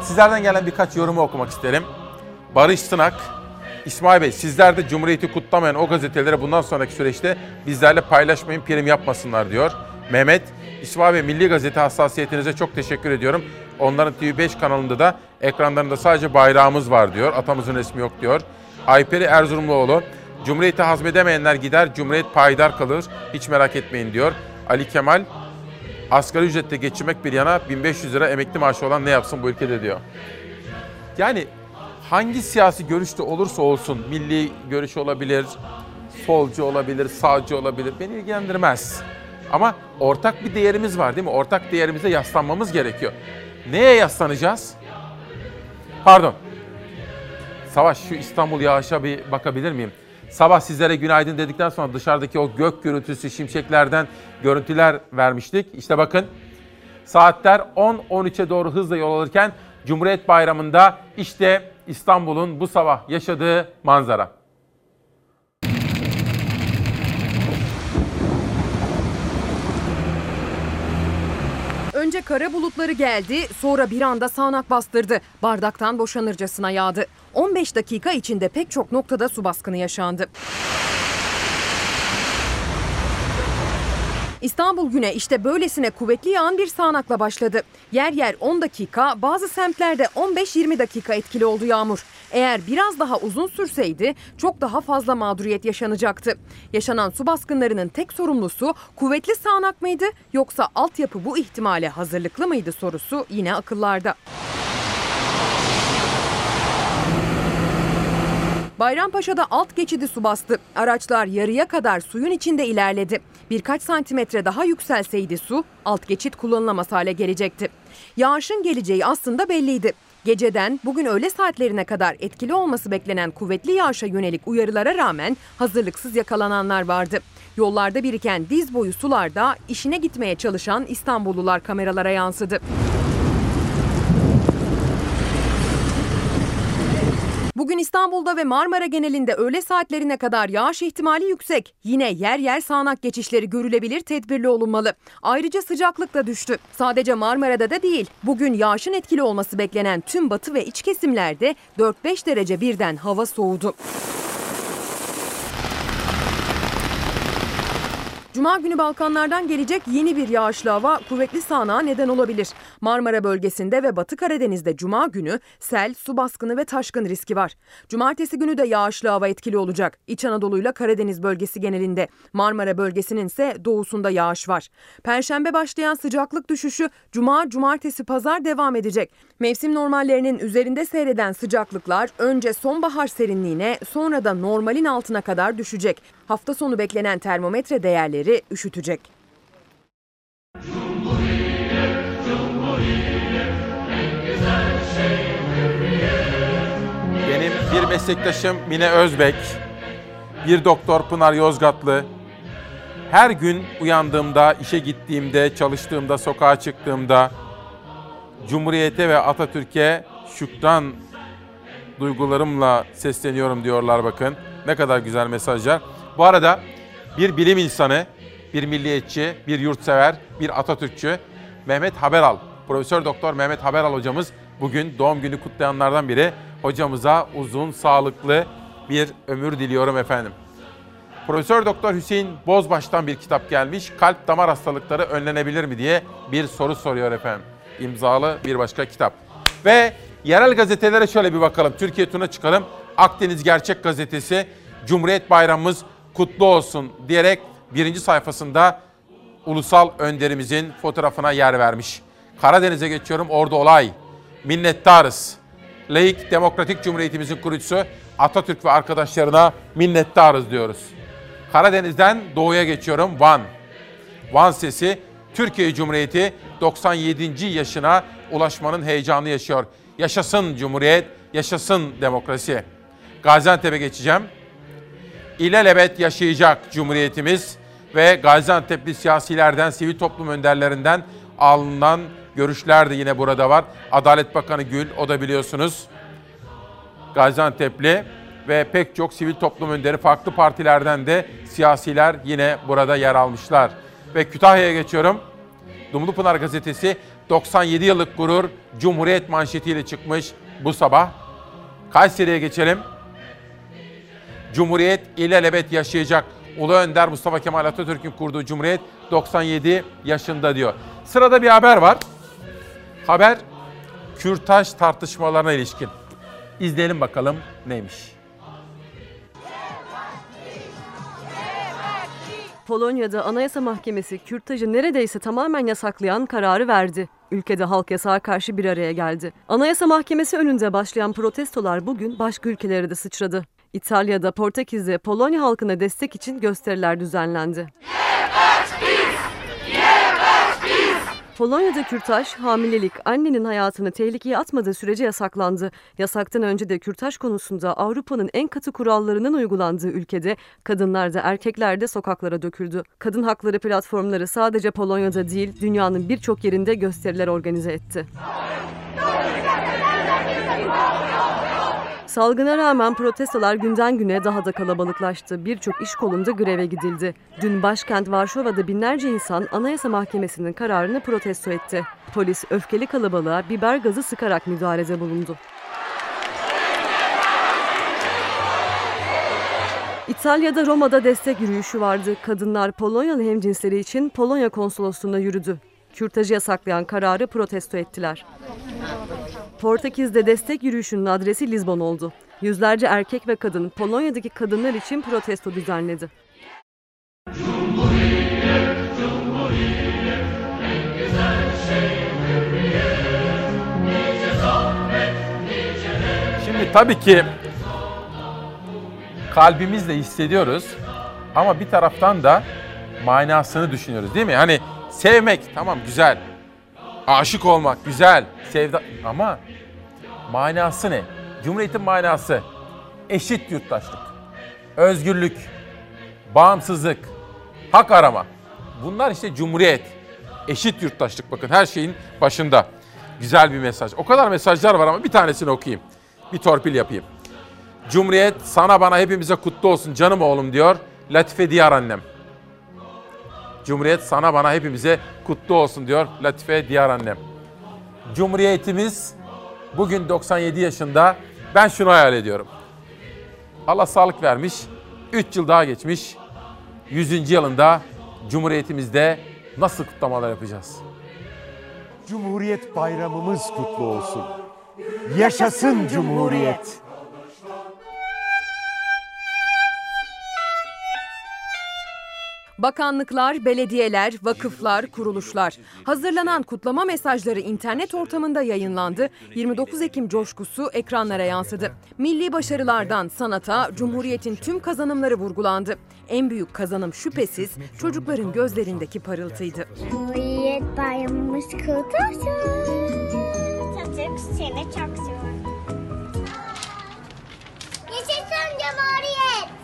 Sizlerden gelen birkaç yorumu okumak isterim. Barış Sınak, İsmail Bey sizler de Cumhuriyeti kutlamayan o gazetelere bundan sonraki süreçte bizlerle paylaşmayın, prim yapmasınlar diyor. Mehmet, İsmail Bey Milli Gazete hassasiyetinize çok teşekkür ediyorum. Onların TV5 kanalında da ekranlarında sadece bayrağımız var diyor. Atamızın resmi yok diyor. Ayperi Erzurumluoğlu, Cumhuriyeti hazmedemeyenler gider, Cumhuriyet payidar kalır. Hiç merak etmeyin diyor. Ali Kemal, asgari ücrette geçirmek bir yana 1500 lira emekli maaşı olan ne yapsın bu ülkede diyor. Yani hangi siyasi görüşte olursa olsun, milli görüş olabilir, solcu olabilir, sağcı olabilir, beni ilgilendirmez. Ama ortak bir değerimiz var değil mi? Ortak değerimize yaslanmamız gerekiyor. Neye yaslanacağız? Pardon. Savaş şu İstanbul yağışa bir bakabilir miyim? Sabah sizlere günaydın dedikten sonra dışarıdaki o gök gürültüsü şimşeklerden görüntüler vermiştik. İşte bakın saatler 10-13'e doğru hızla yol alırken Cumhuriyet Bayramı'nda işte İstanbul'un bu sabah yaşadığı manzara. Önce kara bulutları geldi, sonra bir anda sağanak bastırdı. Bardaktan boşanırcasına yağdı. 15 dakika içinde pek çok noktada su baskını yaşandı. İstanbul güne işte böylesine kuvvetli yağan bir sağanakla başladı. Yer yer 10 dakika, bazı semtlerde 15-20 dakika etkili oldu yağmur. Eğer biraz daha uzun sürseydi çok daha fazla mağduriyet yaşanacaktı. Yaşanan su baskınlarının tek sorumlusu kuvvetli sağanak mıydı yoksa altyapı bu ihtimale hazırlıklı mıydı sorusu yine akıllarda. Bayrampaşa'da alt geçidi su bastı. Araçlar yarıya kadar suyun içinde ilerledi. Birkaç santimetre daha yükselseydi su alt geçit kullanılamaz hale gelecekti. Yağışın geleceği aslında belliydi. Geceden bugün öğle saatlerine kadar etkili olması beklenen kuvvetli yağışa yönelik uyarılara rağmen hazırlıksız yakalananlar vardı. Yollarda biriken diz boyu sularda işine gitmeye çalışan İstanbullular kameralara yansıdı. Bugün İstanbul'da ve Marmara genelinde öğle saatlerine kadar yağış ihtimali yüksek. Yine yer yer sağanak geçişleri görülebilir, tedbirli olunmalı. Ayrıca sıcaklık da düştü. Sadece Marmara'da da değil. Bugün yağışın etkili olması beklenen tüm batı ve iç kesimlerde 4-5 derece birden hava soğudu. Cuma günü Balkanlardan gelecek yeni bir yağışlı hava kuvvetli sağanağa neden olabilir. Marmara bölgesinde ve Batı Karadeniz'de Cuma günü sel, su baskını ve taşkın riski var. Cumartesi günü de yağışlı hava etkili olacak. İç Anadolu ile Karadeniz bölgesi genelinde. Marmara bölgesinin ise doğusunda yağış var. Perşembe başlayan sıcaklık düşüşü Cuma, Cumartesi, Pazar devam edecek. Mevsim normallerinin üzerinde seyreden sıcaklıklar önce sonbahar serinliğine sonra da normalin altına kadar düşecek. Hafta sonu beklenen termometre değerleri üşütecek. Benim bir meslektaşım Mine Özbek, bir doktor Pınar Yozgatlı. Her gün uyandığımda, işe gittiğimde, çalıştığımda, sokağa çıktığımda Cumhuriyete ve Atatürk'e şükran duygularımla sesleniyorum diyorlar bakın. Ne kadar güzel mesajlar. Bu arada bir bilim insanı, bir milliyetçi, bir yurtsever, bir Atatürkçü Mehmet Haberal, Profesör Doktor Mehmet Haberal hocamız bugün doğum günü kutlayanlardan biri. Hocamıza uzun, sağlıklı bir ömür diliyorum efendim. Profesör Doktor Hüseyin Bozbaş'tan bir kitap gelmiş. Kalp damar hastalıkları önlenebilir mi diye bir soru soruyor efendim. İmzalı bir başka kitap. Ve yerel gazetelere şöyle bir bakalım. Türkiye turuna çıkalım. Akdeniz Gerçek Gazetesi Cumhuriyet Bayramımız kutlu olsun diyerek birinci sayfasında ulusal önderimizin fotoğrafına yer vermiş. Karadeniz'e geçiyorum. Orada olay. Minnettarız. Laik Demokratik Cumhuriyetimizin kurucusu Atatürk ve arkadaşlarına minnettarız diyoruz. Karadeniz'den doğuya geçiyorum. Van. Van sesi Türkiye Cumhuriyeti 97. yaşına ulaşmanın heyecanı yaşıyor. Yaşasın Cumhuriyet, yaşasın demokrasi. Gaziantep'e geçeceğim. İlelebet yaşayacak Cumhuriyetimiz ve Gaziantep'li siyasilerden, sivil toplum önderlerinden alınan görüşler de yine burada var. Adalet Bakanı Gül, o da biliyorsunuz Gaziantep'li ve pek çok sivil toplum önderi farklı partilerden de siyasiler yine burada yer almışlar. Ve Kütahya'ya geçiyorum. Dumlupınar gazetesi 97 yıllık gurur Cumhuriyet manşetiyle çıkmış bu sabah. Kayseri'ye geçelim. Cumhuriyet ilelebet yaşayacak. Ulu Önder Mustafa Kemal Atatürk'ün kurduğu Cumhuriyet 97 yaşında diyor. Sırada bir haber var. Haber Kürtaj tartışmalarına ilişkin. İzleyelim bakalım neymiş. Polonya'da Anayasa Mahkemesi kürtajı neredeyse tamamen yasaklayan kararı verdi. Ülkede halk yasağa karşı bir araya geldi. Anayasa Mahkemesi önünde başlayan protestolar bugün başka ülkelere de sıçradı. İtalya'da, Portekiz'de Polonya halkına destek için gösteriler düzenlendi. Polonya'da kürtaj, hamilelik, annenin hayatını tehlikeye atmadığı sürece yasaklandı. Yasaktan önce de kürtaj konusunda Avrupa'nın en katı kurallarının uygulandığı ülkede kadınlar da erkekler de sokaklara döküldü. Kadın hakları platformları sadece Polonya'da değil, dünyanın birçok yerinde gösteriler organize etti. Salgına rağmen protestolar günden güne daha da kalabalıklaştı. Birçok iş kolunda greve gidildi. Dün başkent Varşova'da binlerce insan Anayasa Mahkemesi'nin kararını protesto etti. Polis öfkeli kalabalığa biber gazı sıkarak müdahalede bulundu. İtalya'da Roma'da destek yürüyüşü vardı. Kadınlar Polonyalı hemcinsleri için Polonya konsolosluğuna yürüdü. Kürtajı yasaklayan kararı protesto ettiler. Portekiz'de destek yürüyüşünün adresi Lizbon oldu. Yüzlerce erkek ve kadın Polonya'daki kadınlar için protesto düzenledi. Şimdi tabii ki kalbimizle hissediyoruz ama bir taraftan da manasını düşünüyoruz değil mi? Hani sevmek tamam güzel. Aşık olmak güzel. Sevda ama manası ne? Cumhuriyetin manası eşit yurttaşlık, özgürlük, bağımsızlık, hak arama. Bunlar işte cumhuriyet, eşit yurttaşlık bakın her şeyin başında. Güzel bir mesaj. O kadar mesajlar var ama bir tanesini okuyayım. Bir torpil yapayım. Cumhuriyet sana bana hepimize kutlu olsun canım oğlum diyor Latife Diyar annem. Cumhuriyet sana bana hepimize kutlu olsun diyor Latife Diyar annem. Cumhuriyetimiz bugün 97 yaşında. Ben şunu hayal ediyorum. Allah sağlık vermiş. 3 yıl daha geçmiş. 100. yılında Cumhuriyetimizde nasıl kutlamalar yapacağız? Cumhuriyet bayramımız kutlu olsun. Yaşasın Cumhuriyet. Bakanlıklar, belediyeler, vakıflar, kuruluşlar. Hazırlanan kutlama mesajları internet ortamında yayınlandı. 29 Ekim coşkusu ekranlara yansıdı. Milli başarılardan sanata, Cumhuriyet'in tüm kazanımları vurgulandı. En büyük kazanım şüphesiz çocukların gözlerindeki parıltıydı. Cumhuriyet bayramımız kutlu olsun. Çocuk seni çok seviyorum. Yaşasın Cumhuriyet.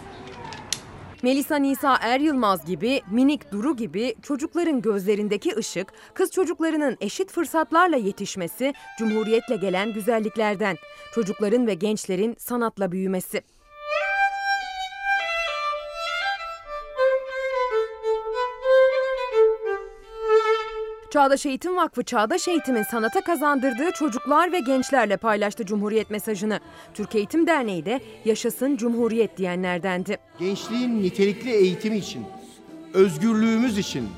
Melisa Nisa Er Yılmaz gibi, Minik Duru gibi çocukların gözlerindeki ışık, kız çocuklarının eşit fırsatlarla yetişmesi, cumhuriyetle gelen güzelliklerden, çocukların ve gençlerin sanatla büyümesi. Çağdaş Eğitim Vakfı Çağdaş Eğitim'in sanata kazandırdığı çocuklar ve gençlerle paylaştı Cumhuriyet mesajını. Türk Eğitim Derneği de yaşasın Cumhuriyet diyenlerdendi. Gençliğin nitelikli eğitimi için, özgürlüğümüz için,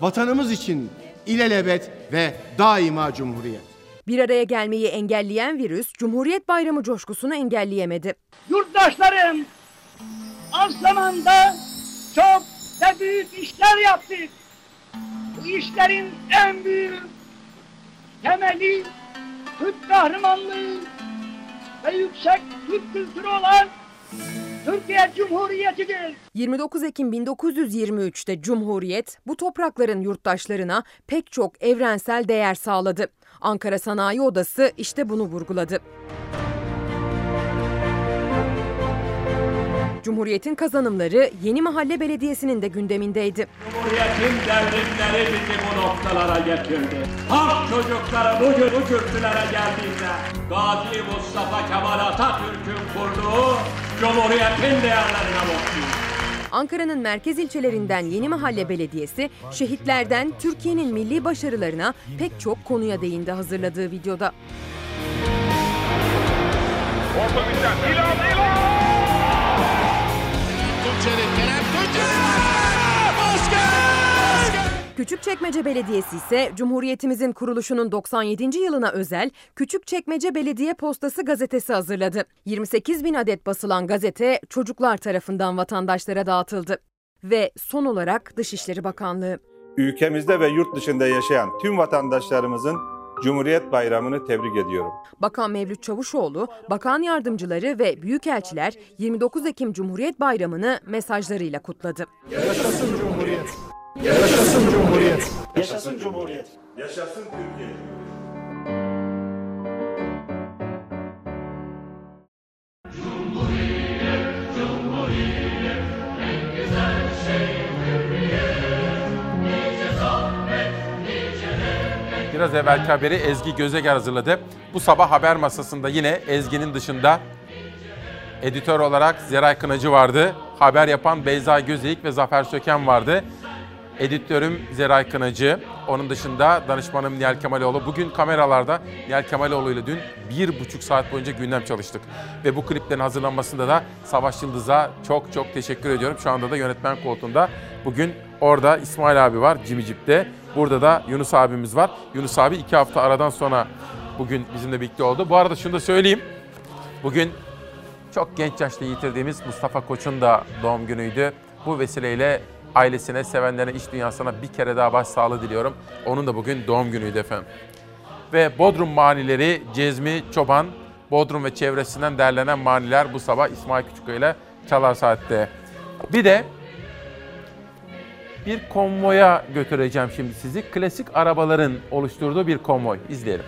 vatanımız için ilelebet ve daima Cumhuriyet. Bir araya gelmeyi engelleyen virüs Cumhuriyet Bayramı coşkusunu engelleyemedi. Yurttaşlarım, az zamanda çok ve büyük işler yaptık. Bu işlerin en büyük temeli Türk kahramanlığı ve yüksek Türk kültürü olan Türkiye Cumhuriyeti'dir. 29 Ekim 1923'te Cumhuriyet bu toprakların yurttaşlarına pek çok evrensel değer sağladı. Ankara Sanayi Odası işte bunu vurguladı. Cumhuriyet'in kazanımları Yeni Mahalle Belediyesi'nin de gündemindeydi. Cumhuriyetin devrimleri bizi bu noktalara getirdi. Halk çocukları bugün bu kürsülere geldiğinde Gazi Mustafa Kemal Atatürk'ün kurduğu Cumhuriyetin değerlerine bakıyor. Ankara'nın merkez ilçelerinden Yeni Mahalle Belediyesi, şehitlerden Türkiye'nin milli başarılarına pek çok konuya değindi hazırladığı videoda. Küçükçekmece Belediyesi ise Cumhuriyetimizin kuruluşunun 97. yılına özel Küçükçekmece Belediye Postası gazetesi hazırladı. 28 bin adet basılan gazete çocuklar tarafından vatandaşlara dağıtıldı. Ve son olarak Dışişleri Bakanlığı. Ülkemizde ve yurt dışında yaşayan tüm vatandaşlarımızın Cumhuriyet Bayramı'nı tebrik ediyorum. Bakan Mevlüt Çavuşoğlu, bakan yardımcıları ve büyükelçiler 29 Ekim Cumhuriyet Bayramı'nı mesajlarıyla kutladı. Yaşasın Cumhuriyet. Yaşasın Cumhuriyet. Yaşasın Cumhuriyet. Yaşasın Türkiye. Biraz evvelki haberi Ezgi Gözeger hazırladı. Bu sabah haber masasında yine Ezgi'nin dışında editör olarak Zeray Kınacı vardı. Haber yapan Beyza Gözeyik ve Zafer Söken vardı. Editörüm Zeray Kınacı. Onun dışında danışmanım Nihal Kemaloğlu. Bugün kameralarda Nihal Kemaloğlu ile dün bir buçuk saat boyunca gündem çalıştık. Ve bu kliplerin hazırlanmasında da Savaş Yıldız'a çok çok teşekkür ediyorum. Şu anda da yönetmen koltuğunda. Bugün orada İsmail abi var Jeep'te. Burada da Yunus abimiz var. Yunus abi iki hafta aradan sonra bugün bizimle birlikte oldu. Bu arada şunu da söyleyeyim. Bugün çok genç yaşta yitirdiğimiz Mustafa Koç'un da doğum günüydü. Bu vesileyle ailesine, sevenlerine, iş dünyasına bir kere daha başsağlığı diliyorum. Onun da bugün doğum günüydü efendim. Ve Bodrum manileri Cezmi Çoban, Bodrum ve çevresinden derlenen maniler bu sabah İsmail Küçüköy ile Çalar Saat'te. Bir de bir konvoya götüreceğim şimdi sizi. Klasik arabaların oluşturduğu bir konvoy. İzleyelim.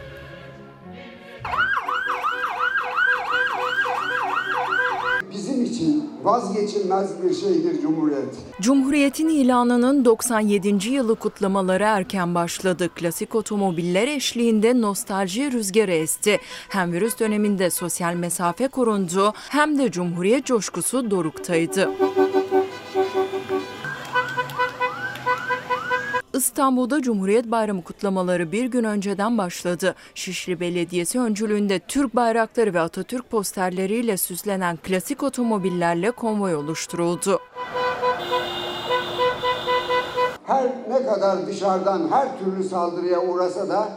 Bizim için vazgeçilmez bir şeydir Cumhuriyet. Cumhuriyet'in ilanının 97. yılı kutlamaları erken başladı. Klasik otomobiller eşliğinde nostalji rüzgarı esti. Hem virüs döneminde sosyal mesafe korundu hem de Cumhuriyet coşkusu doruktaydı. İstanbul'da Cumhuriyet Bayramı kutlamaları bir gün önceden başladı. Şişli Belediyesi öncülüğünde Türk bayrakları ve Atatürk posterleriyle süslenen klasik otomobillerle konvoy oluşturuldu. Her ne kadar dışarıdan her türlü saldırıya uğrasa da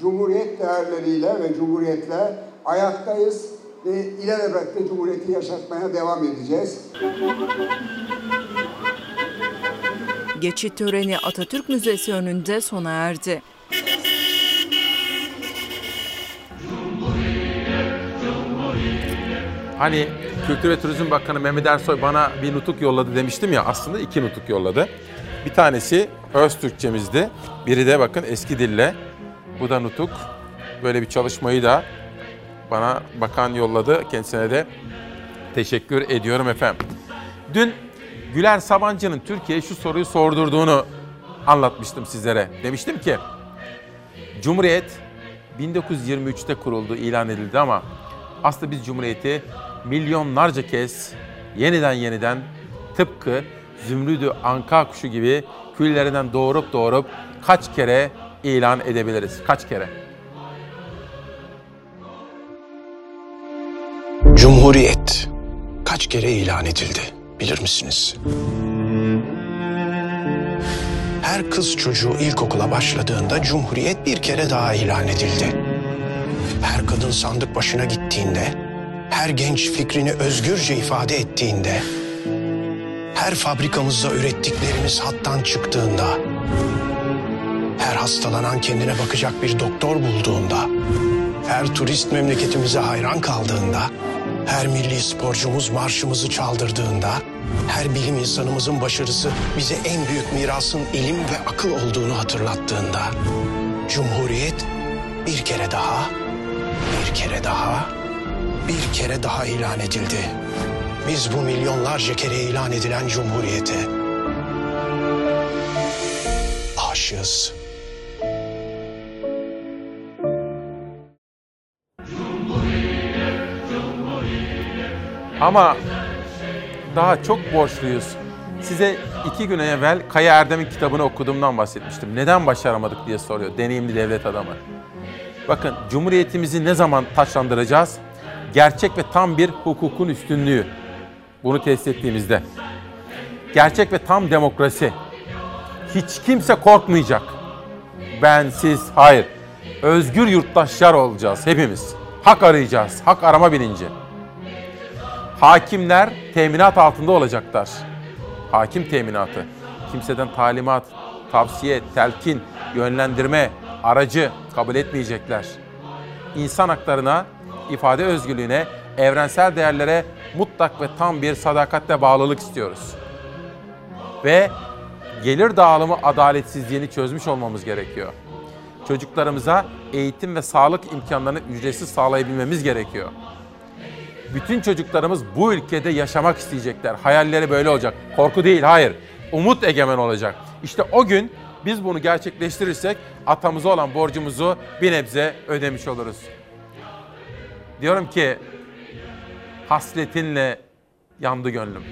Cumhuriyet değerleriyle ve Cumhuriyetle ayaktayız ve ilelebette Cumhuriyeti yaşatmaya devam edeceğiz. Geçit töreni Atatürk Müzesi önünde sona erdi. Hani Kültür ve Turizm Bakanı Mehmet Ersoy bana bir nutuk yolladı demiştim ya aslında iki nutuk yolladı. Bir tanesi öz Türkçemizdi. Biri de bakın eski dille. Bu da nutuk. Böyle bir çalışmayı da bana bakan yolladı. Kendisine de teşekkür ediyorum efendim. Dün Güler Sabancı'nın Türkiye'ye şu soruyu sordurduğunu anlatmıştım sizlere. Demiştim ki Cumhuriyet 1923'te kuruldu, ilan edildi ama aslında biz Cumhuriyeti milyonlarca kez yeniden yeniden tıpkı zümrüdü anka kuşu gibi küllerinden doğurup doğurup kaç kere ilan edebiliriz? Kaç kere? Cumhuriyet kaç kere ilan edildi bilir misiniz? Her kız çocuğu ilkokula başladığında Cumhuriyet bir kere daha ilan edildi. Her kadın sandık başına gittiğinde, her genç fikrini özgürce ifade ettiğinde, her fabrikamızda ürettiklerimiz hattan çıktığında, her hastalanan kendine bakacak bir doktor bulduğunda, her turist memleketimize hayran kaldığında, her milli sporcumuz marşımızı çaldırdığında, her bilim insanımızın başarısı bize en büyük mirasın ilim ve akıl olduğunu hatırlattığında, Cumhuriyet bir kere daha, bir kere daha, bir kere daha ilan edildi. Biz bu milyonlarca kere ilan edilen Cumhuriyete aşığız. Ama daha çok borçluyuz. Size iki gün evvel Kaya Erdem'in kitabını okuduğumdan bahsetmiştim. Neden başaramadık diye soruyor deneyimli devlet adamı. Bakın Cumhuriyetimizi ne zaman taşlandıracağız? Gerçek ve tam bir hukukun üstünlüğü. Bunu tesis ettiğimizde. Gerçek ve tam demokrasi. Hiç kimse korkmayacak. Ben, siz, hayır. Özgür yurttaşlar olacağız hepimiz. Hak arayacağız. Hak arama bilinci. Hakimler teminat altında olacaklar. Hakim teminatı. Kimseden talimat, tavsiye, telkin, yönlendirme, aracı kabul etmeyecekler. İnsan haklarına, ifade özgürlüğüne, evrensel değerlere mutlak ve tam bir sadakatle bağlılık istiyoruz. Ve gelir dağılımı adaletsizliğini çözmüş olmamız gerekiyor. Çocuklarımıza eğitim ve sağlık imkanlarını ücretsiz sağlayabilmemiz gerekiyor. Bütün çocuklarımız bu ülkede yaşamak isteyecekler. Hayalleri böyle olacak. Korku değil, hayır. Umut egemen olacak. İşte o gün biz bunu gerçekleştirirsek atamıza olan borcumuzu bir nebze ödemiş oluruz. Diyorum ki hasletinle yandı gönlüm.